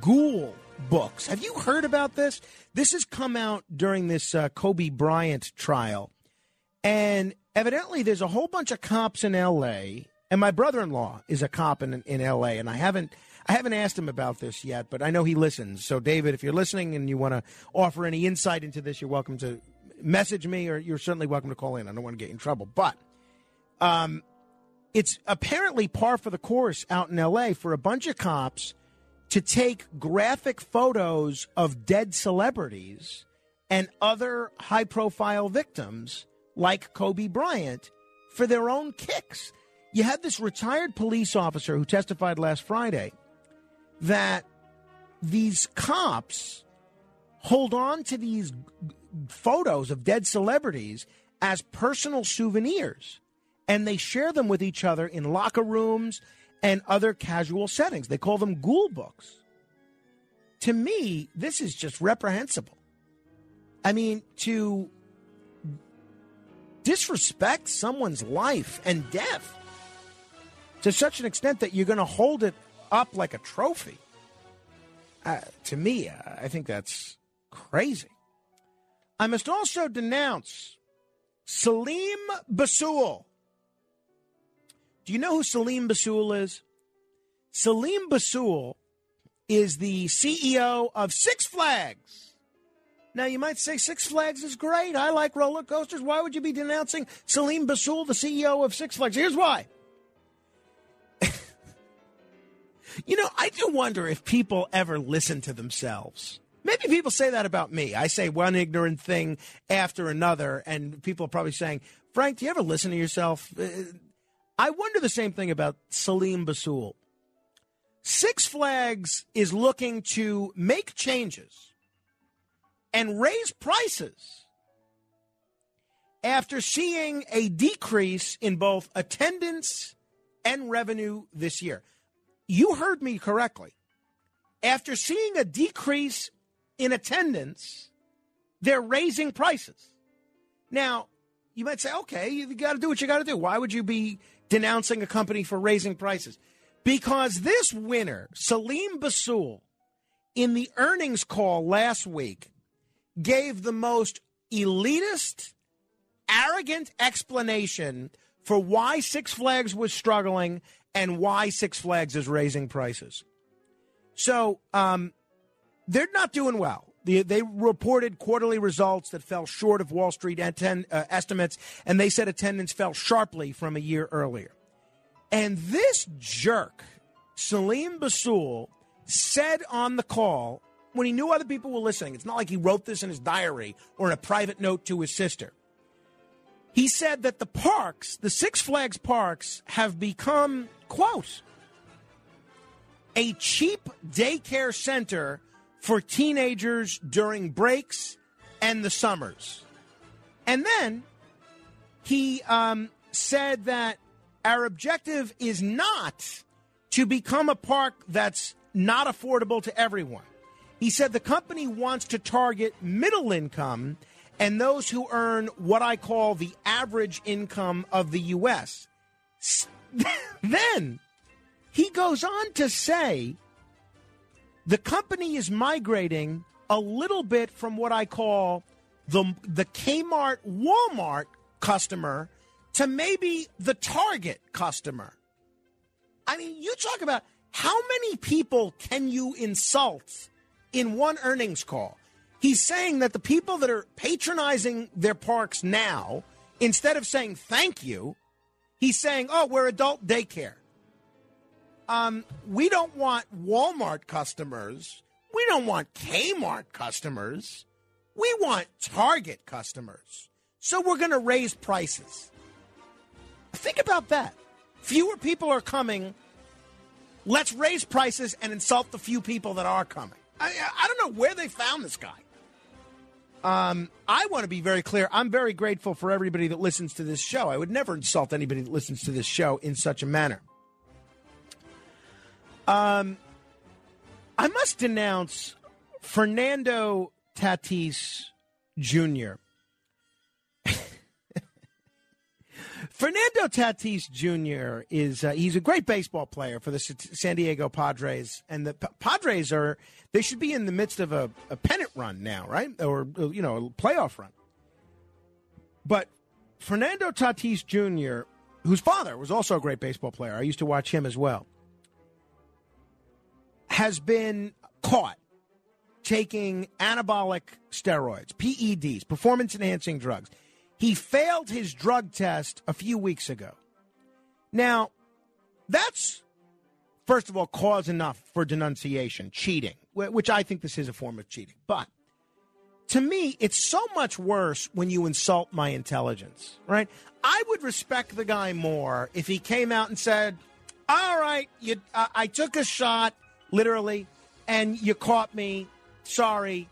ghoul books. Have you heard about this? This has come out during this uh, Kobe Bryant trial. And evidently, there's a whole bunch of cops in L.A., and my brother in law is a cop in, in L.A., and I haven't I haven't asked him about this yet, but I know he listens. So, David, if you're listening and you want to offer any insight into this, you're welcome to message me, or you're certainly welcome to call in. I don't want to get in trouble, but um, it's apparently par for the course out in L.A. for a bunch of cops to take graphic photos of dead celebrities and other high-profile victims like Kobe Bryant for their own kicks. You had this retired police officer who testified last Friday that these cops hold on to these photos of dead celebrities as personal souvenirs and they share them with each other in locker rooms and other casual settings. They call them ghoul books. To me, this is just reprehensible. I mean, to disrespect someone's life and death to such an extent that you're going to hold it up like a trophy. Uh, to me, uh, I think that's crazy. I must also denounce Selim Bassoul. Do you know who Selim Bassoul is? Selim Bassoul is the CEO of Six Flags. Now, you might say Six Flags is great. I like roller coasters. Why would you be denouncing Selim Bassoul, the CEO of Six Flags? Here's why You know, I do wonder if people ever listen to themselves. Maybe people say that about me. I say one ignorant thing after another, and people are probably saying, Frank, do you ever listen to yourself? Uh, I wonder the same thing about Selim Bassoul. Six Flags is looking to make changes and raise prices after seeing a decrease in both attendance and revenue this year. You heard me correctly. After seeing a decrease in attendance, they're raising prices. Now, you might say, okay, you got to do what you got to do. Why would you be denouncing a company for raising prices? Because this winner, Selim Bassoul, in the earnings call last week, gave the most elitist, arrogant explanation for why Six Flags was struggling and why Six Flags is raising prices. So um, they're not doing well. They, they, reported quarterly results that fell short of Wall Street atten- uh, estimates, and they said attendance fell sharply from a year earlier. And this jerk, Selim Bassoul, said on the call when he knew other people were listening, it's not like he wrote this in his diary or in a private note to his sister. He said that the parks, the Six Flags parks, have become, quote, a cheap daycare center for teenagers during breaks and the summers. And then he um, said that our objective is not to become a park that's not affordable to everyone. He said the company wants to target middle income and those who earn what I call the average income of the U.S. then he goes on to say the company is migrating a little bit from what I call the the Kmart Walmart customer to maybe the Target customer. I mean, you talk about how many people can you insult in one earnings call? He's saying that the people that are patronizing their parks now, instead of saying thank you, he's saying, "Oh, we're adult daycare." Um, we don't want Walmart customers. We don't want Kmart customers. We want Target customers. So we're going to raise prices. Think about that. Fewer people are coming. Let's raise prices and insult the few people that are coming. I, I don't know where they found this guy. Um, I want to be very clear. I'm very grateful for everybody that listens to this show. I would never insult anybody that listens to this show in such a manner. Um, I must denounce Fernando Tatis Jr. Fernando Tatis Jr. is uh, he's a great baseball player for the San Diego Padres, and the P- Padres are they should be in the midst of a, a pennant run now, right? Or you know, a playoff run. But Fernando Tatis Jr., whose father was also a great baseball player, I used to watch him as well has been caught taking anabolic steroids, PEDs, performance enhancing drugs. He failed his drug test a few weeks ago. Now, that's, first of all, cause enough for denunciation, cheating, which I think this is a form of cheating. But to me, it's so much worse when you insult my intelligence, right? I would respect the guy more if he came out and said, All right, you, uh, I took a shot literally, and you caught me. Sorry.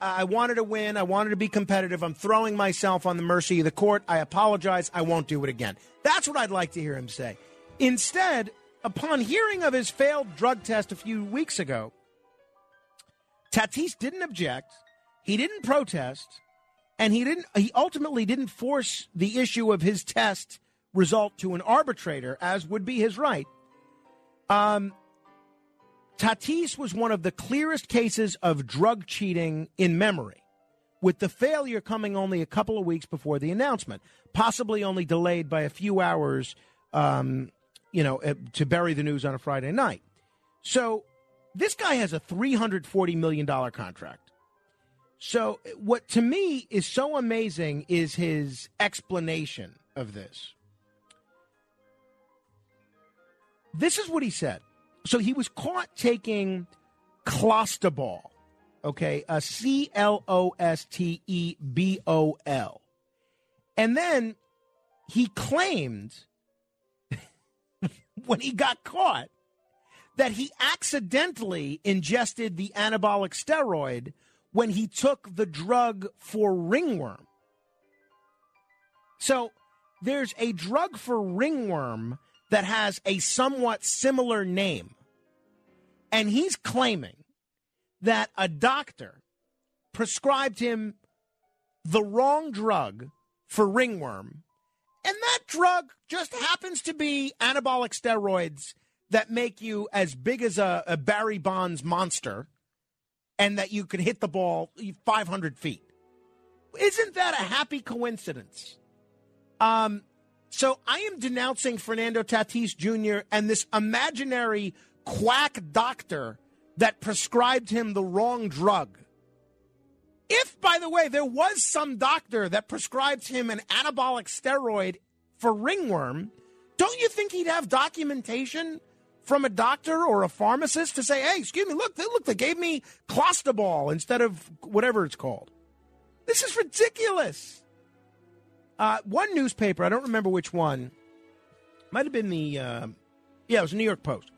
I wanted to win. I wanted to be competitive. I'm throwing myself on the mercy of the court. I apologize. I won't do it again. That's what I'd like to hear him say. Instead, upon hearing of his failed drug test a few weeks ago, Tatis didn't object. He didn't protest, and he didn't. He ultimately didn't force the issue of his test result to an arbitrator, as would be his right. Um, Tatis was one of the clearest cases of drug cheating in memory, with the failure coming only a couple of weeks before the announcement, possibly only delayed by a few hours, um, you know, eh, to bury the news on a Friday night. So this guy has a $340 million contract. So, what to me is so amazing is his explanation of this. This is what he said. So he was caught taking clostebol, okay, a C L O S T E B O L. And then he claimed when he got caught that he accidentally ingested the anabolic steroid when he took the drug for ringworm. So there's a drug for ringworm that has a somewhat similar name. And he's claiming that a doctor prescribed him the wrong drug for ringworm. And that drug just happens to be anabolic steroids that make you as big as a, a Barry Bonds monster and that you can hit the ball 500 feet. Isn't that a happy coincidence? Um, so I am denouncing Fernando Tatis Jr. and this imaginary quack doctor that prescribed him the wrong drug. If, by the way, there was some doctor that prescribed him an anabolic steroid for ringworm, don't you think he'd have documentation from a doctor or a pharmacist to say, "Hey, excuse me, look, they, look, they gave me clostebol instead of whatever it's called." This is ridiculous. Uh, one newspaper, I don't remember which one, might have been the, uh, yeah, it was the New York Post.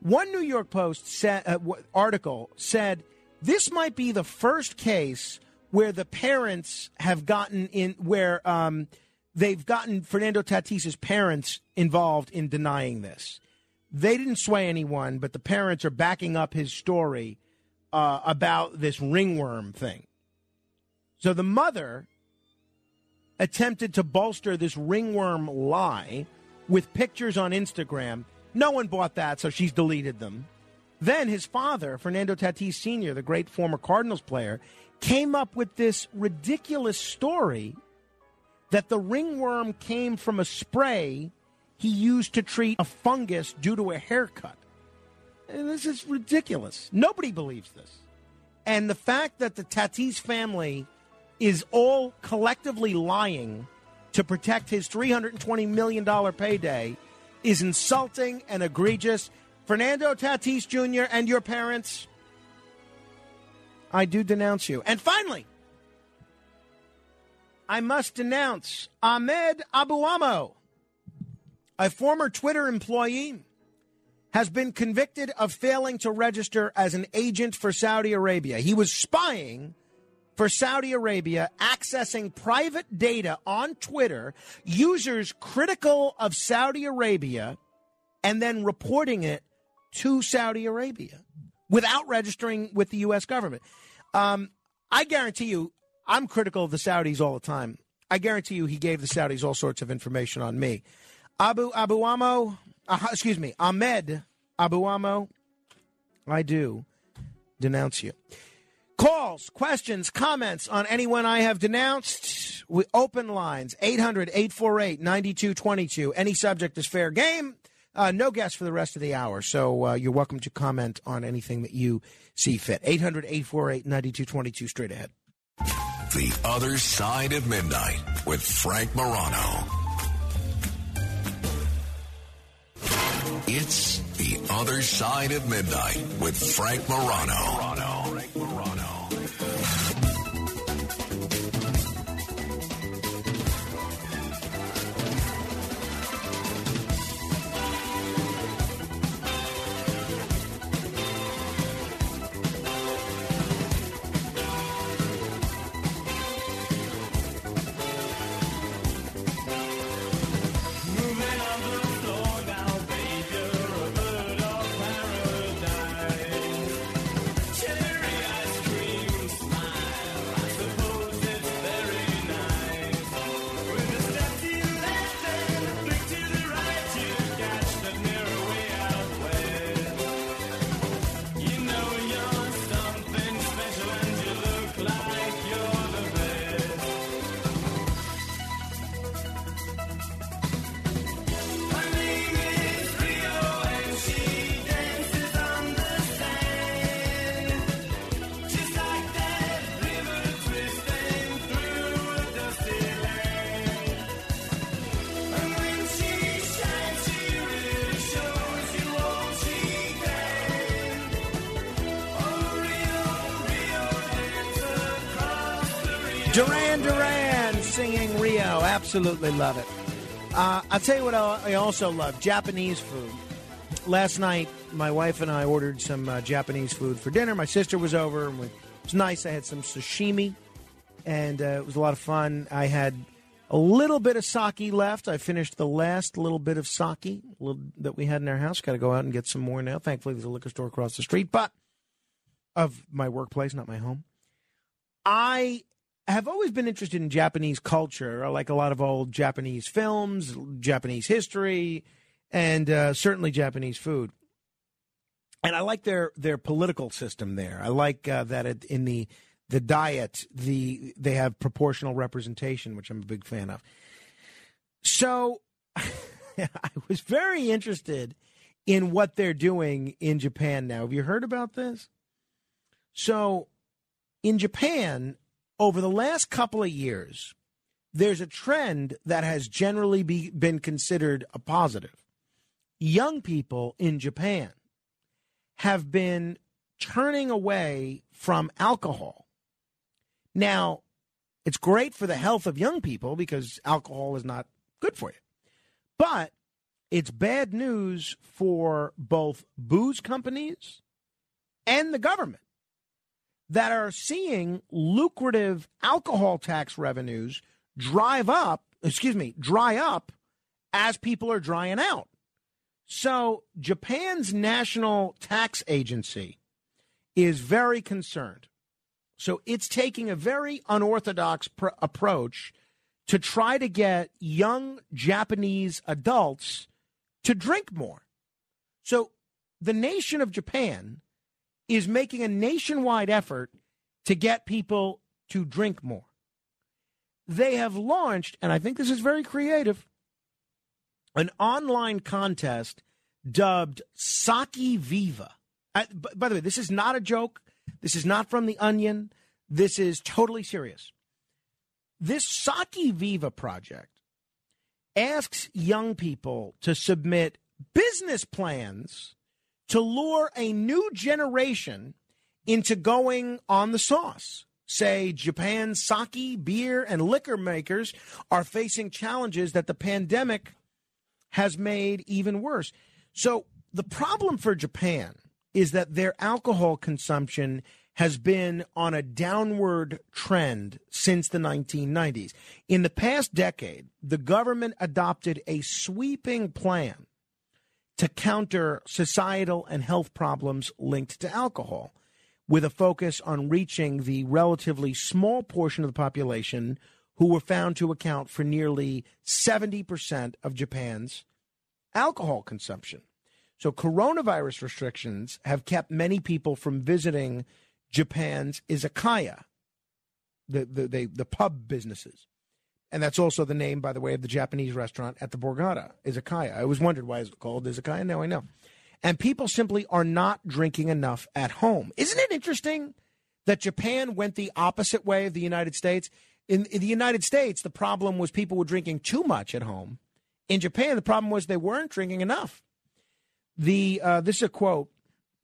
One New York Post said, uh, article said this might be the first case where the parents have gotten in, where um, they've gotten Fernando Tatis's parents involved in denying this. They didn't sway anyone, but the parents are backing up his story uh, about this ringworm thing. So the mother attempted to bolster this ringworm lie with pictures on Instagram. No one bought that, so she's deleted them. Then his father, Fernando Tatis Sr., the great former Cardinals player, came up with this ridiculous story that the ringworm came from a spray he used to treat a fungus due to a haircut. And this is ridiculous. Nobody believes this. And the fact that the Tatis family is all collectively lying to protect his $320 million payday is insulting and egregious. Fernando Tatis Jr. and your parents, I do denounce you. And finally, I must denounce Ahmed Abouammo, a former Twitter employee, has been convicted of failing to register as an agent for Saudi Arabia. He was spying for Saudi Arabia accessing private data on Twitter, users critical of Saudi Arabia, and then reporting it to Saudi Arabia without registering with the U.S. government. Um, I guarantee you, I'm critical of the Saudis all the time. I guarantee you, he gave the Saudis all sorts of information on me. Abu Abu Amo, uh, excuse me, Ahmed Abu Amo, I do denounce you. Calls, questions, comments on anyone I have denounced. We open lines 800 848 9222. Any subject is fair game. Uh, no guests for the rest of the hour, so uh, you're welcome to comment on anything that you see fit. 800 848 9222, straight ahead. The Other Side of Midnight with Frank Morano. It's The Other Side of Midnight with Frank Morano. Frank Morano. Absolutely love it. Uh, I'll tell you what I also love Japanese food. last night, my wife and I ordered some uh, Japanese food for dinner. My sister was over, and we, it was nice. I had some sashimi, and uh, it was a lot of fun. I had a little bit of sake left. I finished the last little bit of sake little, that we had in our house. Got to go out and get some more now. Thankfully, there's a liquor store across the street, but of my workplace, not my home. I have always been interested in Japanese culture. I like a lot of old Japanese films, Japanese history, and uh, certainly Japanese food. And I like their their political system there. I like uh, that it, in the the diet, the they have proportional representation, which I'm a big fan of. So I was very interested in what they're doing in Japan now. Have you heard about this? So in Japan, over the last couple of years, there's a trend that has generally be, been considered a positive. Young people in Japan have been turning away from alcohol. Now, it's great for the health of young people because alcohol is not good for you. But it's bad news for both booze companies and the government that are seeing lucrative alcohol tax revenues drive up, excuse me, dry up as people are drying out. So Japan's national tax agency is very concerned. So it's taking a very unorthodox pr- approach to try to get young Japanese adults to drink more. So the nation of Japan is making a nationwide effort to get people to drink more. They have launched, and I think this is very creative, an online contest dubbed Sake Viva. Uh, I, by the way, this is not a joke. This is not from The Onion. This is totally serious. This Sake Viva project asks young people to submit business plans to lure a new generation into going on the sauce. Say Japan's sake, beer, and liquor makers are facing challenges that the pandemic has made even worse. So, the problem for Japan is that their alcohol consumption has been on a downward trend since the 1990s. In the past decade, the government adopted a sweeping plan to counter societal and health problems linked to alcohol, with a focus on reaching the relatively small portion of the population who were found to account for nearly 70% of Japan's alcohol consumption. So, coronavirus restrictions have kept many people from visiting Japan's izakaya, the, the, the, the pub businesses. And that's also the name, by the way, of the Japanese restaurant at the Borgata, Izakaya. I always wondered why it's called Izakaya. Now I know. And people simply are not drinking enough at home. Isn't it interesting that Japan went the opposite way of the United States? In, in the United States, the problem was people were drinking too much at home. In Japan, the problem was they weren't drinking enough. The uh, this is a quote: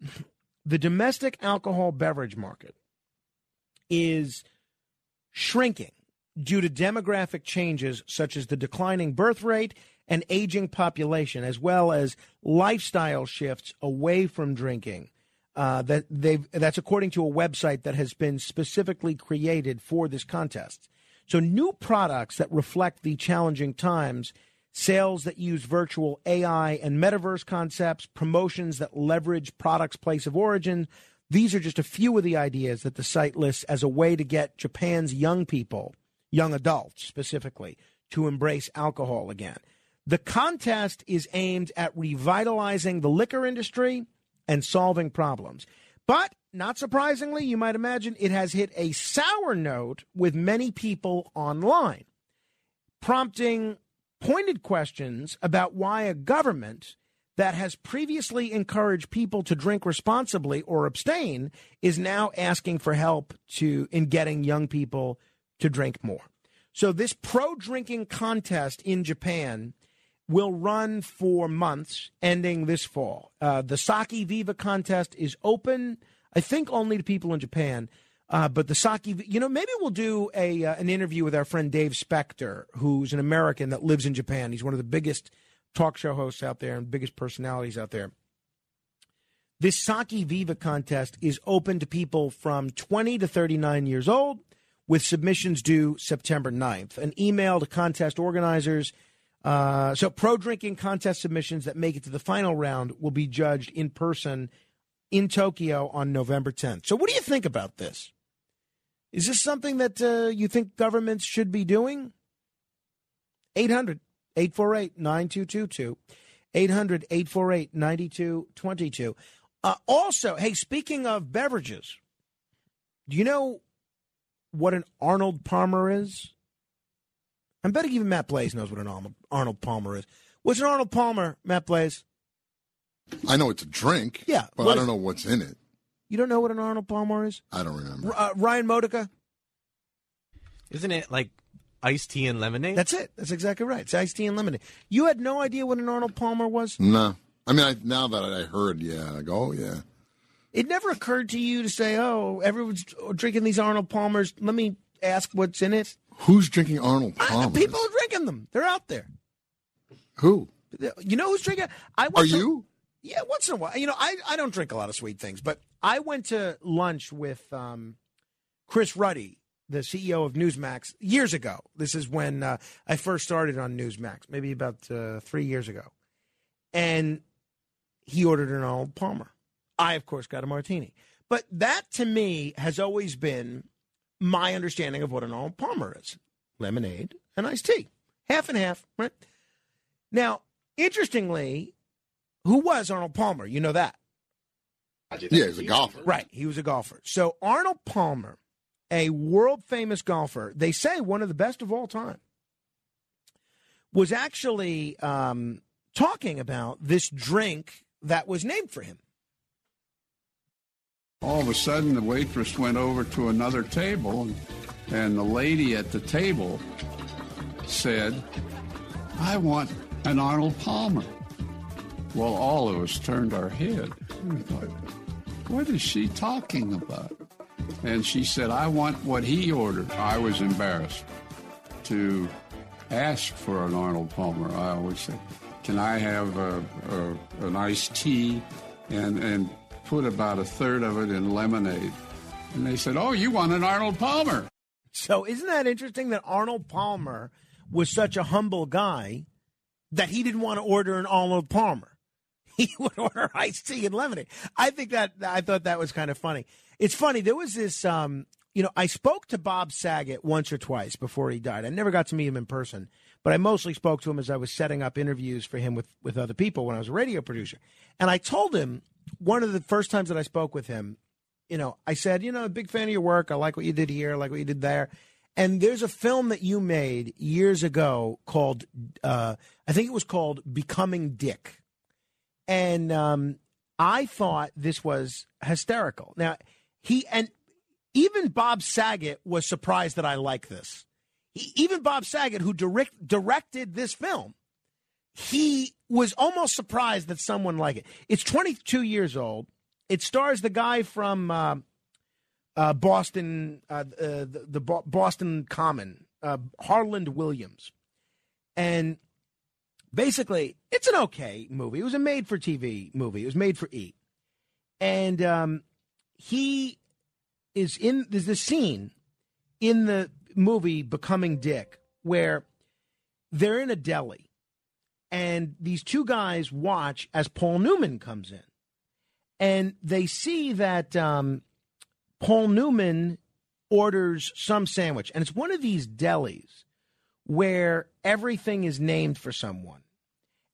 "The domestic alcohol beverage market is shrinking due to demographic changes such as the declining birth rate and aging population, as well as lifestyle shifts away from drinking. Uh, that they've that's according to a website that has been specifically created for this contest. So new products that reflect the challenging times, sales that use virtual AI and metaverse concepts, promotions that leverage products' place of origin. These are just a few of the ideas that the site lists as a way to get Japan's young people young adults specifically, to embrace alcohol again. The contest is aimed at revitalizing the liquor industry and solving problems. But not surprisingly, you might imagine it has hit a sour note with many people online, prompting pointed questions about why a government that has previously encouraged people to drink responsibly or abstain is now asking for help to in getting young people to drink more. So this pro drinking contest in Japan will run for months, ending this fall. Uh, the Sake Viva contest is open, I think, only to people in Japan. Uh, but the Sake, you know, maybe we'll do a uh, an interview with our friend Dave Spector, who's an American that lives in Japan. He's one of the biggest talk show hosts out there and biggest personalities out there. This Sake Viva contest is open to people from 20 to 39 years old, with submissions due September 9th. An email to contest organizers. Uh, so, pro drinking contest submissions that make it to the final round will be judged in person in Tokyo on November 10th. So, what do you think about this? Is this something that uh, you think governments should be doing? 800 848 9222. 800 848 9222. Uh, also, hey, speaking of beverages, do you know what an Arnold Palmer is? I bet even Matt Blaze knows what an Arnold, Arnold Palmer is. What's an Arnold Palmer, Matt Blaze? I know it's a drink. Yeah, but I don't know what's in it. You don't know what an Arnold Palmer is? I don't remember. Uh, Ryan Modica? Isn't it like iced tea and lemonade? That's it. That's exactly right. It's iced tea and lemonade. You had no idea what an Arnold Palmer was? No. I mean, I, now that I heard, yeah, I go, oh, yeah. It never occurred to you to say, "Oh, everyone's drinking these Arnold Palmers. Let me ask what's in it." Who's drinking Arnold Palmer? People are drinking them. They're out there. Who? You know who's drinking? I Are to- you? Yeah, once in a while. You know, I, I don't drink a lot of sweet things, but I went to lunch with um, Chris Ruddy, the CEO of Newsmax, years ago. This is when uh, I first started on Newsmax, maybe about uh, three years ago. And he ordered an Arnold Palmer. I, of course, got a martini. But that to me has always been my understanding of what an Arnold Palmer is lemonade and iced tea, half and half, right? Now, interestingly, who was Arnold Palmer? You know that. Yeah, he's a golfer. Right. He was a golfer. So Arnold Palmer, a world famous golfer, they say one of the best of all time, was actually um, talking about this drink that was named for him. All of a sudden, the waitress went over to another table, and the lady at the table said, I want an Arnold Palmer. Well, all of us turned our head. We thought, what is she talking about? And she said, I want what he ordered. I was embarrassed to ask for an Arnold Palmer. I always say, can I have a, a, an iced tea and, and put about a third of it in lemonade? And they said, oh, you want an Arnold Palmer. So isn't that interesting that Arnold Palmer was such a humble guy that he didn't want to order an Arnold Palmer? He would order iced tea and lemonade. I think that I thought that was kind of funny. It's funny. There was this, um, you know, I spoke to Bob Saget once or twice before he died. I never got to meet him in person, but I mostly spoke to him as I was setting up interviews for him with with other people when I was a radio producer. And I told him one of the first times that I spoke with him, you know, I said, you know, a big fan of your work. I like what you did here. I like what you did there. And there's a film that you made years ago called, uh, I think it was called Becoming Dick. And um, I thought this was hysterical. Now, he, and even Bob Saget was surprised that I like this. He, even Bob Saget, who direct, directed this film, he was almost surprised that someone like it. It's 22 years old. It stars the guy from uh, uh, Boston, uh, uh, the, the Boston Common, uh, Harland Williams, and basically, it's an okay movie. It was a made-for-TV movie. It was made for E, and um, he is in. There's this scene in the movie Becoming Dick where they're in a deli and these two guys watch as Paul Newman comes in, and they see that um, Paul Newman orders some sandwich, and it's one of these delis where everything is named for someone,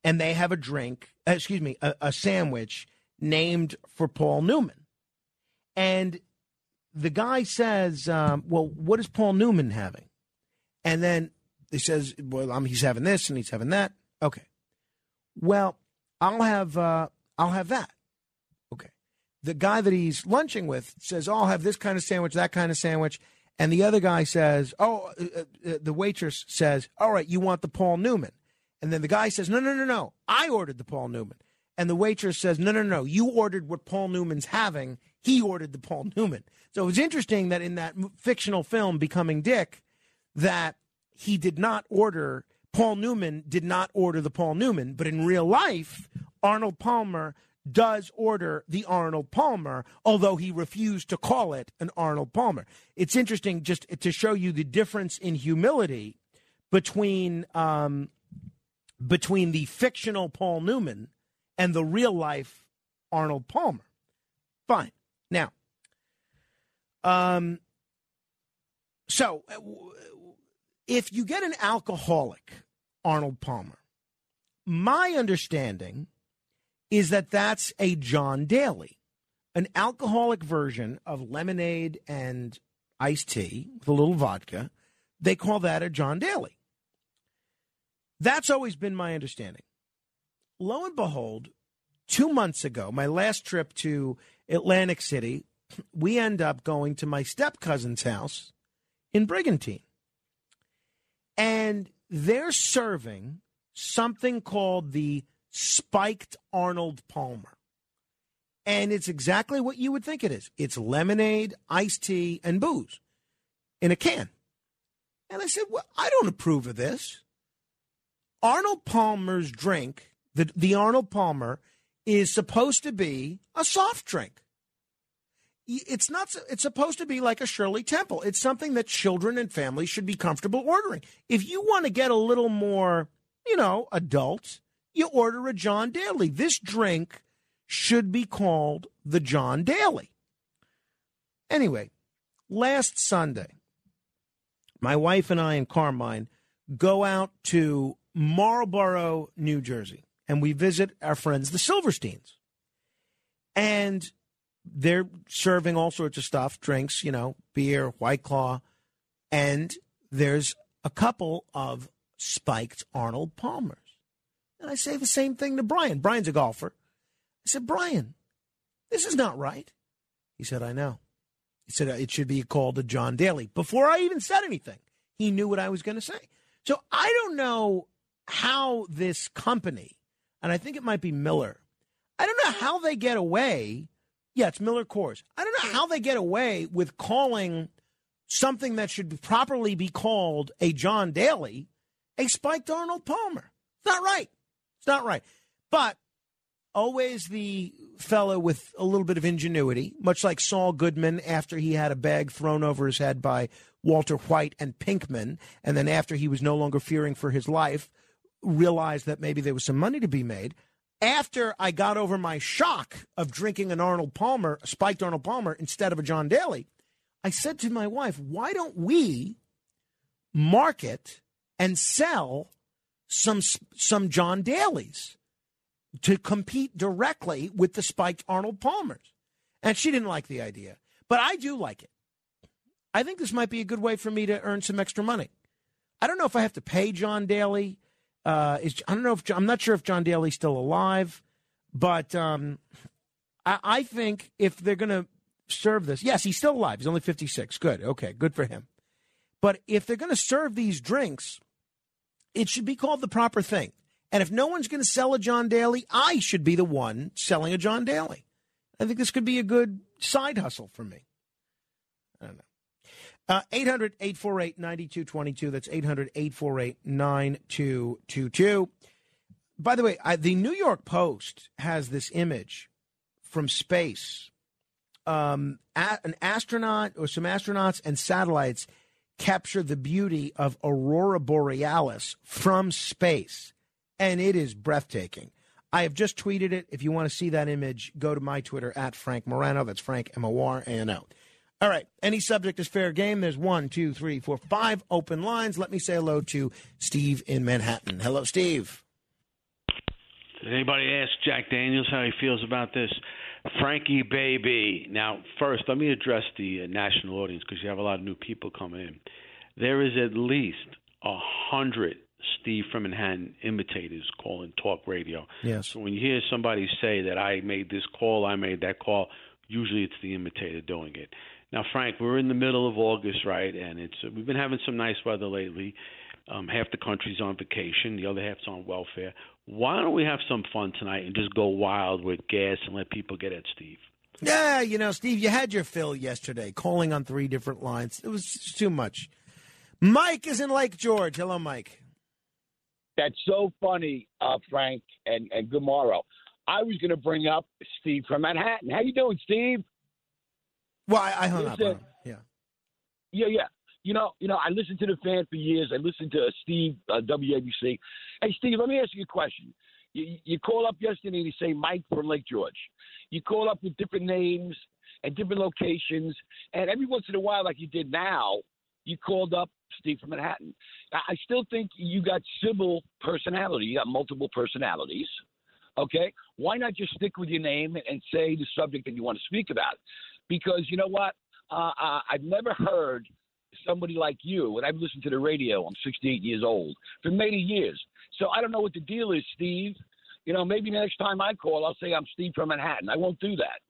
and they have a drink, uh, excuse me, a, a sandwich named for Paul Newman, and the guy says, um, "Well, what is Paul Newman having?" And then he says, "Well, um, he's having this and he's having that." Okay. Well, I'll have uh, I'll have that. Okay. The guy that he's lunching with says, oh, "I'll have this kind of sandwich, that kind of sandwich," and the other guy says, "Oh," uh, uh, the waitress says, "All right, you want the Paul Newman," and then the guy says, "No, no, no, no, I ordered the Paul Newman," and the waitress says, "No, no, no, you ordered what Paul Newman's having. He ordered the Paul Newman." So it was interesting that in that fictional film, Becoming Dick, that he did not order Paul Newman did not order the Paul Newman, but in real life, Arnold Palmer does order the Arnold Palmer, although he refused to call it an Arnold Palmer. It's interesting just to show you the difference in humility between um, between the fictional Paul Newman and the real life Arnold Palmer. Fine. Now, um, so uh, if you get an alcoholic Arnold Palmer, my understanding is that that's a John Daly, an alcoholic version of lemonade and iced tea with a little vodka. They call that a John Daly. That's always been my understanding. Lo and behold, two months ago, my last trip to Atlantic City, we end up going to my step cousin's house in Brigantine. And they're serving something called the spiked Arnold Palmer. And it's exactly what you would think it is it's lemonade, iced tea, and booze in a can. And I said, Well, I don't approve of this. Arnold Palmer's drink, the, the Arnold Palmer, is supposed to be a soft drink. It's not. It's supposed to be like a Shirley Temple. It's something that children and families should be comfortable ordering. If you want to get a little more, you know, adult, you order a John Daly. This drink should be called the John Daly. Anyway, last Sunday, my wife and I and Carmine go out to Marlboro, New Jersey, and we visit our friends, the Silversteins. And they're serving all sorts of stuff, drinks, you know, beer, White Claw. And there's a couple of spiked Arnold Palmers. And I say the same thing to Brian. Brian's a golfer. I said, Brian, this is not right. He said, I know. He said, it should be called a John Daly. Before I even said anything, he knew what I was going to say. So I don't know how this company, and I think it might be Miller, I don't know how they get away. Yeah, it's Miller Coors. I don't know how they get away with calling something that should properly be called a John Daly a spiked Arnold Palmer. It's not right. It's not right. But always the fellow with a little bit of ingenuity, much like Saul Goodman after he had a bag thrown over his head by Walter White and Pinkman, and then after he was no longer fearing for his life, realized that maybe there was some money to be made. After I got over my shock of drinking an Arnold Palmer, a spiked Arnold Palmer, instead of a John Daly, I said to my wife, why don't we market and sell some some John Dalys to compete directly with the spiked Arnold Palmers. And she didn't like the idea, but I do like it. I think this might be a good way for me to earn some extra money. I don't know if I have to pay John Daly. Uh, is I don't know if I'm not sure if John Daly's still alive, but um, I, I think if they're going to serve this, yes, he's still alive. He's only 56. Good. Okay, good for him. But if they're going to serve these drinks, it should be called the proper thing. And if no one's going to sell a John Daly, I should be the one selling a John Daly. I think this could be a good side hustle for me. I don't know. Uh, 800 848 9222. That's 800 848 9222. By the way, I, the New York Post has this image from space. Um, a, an astronaut or some astronauts and satellites capture the beauty of Aurora Borealis from space, and it is breathtaking. I have just tweeted it. If you want to see that image, go to my Twitter at Frank Morano. That's Frank M O R A N O. All right. Any subject is fair game. There's one, two, three, four, five open lines. Let me say hello to Steve in Manhattan. Hello, Steve. Did anybody ask Jack Daniels how he feels about this? Frankie Baby. Now, first, let me address the uh, national audience because you have a lot of new people coming in. There is at least a hundred Steve from Manhattan imitators calling talk radio. Yes. So when you hear somebody say that I made this call, I made that call, usually it's the imitator doing it. Now, Frank, we're in the middle of August, right? And it's we've been having some nice weather lately. Um, half the country's on vacation, the other half's on welfare. Why don't we have some fun tonight and just go wild with gas and let people get at Steve? Yeah, you know, Steve, you had your fill yesterday, calling on three different lines. It was too much. Mike is in Lake George. Hello, Mike. That's so funny, uh, Frank, and, and good morrow. I was going to bring up Steve from Manhattan. How you doing, Steve? Well, I, I hung up. Yeah. Yeah, yeah. You know, you know, I listened to the fan for years. I listened to Steve uh, WABC. Hey, Steve, let me ask you a question. You, you call up yesterday and you say Mike from Lake George. You call up with different names and different locations, and every once in a while, like you did now, you called up Steve from Manhattan. I still think you got civil personality. You got multiple personalities. Okay, why not just stick with your name and say the subject that you want to speak about? Because you know what, uh, I've never heard somebody like you, and I've listened to the radio. I'm 68 years old for many years, so I don't know what the deal is, Steve. You know, maybe the next time I call, I'll say I'm Steve from Manhattan. I won't do that.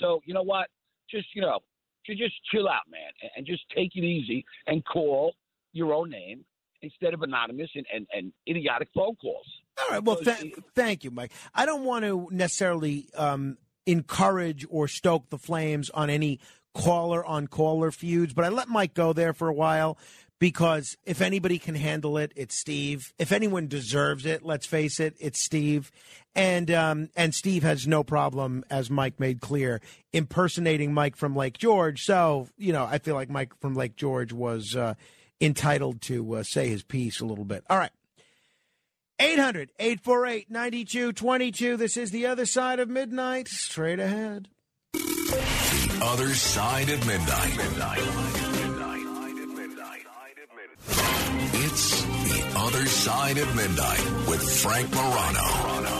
So you know what? Just you know, just chill out, man, and- and just take it easy and call your own name instead of anonymous and, and, and idiotic phone calls. All right. Well, th- thank you, Mike. I don't want to necessarily um, encourage or stoke the flames on any caller on caller feuds, but I let Mike go there for a while because if anybody can handle it, it's Steve. If anyone deserves it, let's face it, it's Steve. And um, and Steve has no problem, as Mike made clear, impersonating Mike from Lake George. So you know, I feel like Mike from Lake George was uh, entitled to uh, say his piece a little bit. All right. 800 848 9222. This is the other side of midnight. Straight ahead. The other side of midnight. It's the other side of midnight with Frank Morano.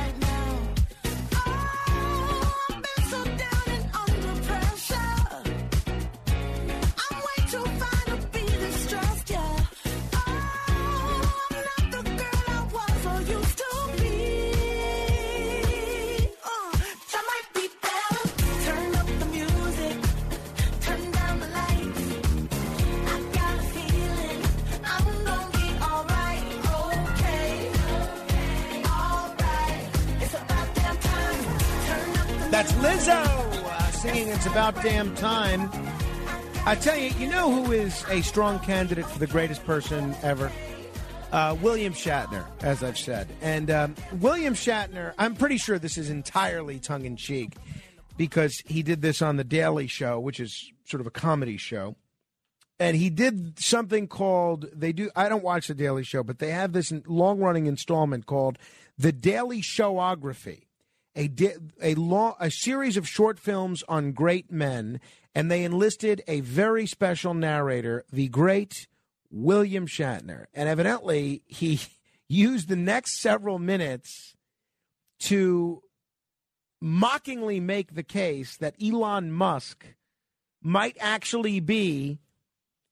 It's About Damn Time. I tell you, you know who is a strong candidate for the greatest person ever? Uh, William Shatner, as I've said. And um, William Shatner, I'm pretty sure this is entirely tongue in cheek because he did this on The Daily Show, which is sort of a comedy show. And he did something called, they do, I don't watch The Daily Show, but they have this long running installment called The Daily Showography a di- a long a series of short films on great men, and they enlisted a very special narrator, the great William Shatner, and evidently he used the next several minutes to mockingly make the case that Elon Musk might actually be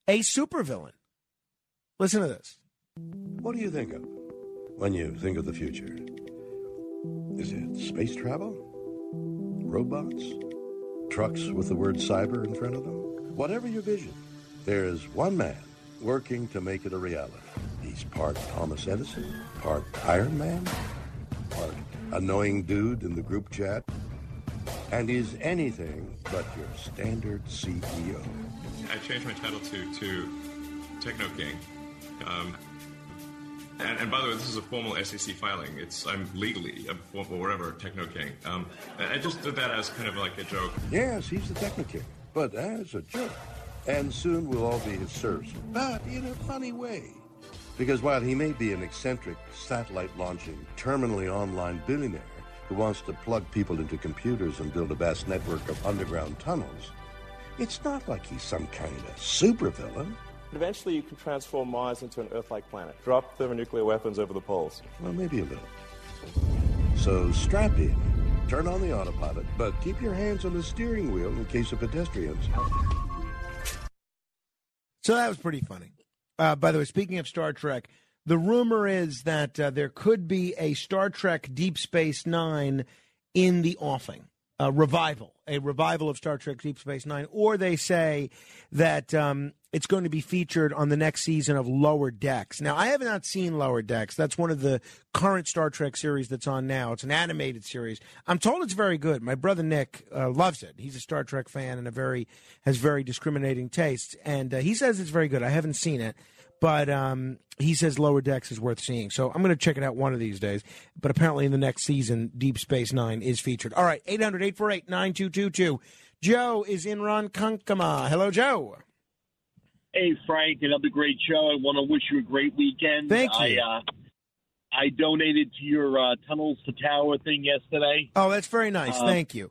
a supervillain. Listen to this. What do you think of when you think of the future? Is it space travel? Robots? Trucks with the word cyber in front of them? Whatever your vision, there's one man working to make it a reality. He's part Thomas Edison, part Iron Man, part annoying dude in the group chat, and he's anything but your standard CEO. I changed my title to to Techno King. Um, and, and by the way, this is a formal SEC filing. It's I'm legally a formal whatever Techno King. Um, I just did that as kind of like a joke. Yes, he's the techno king, but as a joke. And soon we'll all be his serfs, but in a funny way. Because while he may be an eccentric, satellite launching, terminally online billionaire who wants to plug people into computers and build a vast network of underground tunnels, it's not like he's some kind of supervillain. Eventually, you can transform Mars into an Earth-like planet. Drop thermonuclear weapons over the poles. Well, maybe a little. So strap in, turn on the autopilot, but keep your hands on the steering wheel in case of pedestrians. So that was pretty funny. Uh, by the way, speaking of Star Trek, the rumor is that uh, there could be a Star Trek Deep Space Nine in the offing. A revival, a revival of Star Trek Deep Space Nine, or they say that um, it's going to be featured on the next season of Lower Decks. Now, I have not seen Lower Decks. That's one of the current Star Trek series that's on now. It's an animated series. I'm told it's very good. My brother Nick uh, loves it. He's a Star Trek fan and a very has very discriminating tastes, and uh, he says it's very good. I haven't seen it, but um, he says Lower Decks is worth seeing. So I'm going to check it out one of these days. But apparently, in the next season, Deep Space Nine is featured. All right, 800 848 9222. Joe is in Ronkonkoma. Hello, Joe. Hey, Frank, another great show. I want to wish you a great weekend. Thank you. I, uh, I donated to your uh, Tunnels to Tower thing yesterday. Oh, that's very nice. Uh, Thank you.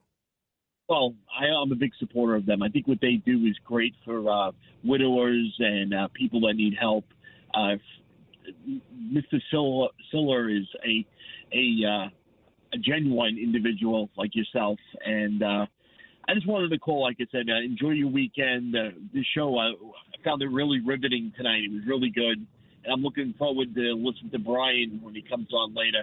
Well, I, I'm a big supporter of them. I think what they do is great for uh, widowers and uh, people that need help. Uh, Mr. Siller, Siller is a a uh, a genuine individual like yourself, and uh, I just wanted to call. Like I said, uh, enjoy your weekend. Uh, the show I found it really riveting tonight. It was really good, and I'm looking forward to listen to Brian when he comes on later.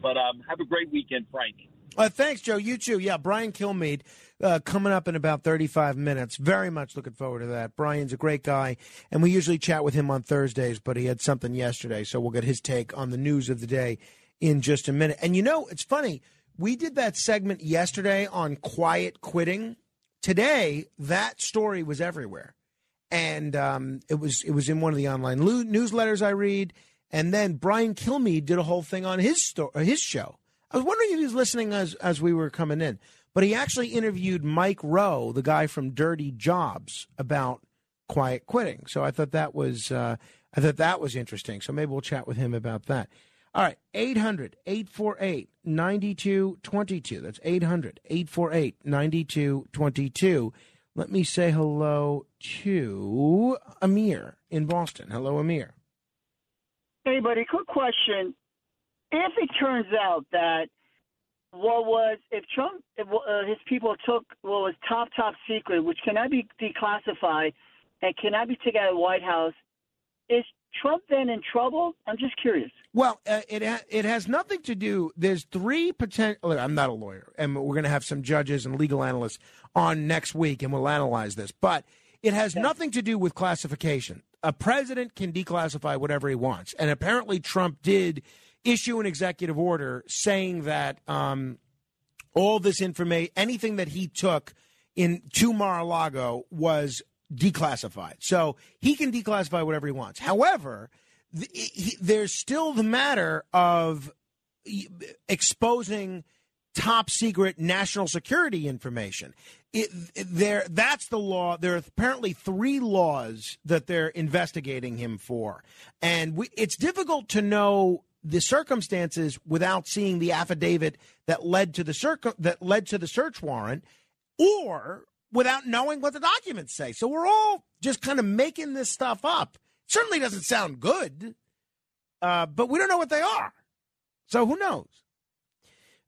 But um, have a great weekend, Frank. Uh, thanks, Joe. You too. Yeah, Brian Kilmeade uh, coming up in about 35 minutes. Very much looking forward to that. Brian's a great guy, and we usually chat with him on Thursdays, but he had something yesterday, so we'll get his take on the news of the day in just a minute. And you know, it's funny. We did that segment yesterday on quiet quitting. Today, that story was everywhere, and um, it was it was in one of the online lo- newsletters I read. And then Brian Kilmeade did a whole thing on his sto- his show. I was wondering if he was listening as as we were coming in, but he actually interviewed Mike Rowe, the guy from Dirty Jobs, about quiet quitting. So I thought that was uh, I thought that was interesting. So maybe we'll chat with him about that. All right, 800 848 9222. That's 800 848 9222. Let me say hello to Amir in Boston. Hello, Amir. Hey, buddy, quick question. If it turns out that what was, if Trump, if, uh, his people took what was top, top secret, which cannot be declassified and cannot be taken out of the White House, is Trump then in trouble? I'm just curious. Well, uh, it ha- it has nothing to do. There's three potential. I'm not a lawyer, and we're going to have some judges and legal analysts on next week, and we'll analyze this. But it has nothing to do with classification. A president can declassify whatever he wants, and apparently Trump did issue an executive order saying that um, all this information, anything that he took in to Mar-a-Lago was declassified. So he can declassify whatever he wants. However, he, there's still the matter of exposing top secret national security information. It, there, that's the law. There are apparently three laws that they're investigating him for, and we, it's difficult to know the circumstances without seeing the affidavit that led to the circ- that led to the search warrant, or without knowing what the documents say. So we're all just kind of making this stuff up. Certainly doesn't sound good, uh, but we don't know what they are. So who knows?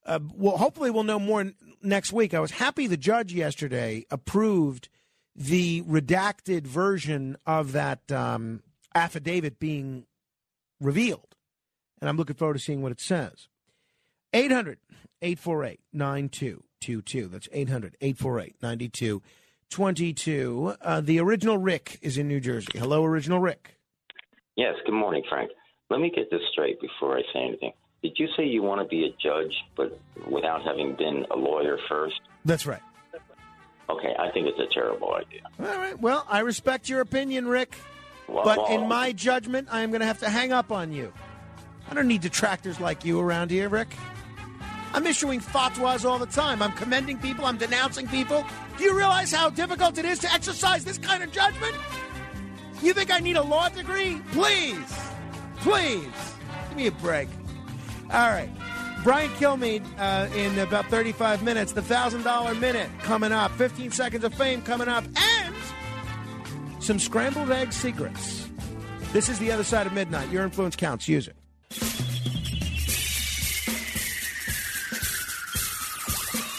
Uh, well, hopefully we'll know more n- next week. I was happy the judge yesterday approved the redacted version of that um, affidavit being revealed. And I'm looking forward to seeing what it says. 800 848 9222. That's 800 848 9222. Uh, The original Rick is in New Jersey. Hello, original Rick. Yes, good morning, Frank. Let me get this straight before I say anything. Did you say you want to be a judge, but without having been a lawyer first? That's right. Okay, I think it's a terrible idea. All right. Well, I respect your opinion, Rick. Well, but well, in my judgment, I am going to have to hang up on you. I don't need detractors like you around here, Rick. I'm issuing fatwas all the time. I'm commending people. I'm denouncing people. Do you realize how difficult it is to exercise this kind of judgment? You think I need a law degree? Please, please, give me a break. All right. Brian Kilmeade uh, in about 35 minutes. The $1,000 minute coming up. 15 seconds of fame coming up. And some scrambled egg secrets. This is the other side of midnight. Your influence counts. Use it.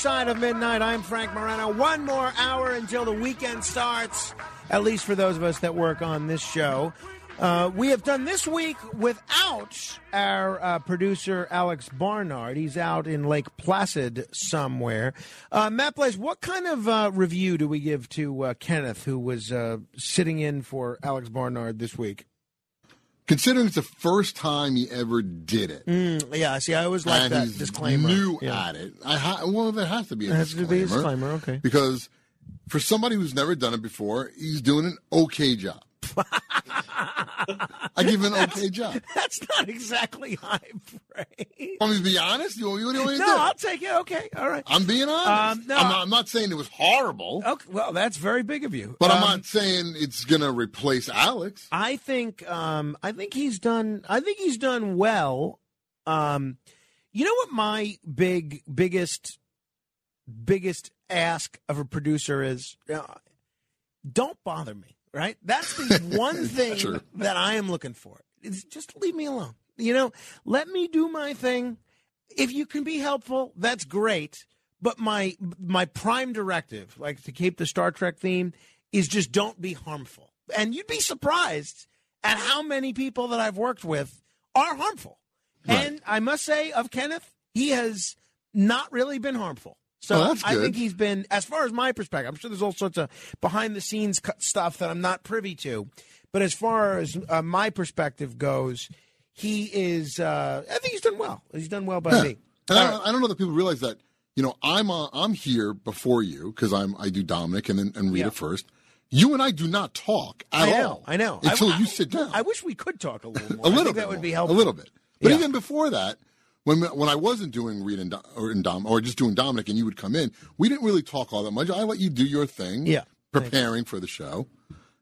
Side of midnight. I'm Frank Morano. One more hour until the weekend starts, at least for those of us that work on this show. Uh, we have done this week without our uh, producer, Alex Barnard. He's out in Lake Placid somewhere. Uh, Matt Blaze, what kind of uh, review do we give to uh, Kenneth, who was uh, sitting in for Alex Barnard this week? Considering it's the first time he ever did it. Mm, yeah, see, I always like that disclaimer. new Yeah. at it. I ha- well, there has to be a There has to be a disclaimer, okay. Because for somebody who's never done it before, he's doing an okay job. I give him an okay job. That's not exactly high praise. Want me to be honest? You, you, you want me to No, do? I'll take it. Okay, all right. I'm being honest. Um, no. I'm, not, I'm not saying it was horrible, Okay, well, that's very big of you. but I'm Um, not saying it's going to replace Alex. I think um, I think he's done. I think he's done well. Um, you know what my big biggest biggest ask of a producer is? Uh, don't bother me. Right. That's the one thing Sure. that I am looking for. Is just leave me alone. You know, let me do my thing. If you can be helpful, that's great. But my my prime directive, like to keep the Star Trek theme, is just don't be harmful. And you'd be surprised at how many people that I've worked with are harmful. And I must say, of Kenneth, he has not really been harmful. So Oh, I think he's been, as far as my perspective, I'm sure there's all sorts of behind the scenes stuff that I'm not privy to. But as far as uh, my perspective goes, he is, uh, I think he's done well. He's done well by Yeah. me. And I, don't, I don't know that people realize that. You know, I'm uh, I'm here before you because I'm I do Dominic and then and Rita Yeah. first. You and I do not talk at I know, all. I know. until I- you sit down. I wish we could talk a little more. a I little think bit that would more, be helpful. A little bit. But Yeah. even before that, when when I wasn't doing Reed and, Dom, or, and Dom or just doing Dominic, and you would come in, we didn't really talk all that much. I let you do your thing, Yeah. preparing for the show,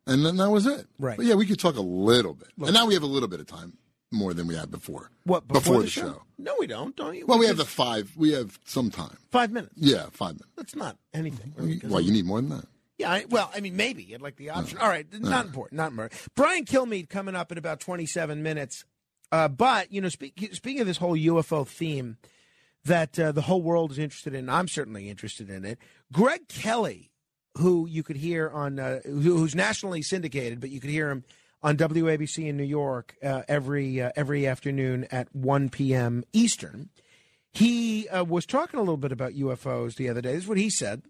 and then that was it. Right. But yeah, we could talk a little bit, and now we have a little bit of time more than we had before. What before, the, show? show? No, we don't. Don't you? Well, we have the five. We have some time. five minutes. Yeah, five minutes. That's not anything. really, 'cause Well, you need more than that. Yeah, I, well, I mean, maybe I'd like the option. All right, not important, not important. Brian Kilmeade coming up in about 27 minutes. Uh, but you know, speak, speaking of this whole UFO theme that uh, the whole world is interested in, I'm certainly interested in it. Greg Kelly, who you could hear on, uh, who, who's nationally syndicated, but you could hear him on WABC in New York uh, every uh, every afternoon at 1 p.m. Eastern. He uh, was talking a little bit about UFOs the other day. This is what he said.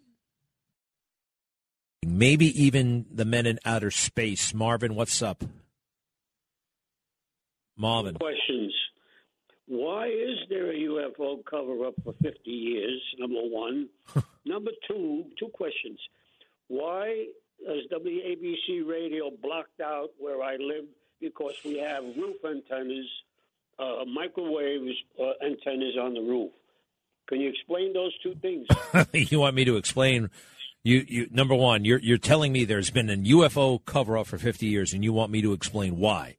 Maybe even the men in outer space. Marvin, what's up? Marvin. Questions. Why is there a UFO cover up for 50 years? Number one. Number two, two questions. Why is WABC radio blocked out where I live? Because we have roof antennas, uh, microwave uh, antennas on the roof. Can you explain those two things? you want me to explain? You, you number one, you're you're telling me there's been a UFO cover up for 50 years, and you want me to explain why.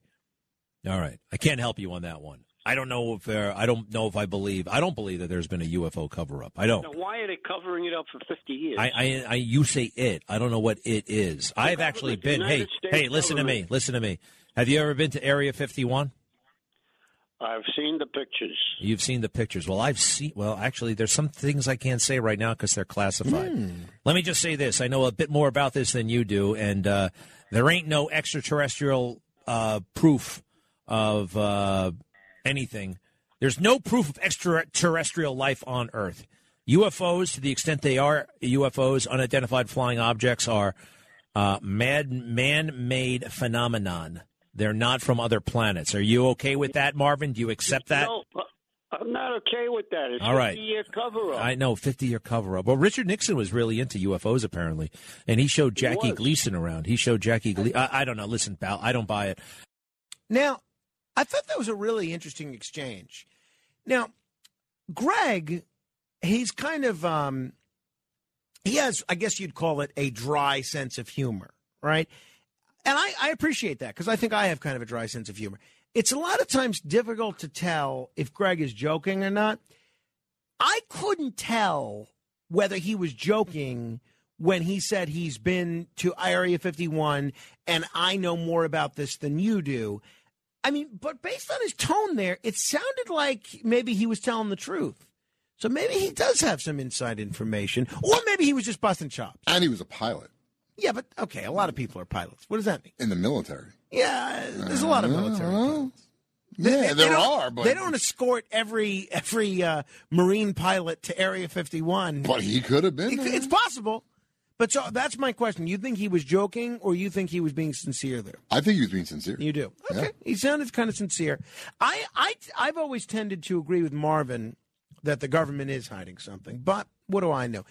All right, I can't help you on that one. I don't know if there. I don't know if I believe. I don't believe that there's been a UFO cover up. I don't. Now, why are they covering it up for 50 years? I, I, I, you say it. I don't know what it is. I've actually been. Hey, States hey, listen to me. Listen to me. Have you ever been to Area 51? I've seen the pictures. You've seen the pictures. Well, I've seen. Well, actually, there's some things I can't say right now because they're classified. Let me just say this: I know a bit more about this than you do, and uh, there ain't no extraterrestrial uh, proof of uh, anything. There's no proof of extraterrestrial life on Earth. UFOs, to the extent they are UFOs, unidentified flying objects, are uh, mad, man-made phenomenon. They're not from other planets. Are you okay with that, Marvin? Do you accept that? No, I'm not okay with that. It's All right. 50 year cover up. I know, 50 year cover up. Well, Richard Nixon was really into UFOs, apparently. And he showed Jackie was. Gleason around. He showed Jackie Gleason. I, I don't know. Listen, pal, I don't buy it. Now, I thought that was a really interesting exchange. Now, Greg, he's kind of um he has, I guess you'd call it a dry sense of humor, right? And I, I appreciate that because I think I have kind of a dry sense of humor. It's a lot of times difficult to tell if Greg is joking or not. I couldn't tell whether he was joking when he said he's been to Area 51 and I know more about this than you do. I mean, but based on his tone there, it sounded like maybe he was telling the truth. So maybe he does have some inside information, or maybe he was just busting chops. And he was a pilot Yeah, but okay, a lot of people are pilots. What does that mean? in the military. Yeah, there's a lot of military. pilots. Yeah, there don't- are, but they don't escort every every uh, Marine pilot to Area 51. But he could have been. It- there. it's possible. But so that's my question. You think he was joking, or you think he was being sincere there? I think he was being sincere. You do. Okay. He sounded kind of sincere. I, I, I've always tended to agree with Marvin that the government is hiding something. But what do I know?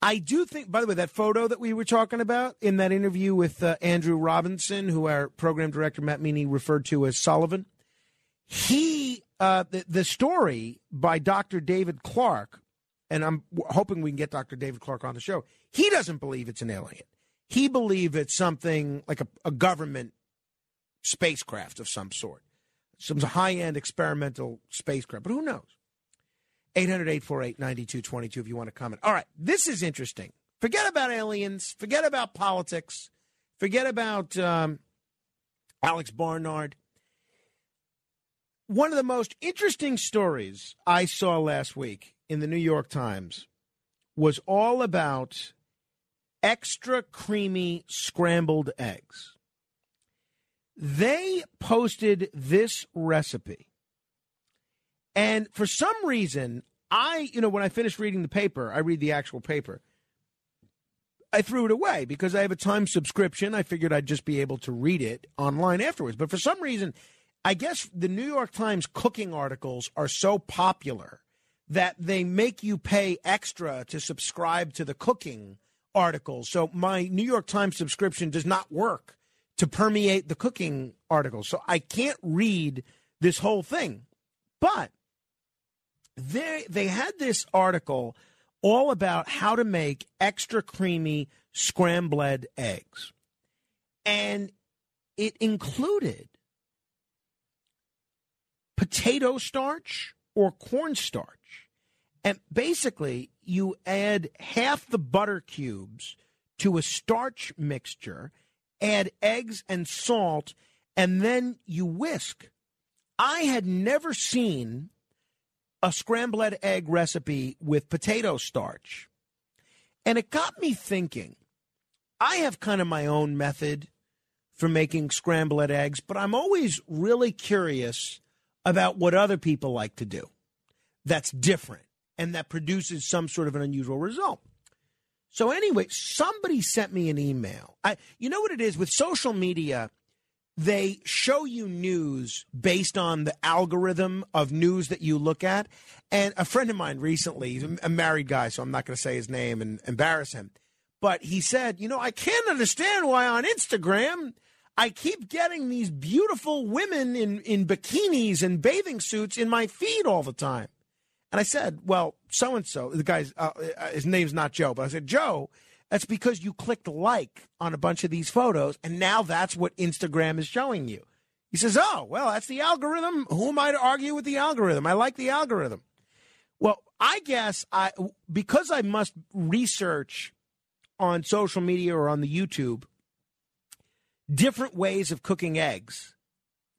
I do think, by the way, that photo that we were talking about in that interview with uh, Andrew Robinson, who our program director Matt Meany referred to as Sullivan, he, uh, the, the story by Dr. David Clarke, and I'm hoping we can get Dr. David Clarke on the show. He doesn't believe it's an alien. He believes it's something like a, a government spacecraft of some sort, some high end experimental spacecraft. But who knows? 800 848 9222 if you want to comment. All right, this is interesting. Forget about aliens, forget about politics, forget about um, Alex Barnard. One of the most interesting stories I saw last week in the New York Times was all about extra creamy scrambled eggs. They posted this recipe. And for some reason, I, you know, when I finished reading the paper, I read the actual paper. I threw it away because I have a time subscription. I figured I'd just be able to read it online afterwards. But for some reason, I guess the New York Times cooking articles are so popular that they make you pay extra to subscribe to the cooking articles. So my New York Times subscription does not work to permeate the cooking articles. So I can't read this whole thing. But they they had this article all about how to make extra creamy scrambled eggs. And it included potato starch or cornstarch. And basically, you add half the butter cubes to a starch mixture, add eggs and salt, and then you whisk. I had never seen a scrambled egg recipe with potato starch. And it got me thinking. I have kind of my own method for making scrambled eggs, but I'm always really curious about what other people like to do that's different and that produces some sort of an unusual result. So anyway, somebody sent me an email. I you know what it is with social media, they show you news based on the algorithm of news that you look at. And a friend of mine recently, a married guy, so I'm not going to say his name and embarrass him. But he said, you know, I can't understand why on Instagram I keep getting these beautiful women in, in bikinis and bathing suits in my feed all the time. And I said, well, so and so, the guy's, uh, uh, his name's not Joe, but I said, Joe, that's because you clicked like on a bunch of these photos, and now that's what Instagram is showing you. He says, oh, well, that's the algorithm. Who am I to argue with the algorithm? I like the algorithm. Well, I guess I, because I must research on social media or on the YouTube different ways of cooking eggs,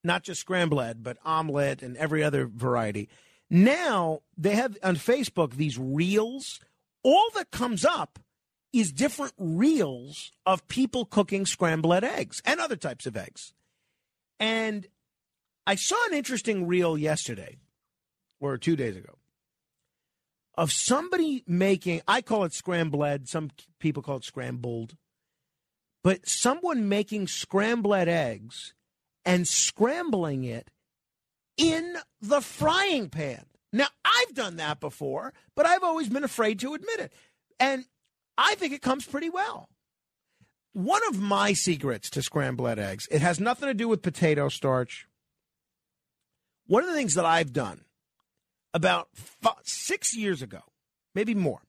not just scrambled, but omelet and every other variety. Now they have on Facebook these reels. All that comes up is different reels of people cooking scrambled eggs and other types of eggs. And I saw an interesting reel yesterday or two days ago of somebody making, I call it scrambled, some people call it scrambled, but someone making scrambled eggs and scrambling it in the frying pan. Now, I've done that before, but I've always been afraid to admit it. And I think it comes pretty well. One of my secrets to scrambled eggs, it has nothing to do with potato starch. One of the things that I've done about six years ago, maybe more,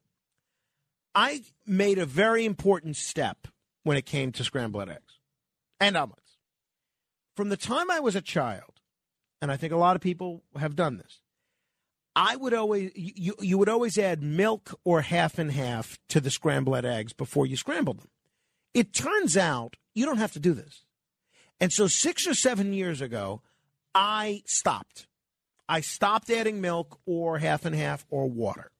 I made a very important step when it came to scrambled eggs and omelets. From the time I was a child, and I think a lot of people have done this, I would always you you would always add milk or half and half to the scrambled eggs before you scrambled them. It turns out you don't have to do this. And so 6 or 7 years ago, I stopped. I stopped adding milk or half and half or water.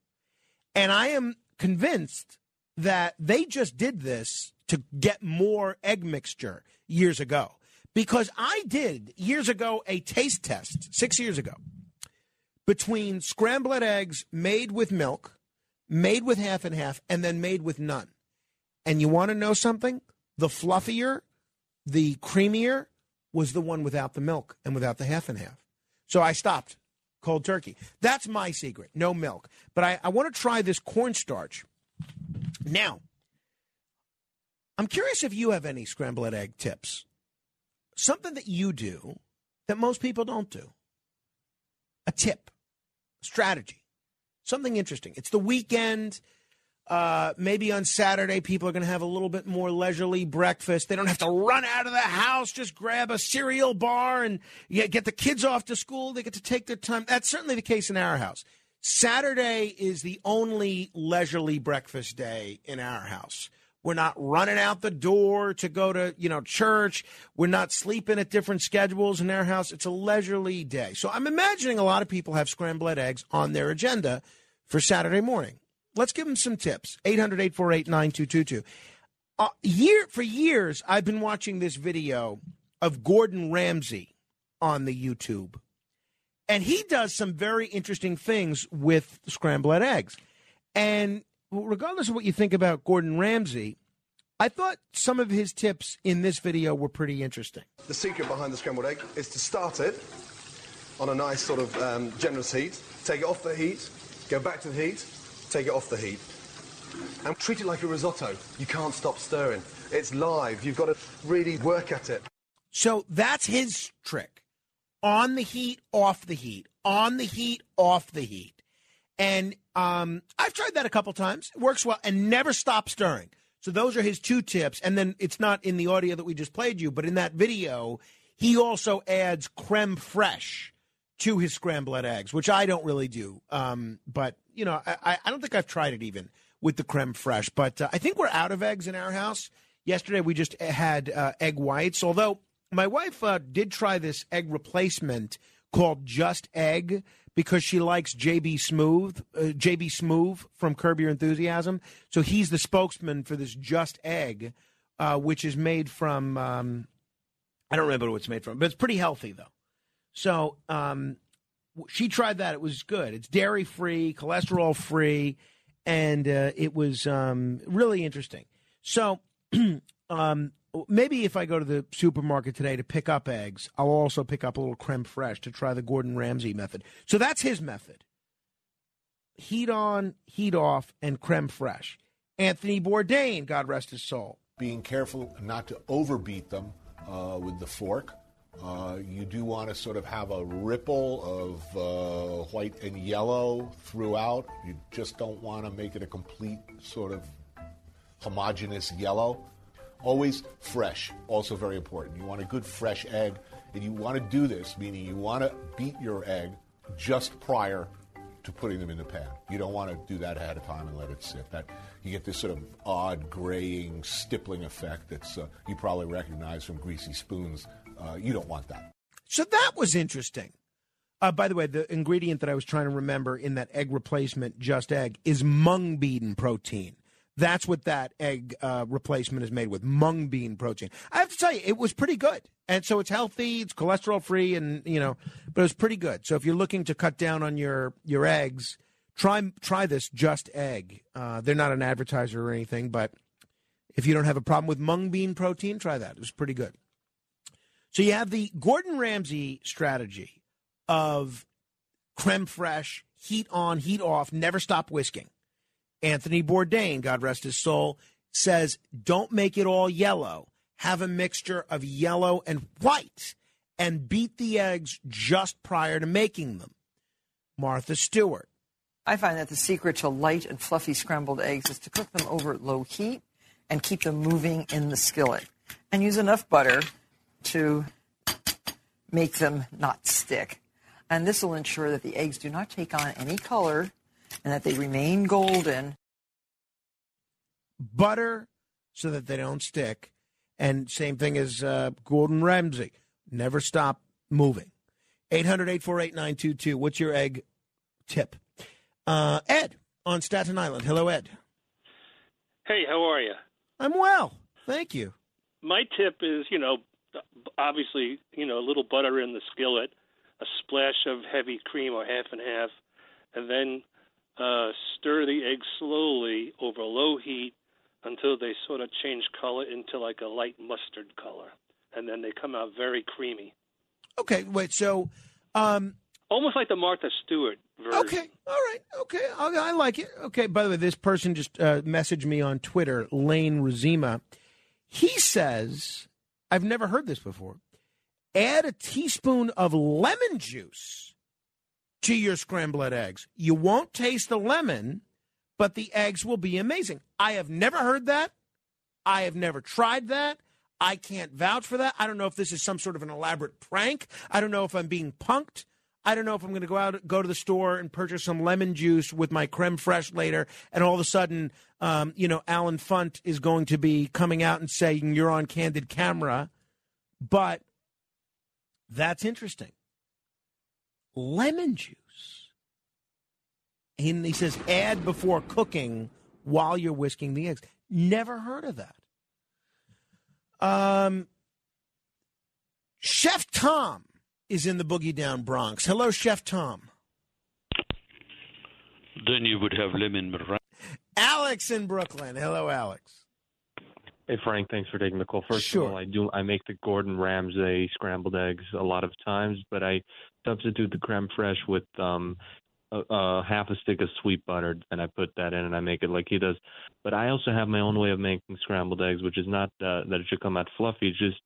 And I am convinced that they just did this to get more egg mixture years ago. Because I did years ago a taste test, six years ago, between scrambled eggs made with milk, made with half and half, and then made with none. And you want to know something? The fluffier, the creamier was the one without the milk and without the half and half. So I stopped cold turkey. That's my secret. No milk. But I, I want to try this cornstarch. Now, I'm curious if you have any scrambled egg tips. Something that you do that most people don't do. A tip, strategy, something interesting. It's the weekend. Uh, maybe on Saturday, people are going to have a little bit more leisurely breakfast. They don't have to run out of the house, just grab a cereal bar and get the kids off to school. They get to take their time. That's certainly the case in our house. Saturday is the only leisurely breakfast day in our house. We're not running out the door to go to, you know, church. We're not sleeping at different schedules in our house. It's a leisurely day. So I'm imagining a lot of people have scrambled eggs on their agenda for Saturday morning. Let's give them some tips. 800 848 9222. Uh, year for years, I've been watching this video of Gordon Ramsay on the YouTube, and he does some very interesting things with scrambled eggs. And regardless of what you think about Gordon Ramsay, I thought some of his tips in this video were pretty interesting. The secret behind the scrambled egg is to start it on a nice sort of um, generous heat, take it off the heat, go back to the heat, take it off the heat, and treat it like a risotto. You can't stop stirring. It's live. You've got to really work at it. So that's his trick. On the heat, off the heat. On the heat, off the heat. And um, I've tried that a couple times. It works well and never stop stirring. So those are his two tips. And then it's not in the audio that we just played you, but in that video, he also adds creme fraiche to his scrambled eggs, which I don't really do. Um, but, you know, I, I don't think I've tried it even with the creme fraiche. But uh, I think we're out of eggs in our house. Yesterday we just had uh, egg whites, although my wife uh, did try this egg replacement called Just Egg because she likes JB Smooth, uh, JB Smoove from Curb Your Enthusiasm. So he's the spokesman for this Just Egg, uh, which is made from um, I don't remember what it's made from, but it's pretty healthy though. So um, she tried that; it was good. It's dairy free, cholesterol free, and uh, it was um, really interesting. So. um, maybe if I go to the supermarket today to pick up eggs, I'll also pick up a little creme fraiche to try the Gordon Ramsay method. So that's his method. Heat on, heat off, and creme fraiche. Anthony Bourdain, God rest his soul. Being careful not to overbeat them uh, with the fork. Uh, you do want to sort of have a ripple of uh, white and yellow throughout. You just don't want to make it a complete sort of homogeneous yellow. Always fresh, also very important. You want a good fresh egg, and you want to do this, meaning you want to beat your egg just prior to putting them in the pan. You don't want to do that ahead of time and let it sit. That you get this sort of odd graying, stippling effect that's uh, you probably recognize from greasy spoons. Uh, you don't want that. So that was interesting. Uh, by the way, the ingredient that I was trying to remember in that egg replacement, just egg, is mung bean protein. That's what that egg uh, replacement is made with mung bean protein. I have to tell you, it was pretty good. And so it's healthy, it's cholesterol free, and, you know, but it was pretty good. So if you're looking to cut down on your, your eggs, try, try this just egg. Uh, they're not an advertiser or anything, but if you don't have a problem with mung bean protein, try that. It was pretty good. So you have the Gordon Ramsay strategy of creme fraiche, heat on, heat off, never stop whisking. Anthony Bourdain, God rest his soul, says don't make it all yellow. Have a mixture of yellow and white and beat the eggs just prior to making them. Martha Stewart. I find that the secret to light and fluffy scrambled eggs is to cook them over low heat and keep them moving in the skillet. And use enough butter to make them not stick. And this will ensure that the eggs do not take on any color and that they remain golden. Butter so that they don't stick. And same thing as uh, Gordon Ramsay. Never stop moving. 800 848 922. What's your egg tip? Uh, Ed on Staten Island. Hello, Ed. Hey, how are you? I'm well. Thank you. My tip is, you know, obviously, you know, a little butter in the skillet, a splash of heavy cream or half and half, and then uh, stir the eggs slowly over low heat until they sort of change color into like a light mustard color, and then they come out very creamy, Okay, wait. So, um, almost like the Martha Stewart version. Okay, all right, okay, I, I like it. Okay, by the way, this person just uh, messaged me on Twitter, Lane Razima. He says, I've never heard this before. Add a teaspoon of lemon juice to your scrambled eggs. You won't taste the lemon, but the eggs will be amazing. I have never heard that. I have never tried that. I can't vouch for that. I don't know if this is some sort of an elaborate prank. I don't know if I'm being punked. I don't know if I'm going to go out, go to the store and purchase some lemon juice with my creme fraiche later, and all of a sudden, um, you know, Allen Funt is going to be coming out and saying you're on candid camera. But that's interesting. Lemon juice. And he says add before cooking while you're whisking the eggs. Never heard of that. Um, Chef Tom is in the Boogie Down Bronx. Hello, Chef Tom. Then you would have lemon meringue. Alex in Brooklyn. Hello, Alex. Hey Frank, thanks for taking the call. First Sure. of all, I do I make the Gordon Ramsay scrambled eggs a lot of times, but I substitute the creme fraiche with um a, a half a stick of sweet butter and I put that in and I make it like he does. But I also have my own way of making scrambled eggs, which is not uh, that it should come out fluffy. It's just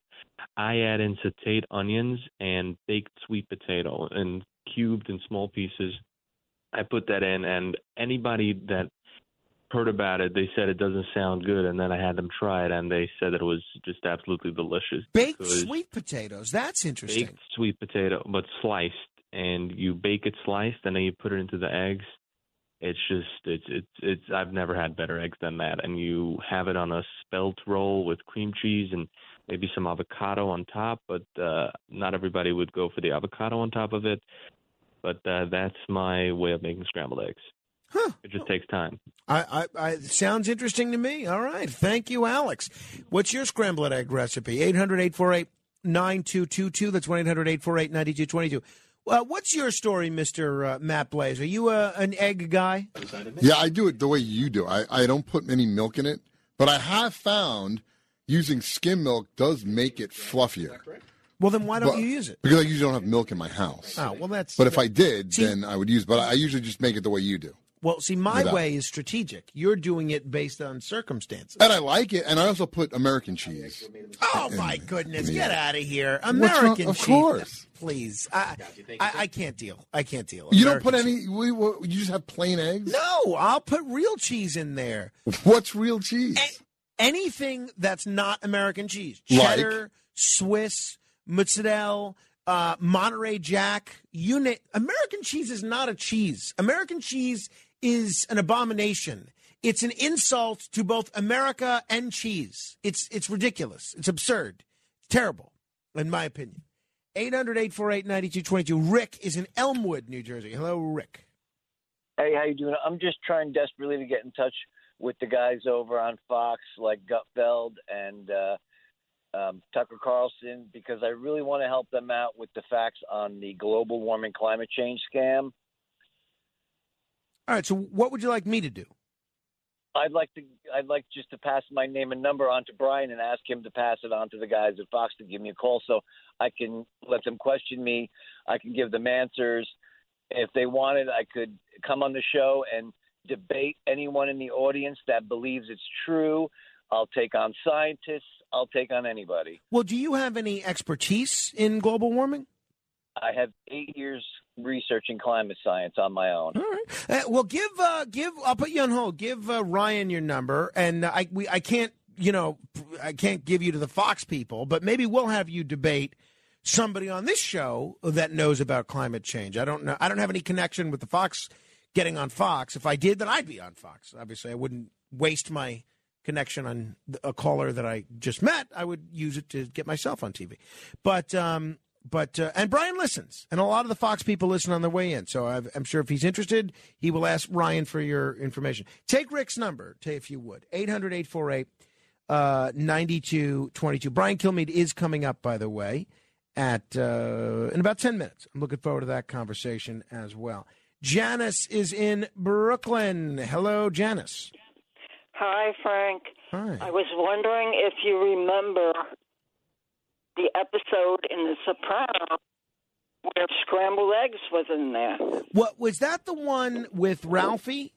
I add in sauteed onions and baked sweet potato and cubed in small pieces. I put that in, and anybody that heard about it, they said it doesn't sound good, and then I had them try it, and they said that it was just absolutely delicious. Baked sweet potatoes. That's interesting. baked sweet potato, but sliced, and you bake it sliced, and then you put it into the eggs. It's just it's it's it's I've never had better eggs than that, and you have it on a spelt roll with cream cheese and maybe some avocado on top, but uh, not everybody would go for the avocado on top of it. But uh, that's my way of making scrambled eggs. It just takes time. I, I, I sounds interesting to me. All right. Thank you, Alex. What's your scrambled egg recipe? 800 848 9222. That's 1 800 848 9222. Well, what's your story, Mr. Uh, Matt Blaze? Are you a, an egg guy? Yeah, I do it the way you do. I, I don't put any milk in it, but I have found using skim milk does make it fluffier. Well, then why don't But- you use it? Because I usually don't have milk in my house. Oh, well, that's. But if I did, See- then I would use. But I usually just make it the way you do, Well, see, my Without- way is strategic. You're doing it based on circumstances. and I like it. And I also put American cheese. Oh my goodness! Get out of here, American of cheese. course. please. I, I, I can't deal. I can't deal. You don't American put any. we- we- You just have plain eggs. No, I'll put real cheese in there. What's real cheese? Anything that's not American cheese, Like? cheddar, Swiss, mozzarella, uh, Monterey Jack. Na- American cheese is not a cheese. American cheese is an abomination. It's an insult to both America and cheese. It's it's ridiculous. It's absurd. Terrible, in my opinion. 800 848 9222. Rick is in Elmwood, New Jersey. Hello, Rick. Hey, how you doing? I'm just trying desperately to get in touch with the guys over on Fox, like Gutfeld and uh, um, Tucker Carlson, because I really want to help them out with the facts on the global warming climate change scam. All right, so what would you like me to do? I'd like to, I'd like just to pass my name and number on to Brian and ask him to pass it on to the guys at Fox to give me a call, so I can let them question me. I can give them answers. If they wanted, I could come on the show and debate anyone in the audience that believes it's true. I'll take on scientists. I'll take on anybody. Well, do you have any expertise in global warming? I have eight years researching climate science on my own. Uh, well, give uh, give. I'll put you on hold. Give uh, Ryan your number, and I we I can't you know I can't give you to the Fox people, but maybe we'll have you debate somebody on this show that knows about climate change. I don't know. I don't have any connection with the Fox getting on Fox. If I did, then I'd be on Fox. Obviously, I wouldn't waste my connection on a caller that I just met. I would use it to get myself on TV. But um, but uh, and Brian listens, and a lot of the Fox people listen on their way in. So i am sure if he's interested, he will ask Ryan for your information. Take Rick's number, if you would, 800 848 uh, 9222. Brian Kilmeade is coming up, by the way, at uh, in about 10 minutes. I'm looking forward to that conversation as well. Janice is in Brooklyn. Hello, Janice. Hi, Frank. Hi. I was wondering if you remember the episode in The Sopranos where scrambled eggs was in there. What was that? The one with Ralphie?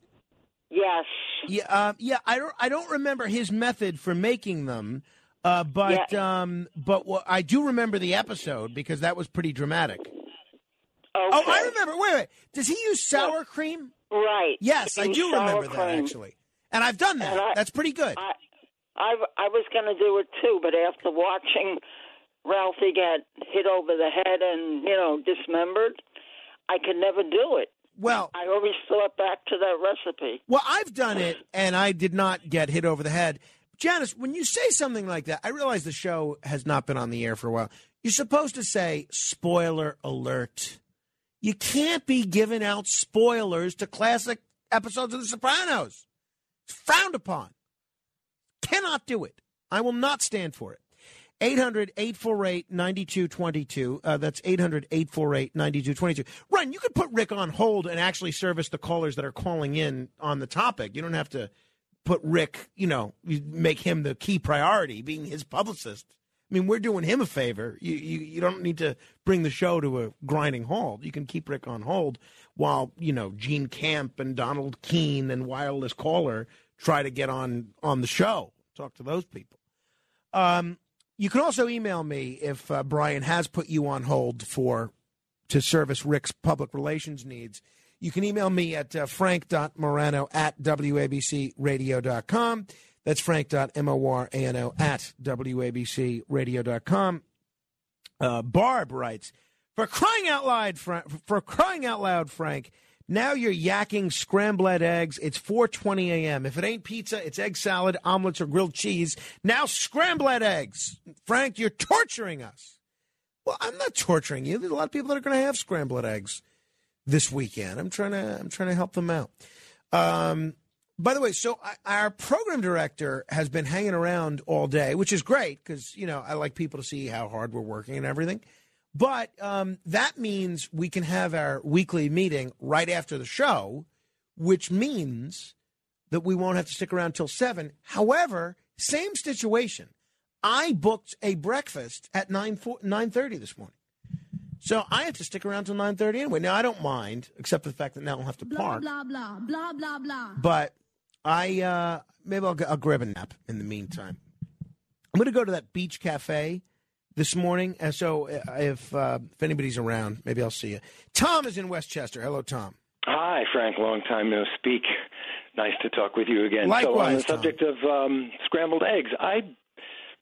Yes. Yeah, uh, yeah. I don't. I don't remember his method for making them, uh, but um, but what, I do remember the episode because that was pretty dramatic. Oh, I remember. Wait, wait. Does he use sour cream? Right. Yes, I do remember that actually, and I've done that. I- That's pretty good. I, I, I was going to do it too, but after watching Ralphie get hit over the head and, you know, dismembered, I could never do it. Well, I always thought back to that recipe. Well, I've done it, and I did not get hit over the head. Janice, when you say something like that, I realize the show has not been on the air for a while. You're supposed to say, spoiler alert. You can't be giving out spoilers to classic episodes of The Sopranos. It's frowned upon. Cannot do it. I will not stand for it. 800 848 9222. Uh, That's 800 848 9222. Ryan, you could put Rick on hold and actually service the callers that are calling in on the topic. You don't have to put Rick, you know, make him the key priority, being his publicist. I mean, we're doing him a favor. You, you you don't need to bring the show to a grinding halt. You can keep Rick on hold while you know Gene Camp and Donald Keene and Wireless Caller try to get on on the show. Talk to those people. Um, you can also email me if uh, Brian has put you on hold for to service Rick's public relations needs. You can email me at uh, frank.morano at wabcradio.com. That's frank.morano at wabcradio.com. Uh, Barb writes, for crying out loud, Fra- for crying out loud, Frank, now you're yakking scrambled eggs. It's 4:20 a.m. If it ain't pizza, it's egg salad, omelets, or grilled cheese. Now scrambled eggs. Frank, you're torturing us. Well, I'm not torturing you. There's a lot of people that are going to have scrambled eggs this weekend. I'm trying to I'm trying to help them out. Um, by the way, so I, our program director has been hanging around all day, which is great because you know I like people to see how hard we're working and everything. But um, that means we can have our weekly meeting right after the show, which means that we won't have to stick around till seven. However, same situation. I booked a breakfast at nine nine thirty this morning, so I have to stick around till nine thirty anyway. Now I don't mind, except for the fact that now I'll have to park. blah, blah, blah, blah, blah. But I uh, maybe I'll, I'll grab a nap in the meantime. I'm going to go to that beach cafe this morning, and so uh, if uh, if anybody's around, maybe I'll see you. Tom is in Westchester. Hello, Tom. Hi, Frank. Long time no speak. Nice to talk with you again. Likewise, so on the Likewise, Tom. subject of um, scrambled eggs, I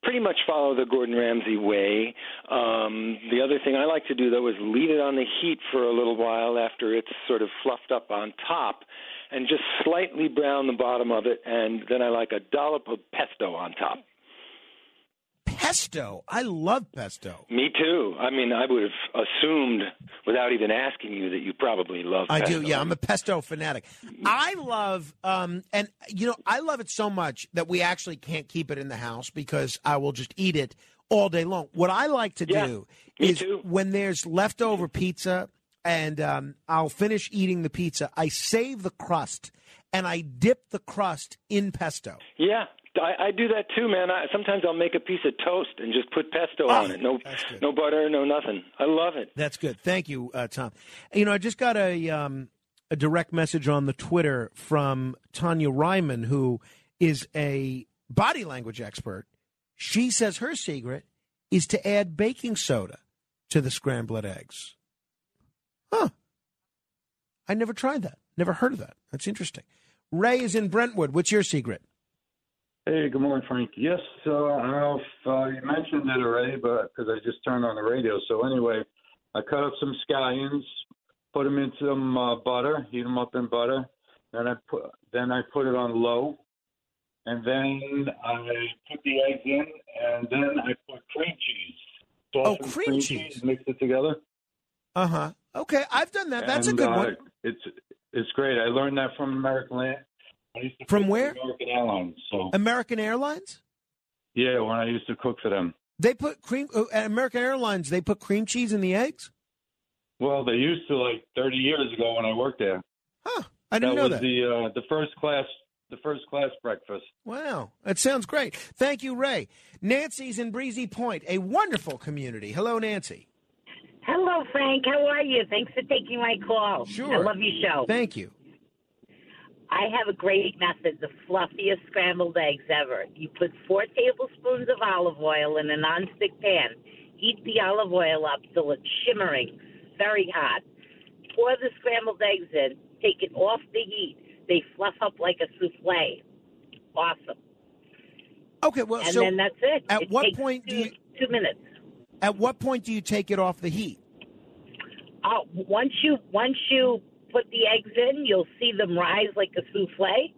pretty much follow the Gordon Ramsay way. Um, the other thing I like to do though is leave it on the heat for a little while after it's sort of fluffed up on top, and just slightly brown the bottom of it, and then I like a dollop of pesto on top. Pesto. I love pesto. Me too. I mean, I would have assumed without even asking you that you probably love. I pesto. do. Yeah, I'm a pesto fanatic. I love, um, and you know, I love it so much that we actually can't keep it in the house because I will just eat it all day long. What I like to do is when there's leftover pizza and um, I'll finish eating the pizza, I save the crust and I dip the crust in pesto. Yeah, I, I do that too, man. I, sometimes I'll make a piece of toast and just put pesto Oh, on it. No, no butter, no nothing. I love it. That's good. Thank you, uh, Tom. You know, I just got a um, a direct message on the Twitter from Tonya Reiman, who is a body language expert. She says her secret is to add baking soda to the scrambled eggs. Huh. I never tried that. Never heard of that. That's interesting. Ray is in Brentwood. What's your secret? Hey, good morning, Frank. Yes, uh, I don't know if uh, you mentioned it already, but because I just turned on the radio. So anyway, I cut up some scallions, put them in some uh, butter, heat them up in butter. Then I put then I put it on low, and then I put the eggs in, and then I put cream cheese. Oh, Softened cream cheese. Mix it together. Uh huh. Okay, I've done that. That's And, a good uh, one. It's it's great. I learned that from American From cook for where? American Airlines. So American Airlines. yeah, when I used to cook for them. They put cream uh, at American Airlines. They put cream cheese in the eggs. Well, they used to like 30 years ago when I worked there. Huh? I didn't that know was that. the uh, the first class the first class breakfast. Wow, that sounds great. Thank you, Ray. Nancy's in Breezy Point, a wonderful community. Hello, Nancy. Hello, Frank. How are you? Thanks for taking my call. Sure. I love your show. Thank you. I have a great method, the fluffiest scrambled eggs ever. You put four tablespoons of olive oil in a nonstick pan. Heat the olive oil up till it's shimmering, very hot. Pour the scrambled eggs in. Take it off the heat. They fluff up like a souffle. Awesome. Okay, well, and so then that's it. at It what point do you- two minutes? At what point do you take it off the heat? Oh, once you once you put the eggs in, you'll see them rise like a souffle.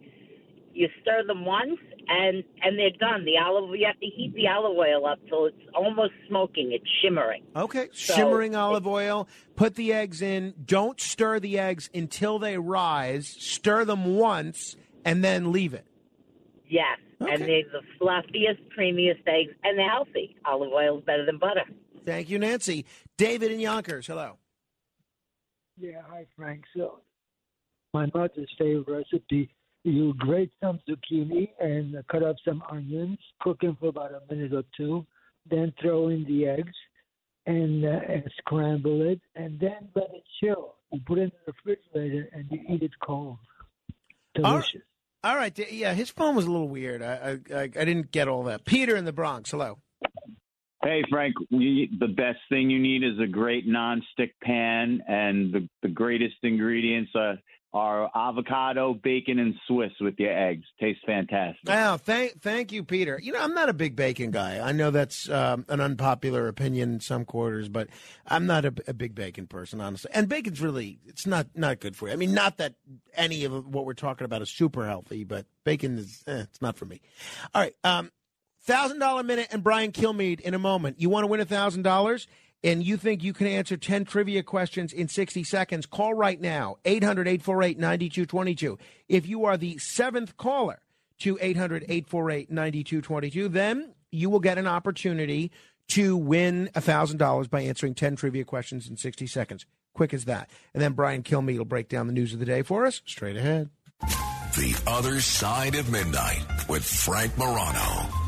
You stir them once, and and they're done. The olive you have to heat the olive oil up till it's almost smoking. It's shimmering. Okay, So- shimmering olive oil. Put the eggs in. Don't stir the eggs until they rise. Stir them once and then leave it. Yes, and they're the fluffiest, creamiest eggs, and they're healthy. Olive oil is better than butter. Thank you, Nancy. David in Yonkers. Hello. Yeah, hi Frank. So, my mother's favorite recipe: you grate some zucchini and cut up some onions, cook them for about a minute or two, then throw in the eggs and, uh, and scramble it, and then let it chill. You put it in the refrigerator and you eat it cold. Delicious. All right. d- Yeah, his phone was a little weird. I I, I, I didn't get all that. Peter in the Bronx. Hello. Hey Frank, we, the best thing you need is a great non-stick pan, and the, the greatest ingredients are, are avocado, bacon, and Swiss with your eggs. Tastes fantastic. Oh, thank thank you, Peter. You know, I'm not a big bacon guy. I know that's um, an unpopular opinion in some quarters, but I'm not a, a big bacon person, honestly. And bacon's really it's not not good for you. I mean, not that any of what we're talking about is super healthy, but bacon is eh, it's not for me. All right, um, thousand dollar minute and Brian Kilmeade in a moment. You want to win a thousand dollars? And you think you can answer 10 trivia questions in 60 seconds? Call right now, 800 848 9222. If you are the seventh caller to 800 848 9222, then you will get an opportunity to win $1,000 by answering 10 trivia questions in 60 seconds. Quick as that. And then Brian Kilmeade will break down the news of the day for us straight ahead. The Other Side of Midnight with Frank Morano.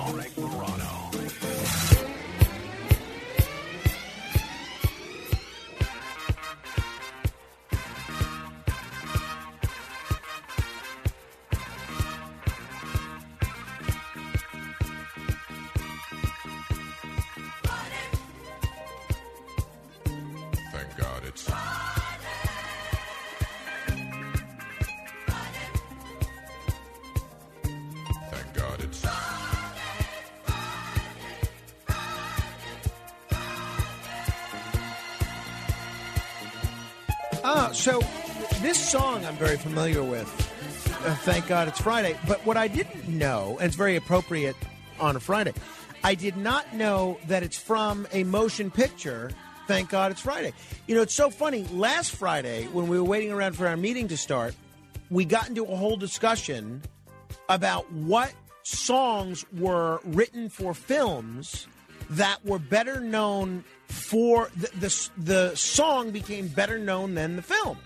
Ah, so this song I'm very familiar with. Uh, thank God it's Friday. But what I didn't know, and it's very appropriate on a Friday, I did not know that it's from a motion picture. Thank God it's Friday. You know, it's so funny. Last Friday, when we were waiting around for our meeting to start, we got into a whole discussion about what songs were written for films that were better known for the, the the song became better known than the film,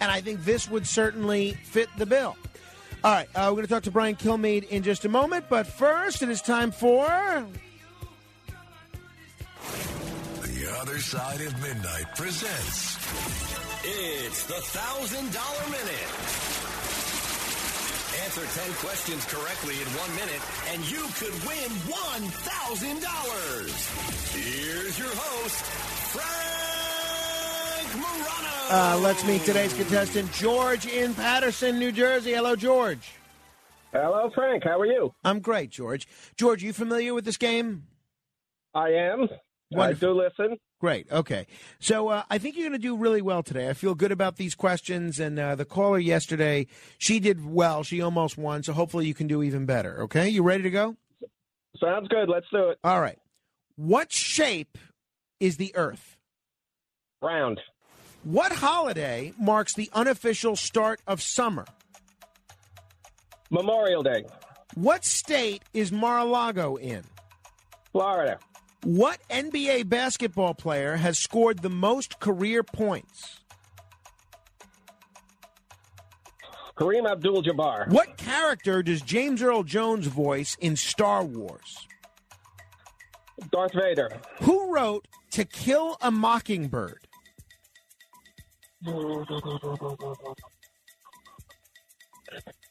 and I think this would certainly fit the bill. All right, uh, we're going to talk to Brian Kilmeade in just a moment, but first it is time for The Other Side of Midnight presents It's the thousand dollar minute. Answer 10 questions correctly in one minute, and you could win $1,000. Here's your host, Frank Morano. Uh, let's meet today's contestant, George in Paterson, New Jersey. Hello, George. Hello, Frank. How are you? I'm great, George. George, you familiar with this game? I am. I do listen. Great. Okay. So uh, I think you're going to do really well today. I feel good about these questions. And uh, the caller yesterday, she did well. She almost won. So hopefully you can do even better. Okay. You ready to go? Sounds good. Let's do it. All right. What shape is the Earth? Round. What holiday marks the unofficial start of summer? Memorial Day. What state is Mar-a-Lago in? Florida. What NBA basketball player has scored the most career points? Kareem Abdul-Jabbar. What character does James Earl Jones voice in Star Wars? Darth Vader. Who wrote To Kill a Mockingbird?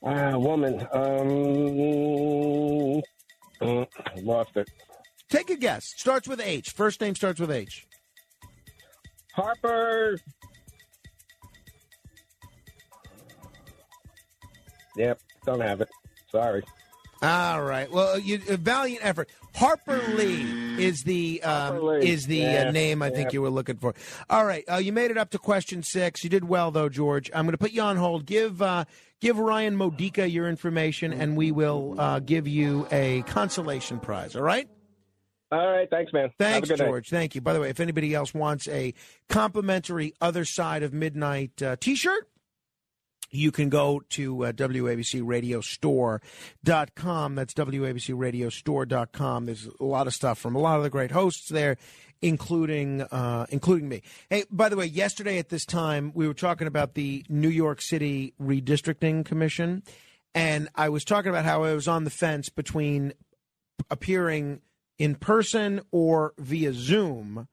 Ah, woman. Um, uh, lost it. Take a guess. Starts with H. First name starts with H. Harper. Yep, don't have it. Sorry. All right. Well, you, a valiant effort. Harper Lee is the um, Lee. is the uh, name I think you were looking for. All right. Uh, you made it up to question six. You did well though, George. I'm going to put you on hold. Give uh, give Ryan Modica your information, and we will uh, give you a consolation prize. All right. All right. Thanks, man. Thanks, good night. George. Thank you. By the way, if anybody else wants a complimentary Other Side of Midnight uh, t shirt, you can go to uh, WABCRadiostore.com. That's WABCRadiostore.com. There's a lot of stuff from a lot of the great hosts there, including uh, including me. Hey, by the way, yesterday at this time, we were talking about the New York City Redistricting Commission, and I was talking about how I was on the fence between appearing in person or via Zoom.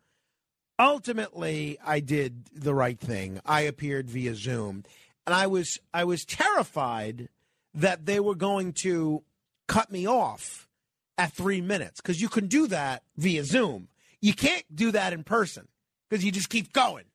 Ultimately, I did the right thing. I appeared via Zoom, and I was I was terrified that they were going to cut me off at three minutes because you can do that via Zoom. You can't do that in person because you just keep going.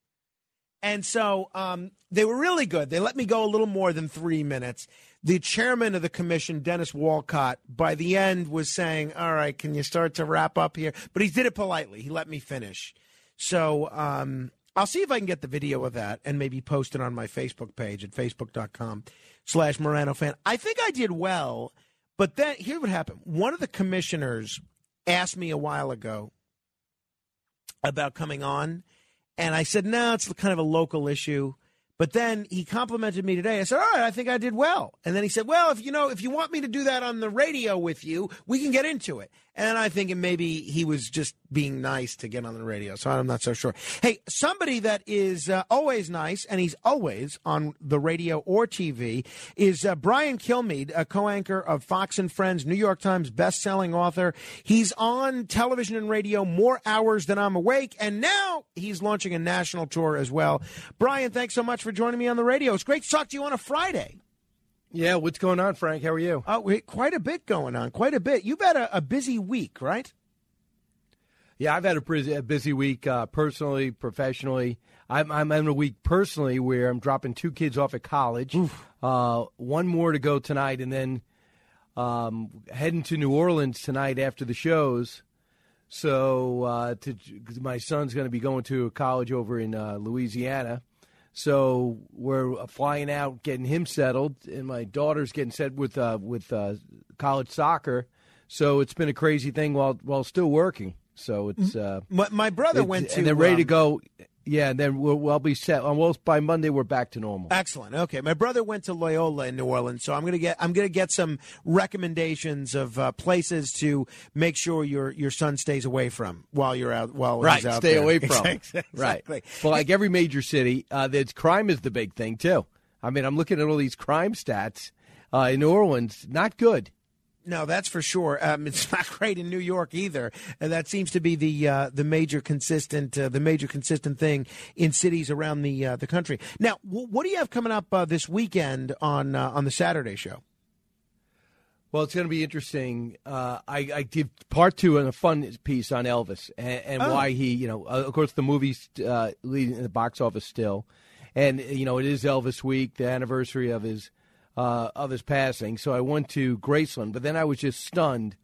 And so um, they were really good. They let me go a little more than three minutes. The chairman of the commission, Dennis Walcott, by the end was saying, All right, can you start to wrap up here? But he did it politely. He let me finish. So um, I'll see if I can get the video of that and maybe post it on my Facebook page at facebook.com slash Morano fan. I think I did well, but then here's what happened. One of the commissioners asked me a while ago about coming on, and I said, no, it's kind of a local issue. But then he complimented me today. I said, all right, I think I did well. And then he said, well, if you know, if you want me to do that on the radio with you, we can get into it. And I think maybe he was just being nice to get on the radio. So I'm not so sure. Hey, somebody that is uh, always nice, and he's always on the radio or TV, is uh, Brian Kilmeade, a co-anchor of Fox and Friends, New York Times best-selling author. He's on television and radio more hours than I'm awake, and now he's launching a national tour as well. Brian, thanks so much for joining me on the radio. It's great to talk to you on a Friday. Yeah, what's going on, Frank? How are you? Oh, wait, quite a bit going on. Quite a bit. You've had a, a busy week, right? Yeah, I've had a busy, a busy week uh, personally, professionally. I'm, I'm in a week personally where I'm dropping two kids off at college. Uh, one more to go tonight, and then um, heading to New Orleans tonight after the shows. So uh, to, my son's going to be going to a college over in uh, Louisiana. So we're flying out, getting him settled, and my daughter's getting set with uh, with uh, college soccer. So it's been a crazy thing while while still working. So it's uh, My, my brother went to. and they're ready to um, go. Yeah, and then we'll, we'll be set. And we'll, by Monday, we're back to normal. Excellent. Okay, my brother went to Loyola in New Orleans, so I'm gonna get I'm gonna get some recommendations of uh, places to make sure your your son stays away from while you're out while right, he's out stay there. away from. exactly. Right. Well, like every major city, uh, there's crime is the big thing too. I mean, I'm looking at all these crime stats uh, in New Orleans. Not good. No, that's for sure. Um, it's not great in New York either, and that seems to be the uh, the major consistent uh, the major consistent thing in cities around the uh, the country. Now, w- what do you have coming up uh, this weekend on uh, on the Saturday show? Well, it's going to be interesting. Uh, I, I did part two in a fun piece on Elvis and, and Oh. why he, you know, uh, of course, the movie's uh, leading in the box office still, and you know, it is Elvis week, the anniversary of his uh, of his passing. So I went to Graceland, but then I was just stunned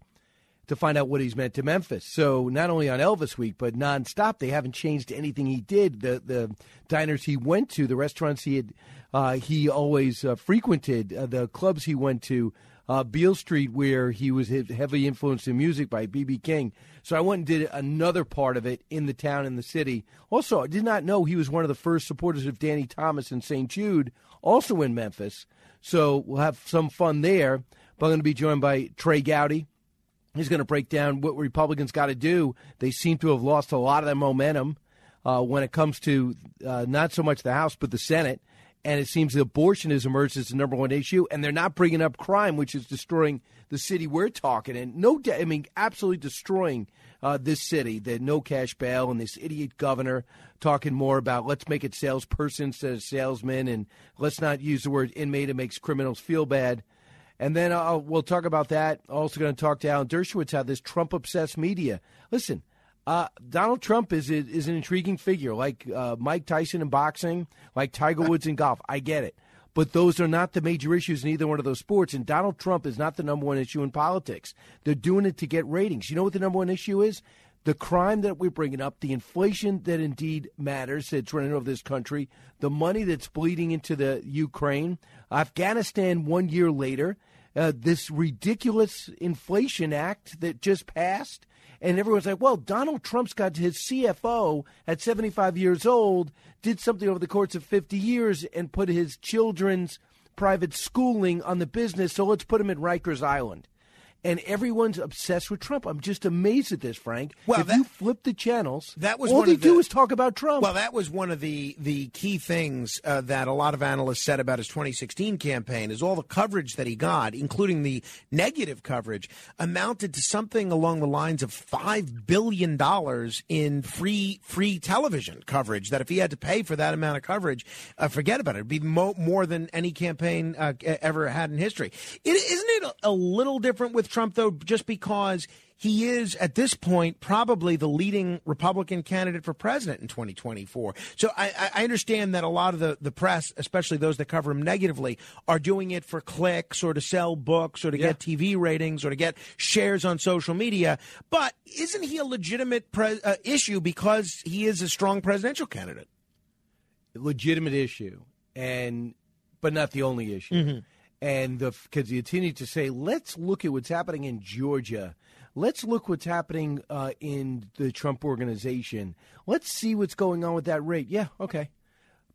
to find out what he's meant to Memphis. So not only on Elvis week, but nonstop, they haven't changed anything he did. The the diners he went to, the restaurants he had, uh, he always uh, frequented, uh, the clubs he went to. Uh, Beale Street, where he was heavily influenced in music by B.B. King. So I went and did another part of it in the town, in the city. Also, I did not know he was one of the first supporters of Danny Thomas and St. Jude, also in Memphis. So we'll have some fun there. But I'm going to be joined by Trey Gowdy, He's going to break down what Republicans got to do. They seem to have lost a lot of their momentum uh, when it comes to uh, not so much the House, but the Senate. And it seems that abortion has emerged as the number one issue. And they're not bringing up crime, which is destroying the city we're talking in. No, doubt- I mean, absolutely destroying uh, this city. The no cash bail and this idiot governor talking more about let's make it salesperson instead of salesman, and let's not use the word inmate. It makes criminals feel bad. And then uh, we'll talk about that. Also going to talk to Alan Dershowitz how this Trump obsessed media. Listen, uh, Donald Trump is is an intriguing figure, like uh, Mike Tyson in boxing, like Tiger Woods in golf. I get it, but those are not the major issues in either one of those sports. And Donald Trump is not the number one issue in politics. They're doing it to get ratings. You know what the number one issue is? The crime that we're bringing up, the inflation that indeed matters, that's running over this country, the money that's bleeding into the Ukraine, Afghanistan one year later, uh, this ridiculous inflation act that just passed. And everyone's like, well, Donald Trump's got his CFO at 75 years old, did something over the course of 50 years and put his children's private schooling on the business, so let's put him at Rikers Island. And everyone's obsessed with Trump. I'm just amazed at this, Frank. Well, if that- you flip the channels, That was all they of do is talk about Trump. Well, that was one of the the key things uh, that a lot of analysts said about his 2016 campaign is all the coverage that he got, including the negative coverage, amounted to something along the lines of five billion dollars in free free television coverage. That if he had to pay for that amount of coverage, uh, forget about it. It'd be mo- more than any campaign uh, ever had in history. It, isn't it a, a little different with Trump though, just because he is at this point probably the leading Republican candidate for president in 2024. So I, I- I understand that a lot of the, the press, especially those that cover him negatively, are doing it for clicks or to sell books or to get TV ratings or to get shares on social media. But isn't he a legitimate pre- uh, issue because he is a strong presidential candidate? legitimate issue, and but not the only issue. Mhm. And the continue to say, let's look at what's happening in Georgia. Let's look what's happening uh, in the Trump organization. Let's see what's going on with that rate. Yeah, okay.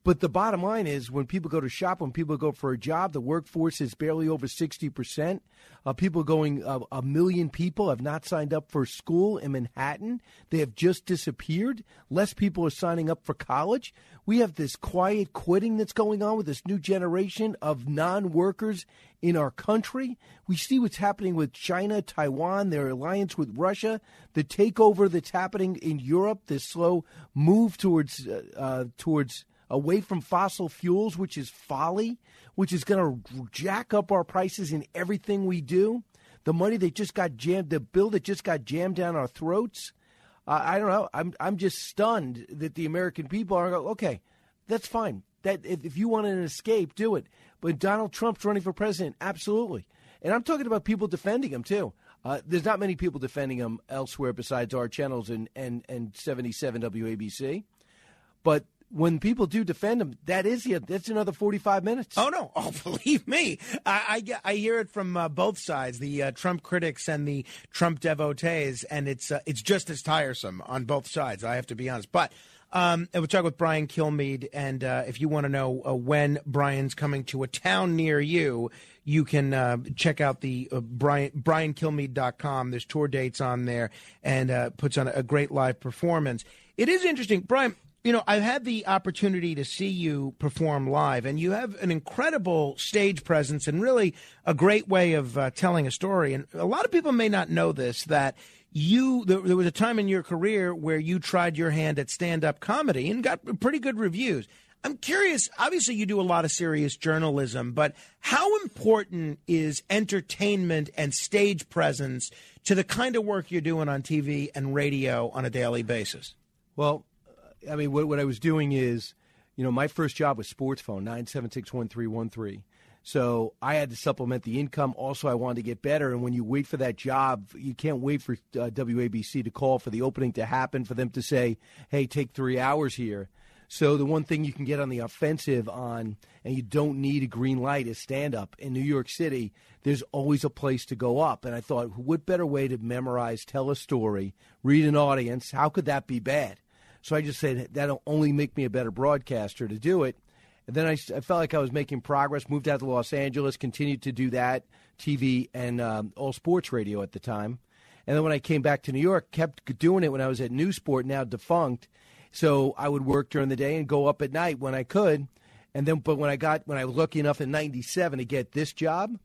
But the bottom line is when people go to shop, when people go for a job, the workforce is barely over 60%. Uh, people going, uh, a million people have not signed up for school in Manhattan. They have just disappeared. Less people are signing up for college. We have this quiet quitting that's going on with this new generation of non workers in our country. We see what's happening with China, Taiwan, their alliance with Russia, the takeover that's happening in Europe, this slow move towards, uh, uh, towards, away from fossil fuels, which is folly, which is going to jack up our prices in everything we do. The money that just got jammed, the bill that just got jammed down our throats. Uh, I don't know. I'm I'm just stunned that the American people are go, okay, that's fine. That if, if you want an escape, do it. But Donald Trump's running for president, absolutely. And I'm talking about people defending him too. Uh, there's not many people defending him elsewhere besides our channels and and and 77 WABC. But when people do defend him, that is the that's another 45 minutes. Oh no! Oh, believe me, I I, I hear it from uh, both sides, the uh, Trump critics and the Trump devotees, and it's uh, it's just as tiresome on both sides. I have to be honest, but. Um, and we'll talk with Brian Kilmeade, and uh, if you want to know uh, when Brian's coming to a town near you, you can uh, check out the uh, Brian BrianKilmeade.com. There's tour dates on there, and uh, puts on a great live performance. It is interesting, Brian. You know, I've had the opportunity to see you perform live, and you have an incredible stage presence and really a great way of uh, telling a story. And a lot of people may not know this that you there, there was a time in your career where you tried your hand at stand-up comedy and got pretty good reviews. I'm curious. Obviously, you do a lot of serious journalism, but how important is entertainment and stage presence to the kind of work you're doing on TV and radio on a daily basis? Well, I mean, what, what I was doing is, you know, my first job was sports phone nine seven six one three one three. So I had to supplement the income. Also, I wanted to get better. And when you wait for that job, you can't wait for uh, WABC to call for the opening to happen, for them to say, hey, take three hours here. So the one thing you can get on the offensive on, and you don't need a green light, is stand up. In New York City, there's always a place to go up. And I thought, what better way to memorize, tell a story, read an audience? How could that be bad? So I just said, that'll only make me a better broadcaster to do it. And then I, I, felt like I was making progress. Moved out to Los Angeles, continued to do that, TV and um, all sports radio at the time. And then when I came back to New York, kept doing it when I was at Newsport, now defunct. So I would work during the day and go up at night when I could. And then, but when I got when I was lucky enough in '97 to get this job,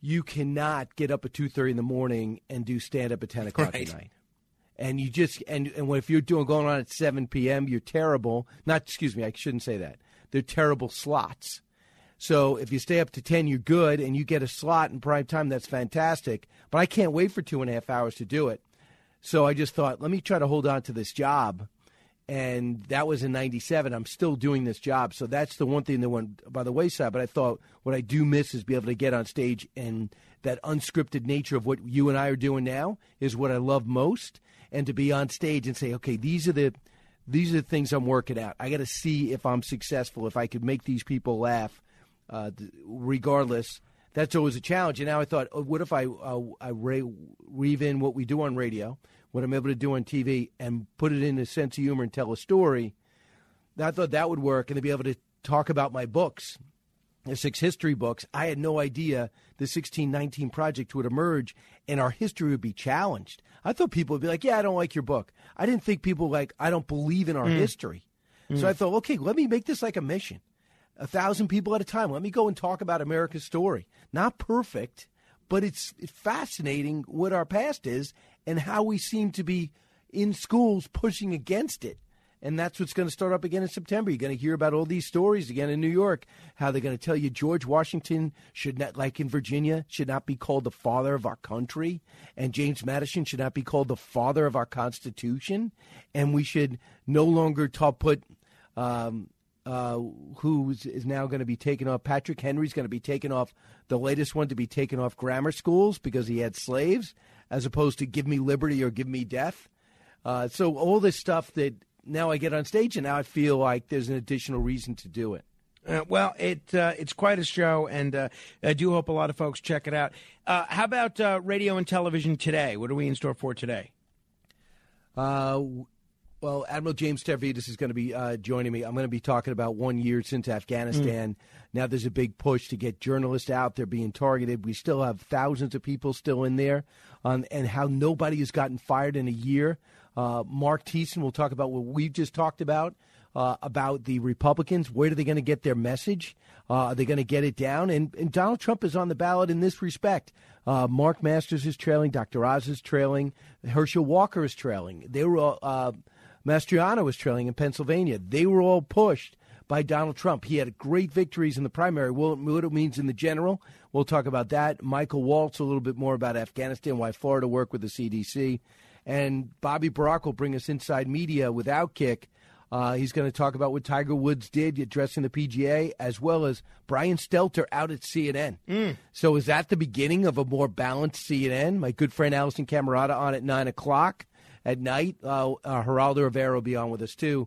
you cannot get up at two thirty in the morning and do stand up at ten o'clock Right. at night and you just and and if you're doing going on at 7 p.m., you're terrible. Not excuse me, I shouldn't say that. They're terrible slots. So if you stay up to 10, you're good, and you get a slot in prime time. That's fantastic. But I can't wait for two and a half hours to do it. So I just thought, let me try to hold on to this job. And that was in 97. I'm still doing this job. So that's the one thing that went by the wayside. But I thought what I do miss is be able to get on stage and that unscripted nature of what you and I are doing now is what I love most. And to be on stage and say, okay, these are the these are the things I'm working out. I got to see if I'm successful, if I could make these people laugh, uh, regardless. That's always a challenge. And now I thought, oh, what if I uh, I re- weave in what we do on radio, what I'm able to do on TV, and put it in a sense of humor and tell a story? I thought that would work, and to be able to talk about my books, the six history books. I had no idea the 1619 project would emerge and our history would be challenged. I thought people would be like, "Yeah, I don't like your book." I didn't think people like, "I don't believe in our Mm. history." So Mm. I thought, okay, let me make this like a mission. A thousand people at a time. Let me go and talk about America's story. Not perfect, but it's it's fascinating what our past is and how we seem to be in schools pushing against it. And that's what's going to start up again in September. You're going to hear about all these stories again in New York. How they're going to tell you George Washington should not, like in Virginia, should not be called the father of our country, and James Madison should not be called the father of our Constitution, and we should no longer ta- put um, uh, who is- is now going to be taken off. Patrick Henry's going to be taken off. The latest one to be taken off grammar schools because he had slaves, as opposed to give me liberty or give me death. Uh, so all this stuff that now I get on stage and now I feel like there's an additional reason to do it. Uh, well, it uh, it's quite a show, and uh, I do hope a lot of folks check it out. Uh, how about uh, radio and television today? What are we in store for today? Uh, well, Admiral James Stavridis is going to be uh, joining me. I'm going to be talking about one year since Afghanistan. Now there's a big push to get journalists out. They're being targeted. We still have thousands of people still in there, um, and how nobody has gotten fired in a year. Uh, Mark Thiessen will talk about what we've just talked about. Uh, about the Republicans, where are they going to get their message? Uh, are they going to get it down? And, and Donald Trump is on the ballot in this respect. Uh, Mark Masters is trailing. Dr. Oz is trailing. Herschel Walker is trailing. They were all, uh, Mastriano was trailing in Pennsylvania. They were all pushed by Donald Trump. He had great victories in the primary. Well, what it means in the general, we'll talk about that. Michael Waltz a little bit more about Afghanistan, why Florida worked with the CDC, and Bobby Burack will bring us inside media with Outkick. Uh, he's going to talk about what Tiger Woods did addressing the PGA, as well as Brian Stelter out at CNN. So is that the beginning of a more balanced CNN? My good friend Alisyn Camerota on at nine o'clock at night. Uh, uh, Geraldo Rivera will be on with us too,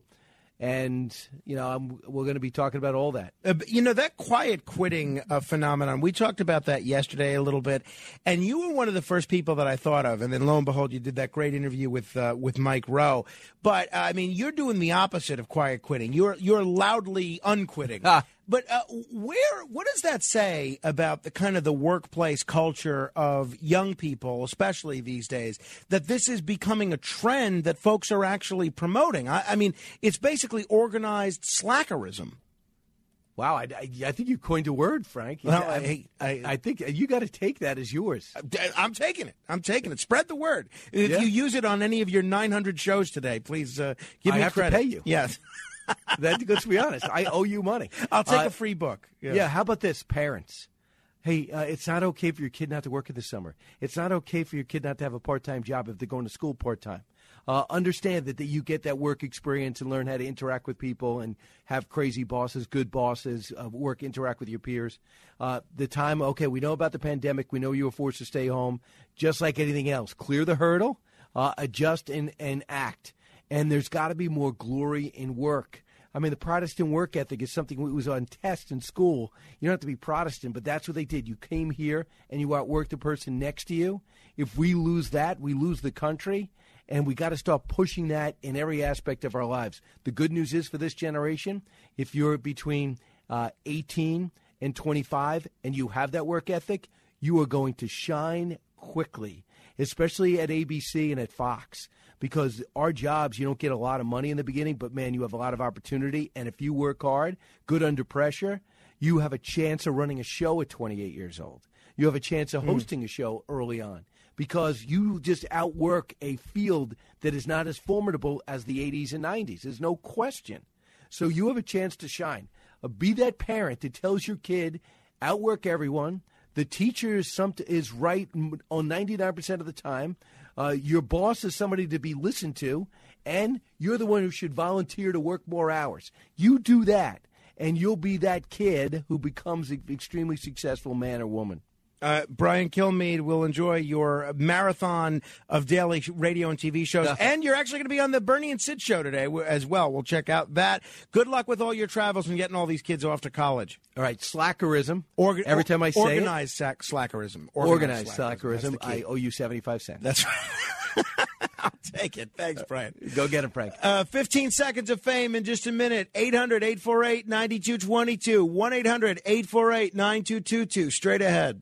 and you know I'm, we're going to be talking about all that. Uh, you know that quiet quitting uh, phenomenon. We talked about that yesterday a little bit, and you were one of the first people that I thought of. And then lo and behold, you did that great interview with uh, with Mike Rowe. But uh, I mean, you're doing the opposite of quiet quitting. You're you're loudly unquitting. But uh, where what does that say about the kind of the workplace culture of young people, especially these days, that this is becoming a trend that folks are actually promoting? I, I mean, it's basically organized slackerism. Wow, I, I, I think you coined a word, Frank. Well, I, I- I think you got to take that as yours. I'm taking it. I'm taking it. Spread the word. If Yeah. you use it on any of your 900 shows today, please uh, give I me have to credit. pay you. Yes. That, let's be honest. I owe you money. I'll take Uh, a free book. Yeah. How about this, parents? Hey, uh, it's not okay for your kid not to work in the summer. It's not okay for your kid not to have a part-time job if they're going to school part-time. Uh, understand that, that you get that work experience and learn how to interact with people and have crazy bosses, good bosses, uh, work, interact with your peers. Uh, the time, okay, we know about the pandemic. We know you were forced to stay home. Just like anything else, clear the hurdle, uh, adjust and, and act. And there's got to be more glory in work. I mean, the Protestant work ethic is something that was on test in school. You don't have to be Protestant, but that's what they did. You came here and you outworked the person next to you. If we lose that, we lose the country, and we got to start pushing that in every aspect of our lives. The good news is for this generation, if you're between uh, 18 and 25 and you have that work ethic, you are going to shine quickly, especially at ABC and at Fox because our jobs, you don't get a lot of money in the beginning, but man, you have a lot of opportunity. And if you work hard, good under pressure, you have a chance of running a show at 28 years old. You have a chance of Hmm. hosting a show early on because you just outwork a field that is not as formidable as the 80s and 90s. There's no question. So you have a chance to shine. Uh, be that parent that tells your kid, outwork everyone. The teacher is, some, is right on 99% of the time. Uh, your boss is somebody to be listened to, and you're the one who should volunteer to work more hours. You do that, and you'll be that kid who becomes an extremely successful man or woman. Uh, Brian Kilmeade will enjoy your marathon of daily radio and TV shows. and you're actually going to be on the Bernie and Sid show today as well. We'll check out that. Good luck with all your travels and getting all these kids off to college. All right, slackerism. Orga- Every time I say it- organized sack- slackerism. Organized That's slackerism. key. I owe you 75 cents. That's right. I'll take it. Thanks, Brian. Go get him, Frank. Uh, 15 seconds of fame in just a minute. 800 848 9222. 1 800 848 9222. Straight ahead.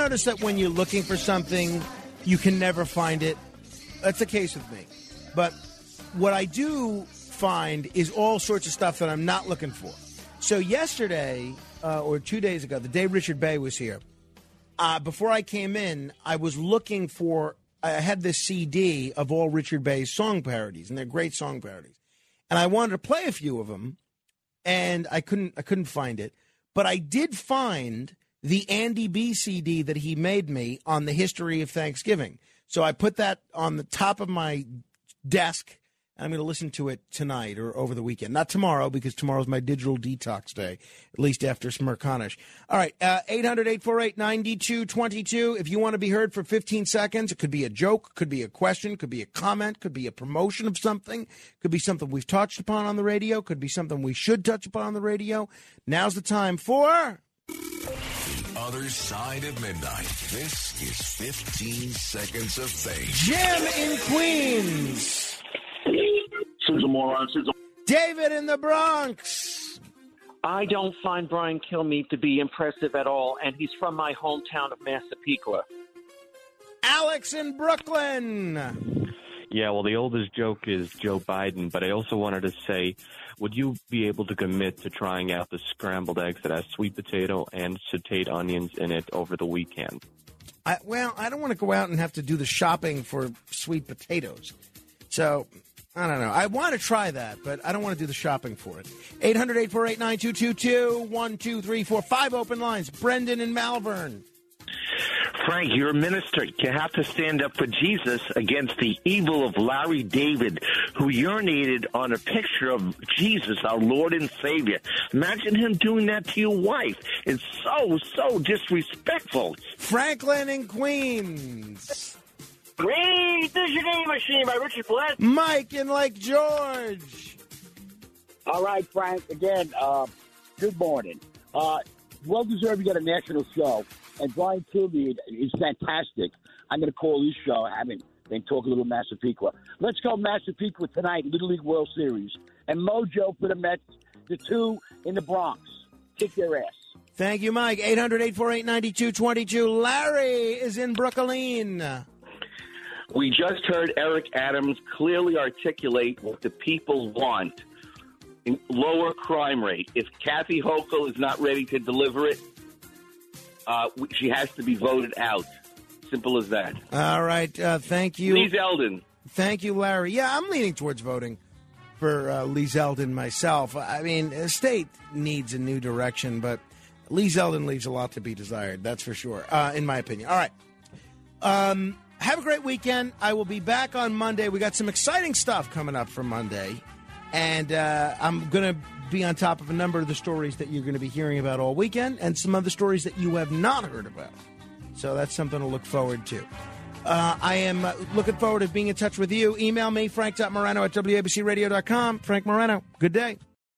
Notice that when you're looking for something, you can never find it. That's the case with me. But what I do find is all sorts of stuff that I'm not looking for. So yesterday, uh, or two days ago, the day Richard Bey was here, uh, before I came in, I was looking for. I had this CD of all Richard Bey's song parodies, and they're great song parodies. And I wanted to play a few of them, and I couldn't. I couldn't find it. But I did find the Andy B CD that he made me on the history of Thanksgiving. So I put that on the top of my desk. And I'm going to listen to it tonight or over the weekend. Not tomorrow, because tomorrow's my digital detox day, at least after Smerconish. All right, uh, 800 848 9222. If you want to be heard for 15 seconds, it could be a joke, could be a question, could be a comment, could be a promotion of something, could be something we've touched upon on the radio, could be something we should touch upon on the radio. Now's the time for. The other side of midnight. This is 15 seconds of fame. Jim in Queens. Susan Moron, Susan. David in the Bronx. I don't find Brian Kilmeade to be impressive at all, and he's from my hometown of Massapequa. Alex in Brooklyn. Yeah, well, the oldest joke is Joe Biden, but I also wanted to say, would you be able to commit to trying out the scrambled eggs that has sweet potato and sauteed onions in it over the weekend? I, well, I don't want to go out and have to do the shopping for sweet potatoes. So I don't know. I want to try that, but I don't want to do the shopping for it. 800 848 9222 1 2 3 4 5 open lines. Brendan in Malvern. Frank, you're a minister. You have to stand up for Jesus against the evil of Larry David, who urinated on a picture of Jesus, our Lord and Savior. Imagine him doing that to your wife. It's so, so disrespectful. Franklin in Queens. Great! This is your game machine by Richard Blatt. Mike in Lake George. All right, Frank. Again, uh, good morning. Uh, well deserved you got a national show. And Brian Kilby is fantastic. I'm going to call this show. I haven't been talking a little Massapequa. Let's go Massapequa tonight, Little League World Series. And Mojo for the Mets, the two in the Bronx. Kick their ass. Thank you, Mike. 800 848 9222. Larry is in Brooklyn. We just heard Eric Adams clearly articulate what the people want. In lower crime rate. If Kathy Hochul is not ready to deliver it, uh, she has to be voted out. Simple as that. All right. Uh, thank you. Lee Zeldin. Thank you, Larry. Yeah, I'm leaning towards voting for uh, Lee Zeldin myself. I mean, the state needs a new direction, but Lee Zeldin leaves a lot to be desired. That's for sure, uh, in my opinion. All right. Um, have a great weekend. I will be back on Monday. We got some exciting stuff coming up for Monday, and uh, I'm going to be on top of a number of the stories that you're going to be hearing about all weekend, and some other stories that you have not heard about. So that's something to look forward to. Uh, I am uh, looking forward to being in touch with you. Email me, frank.morano at wabcradio.com. Frank Morano, good day.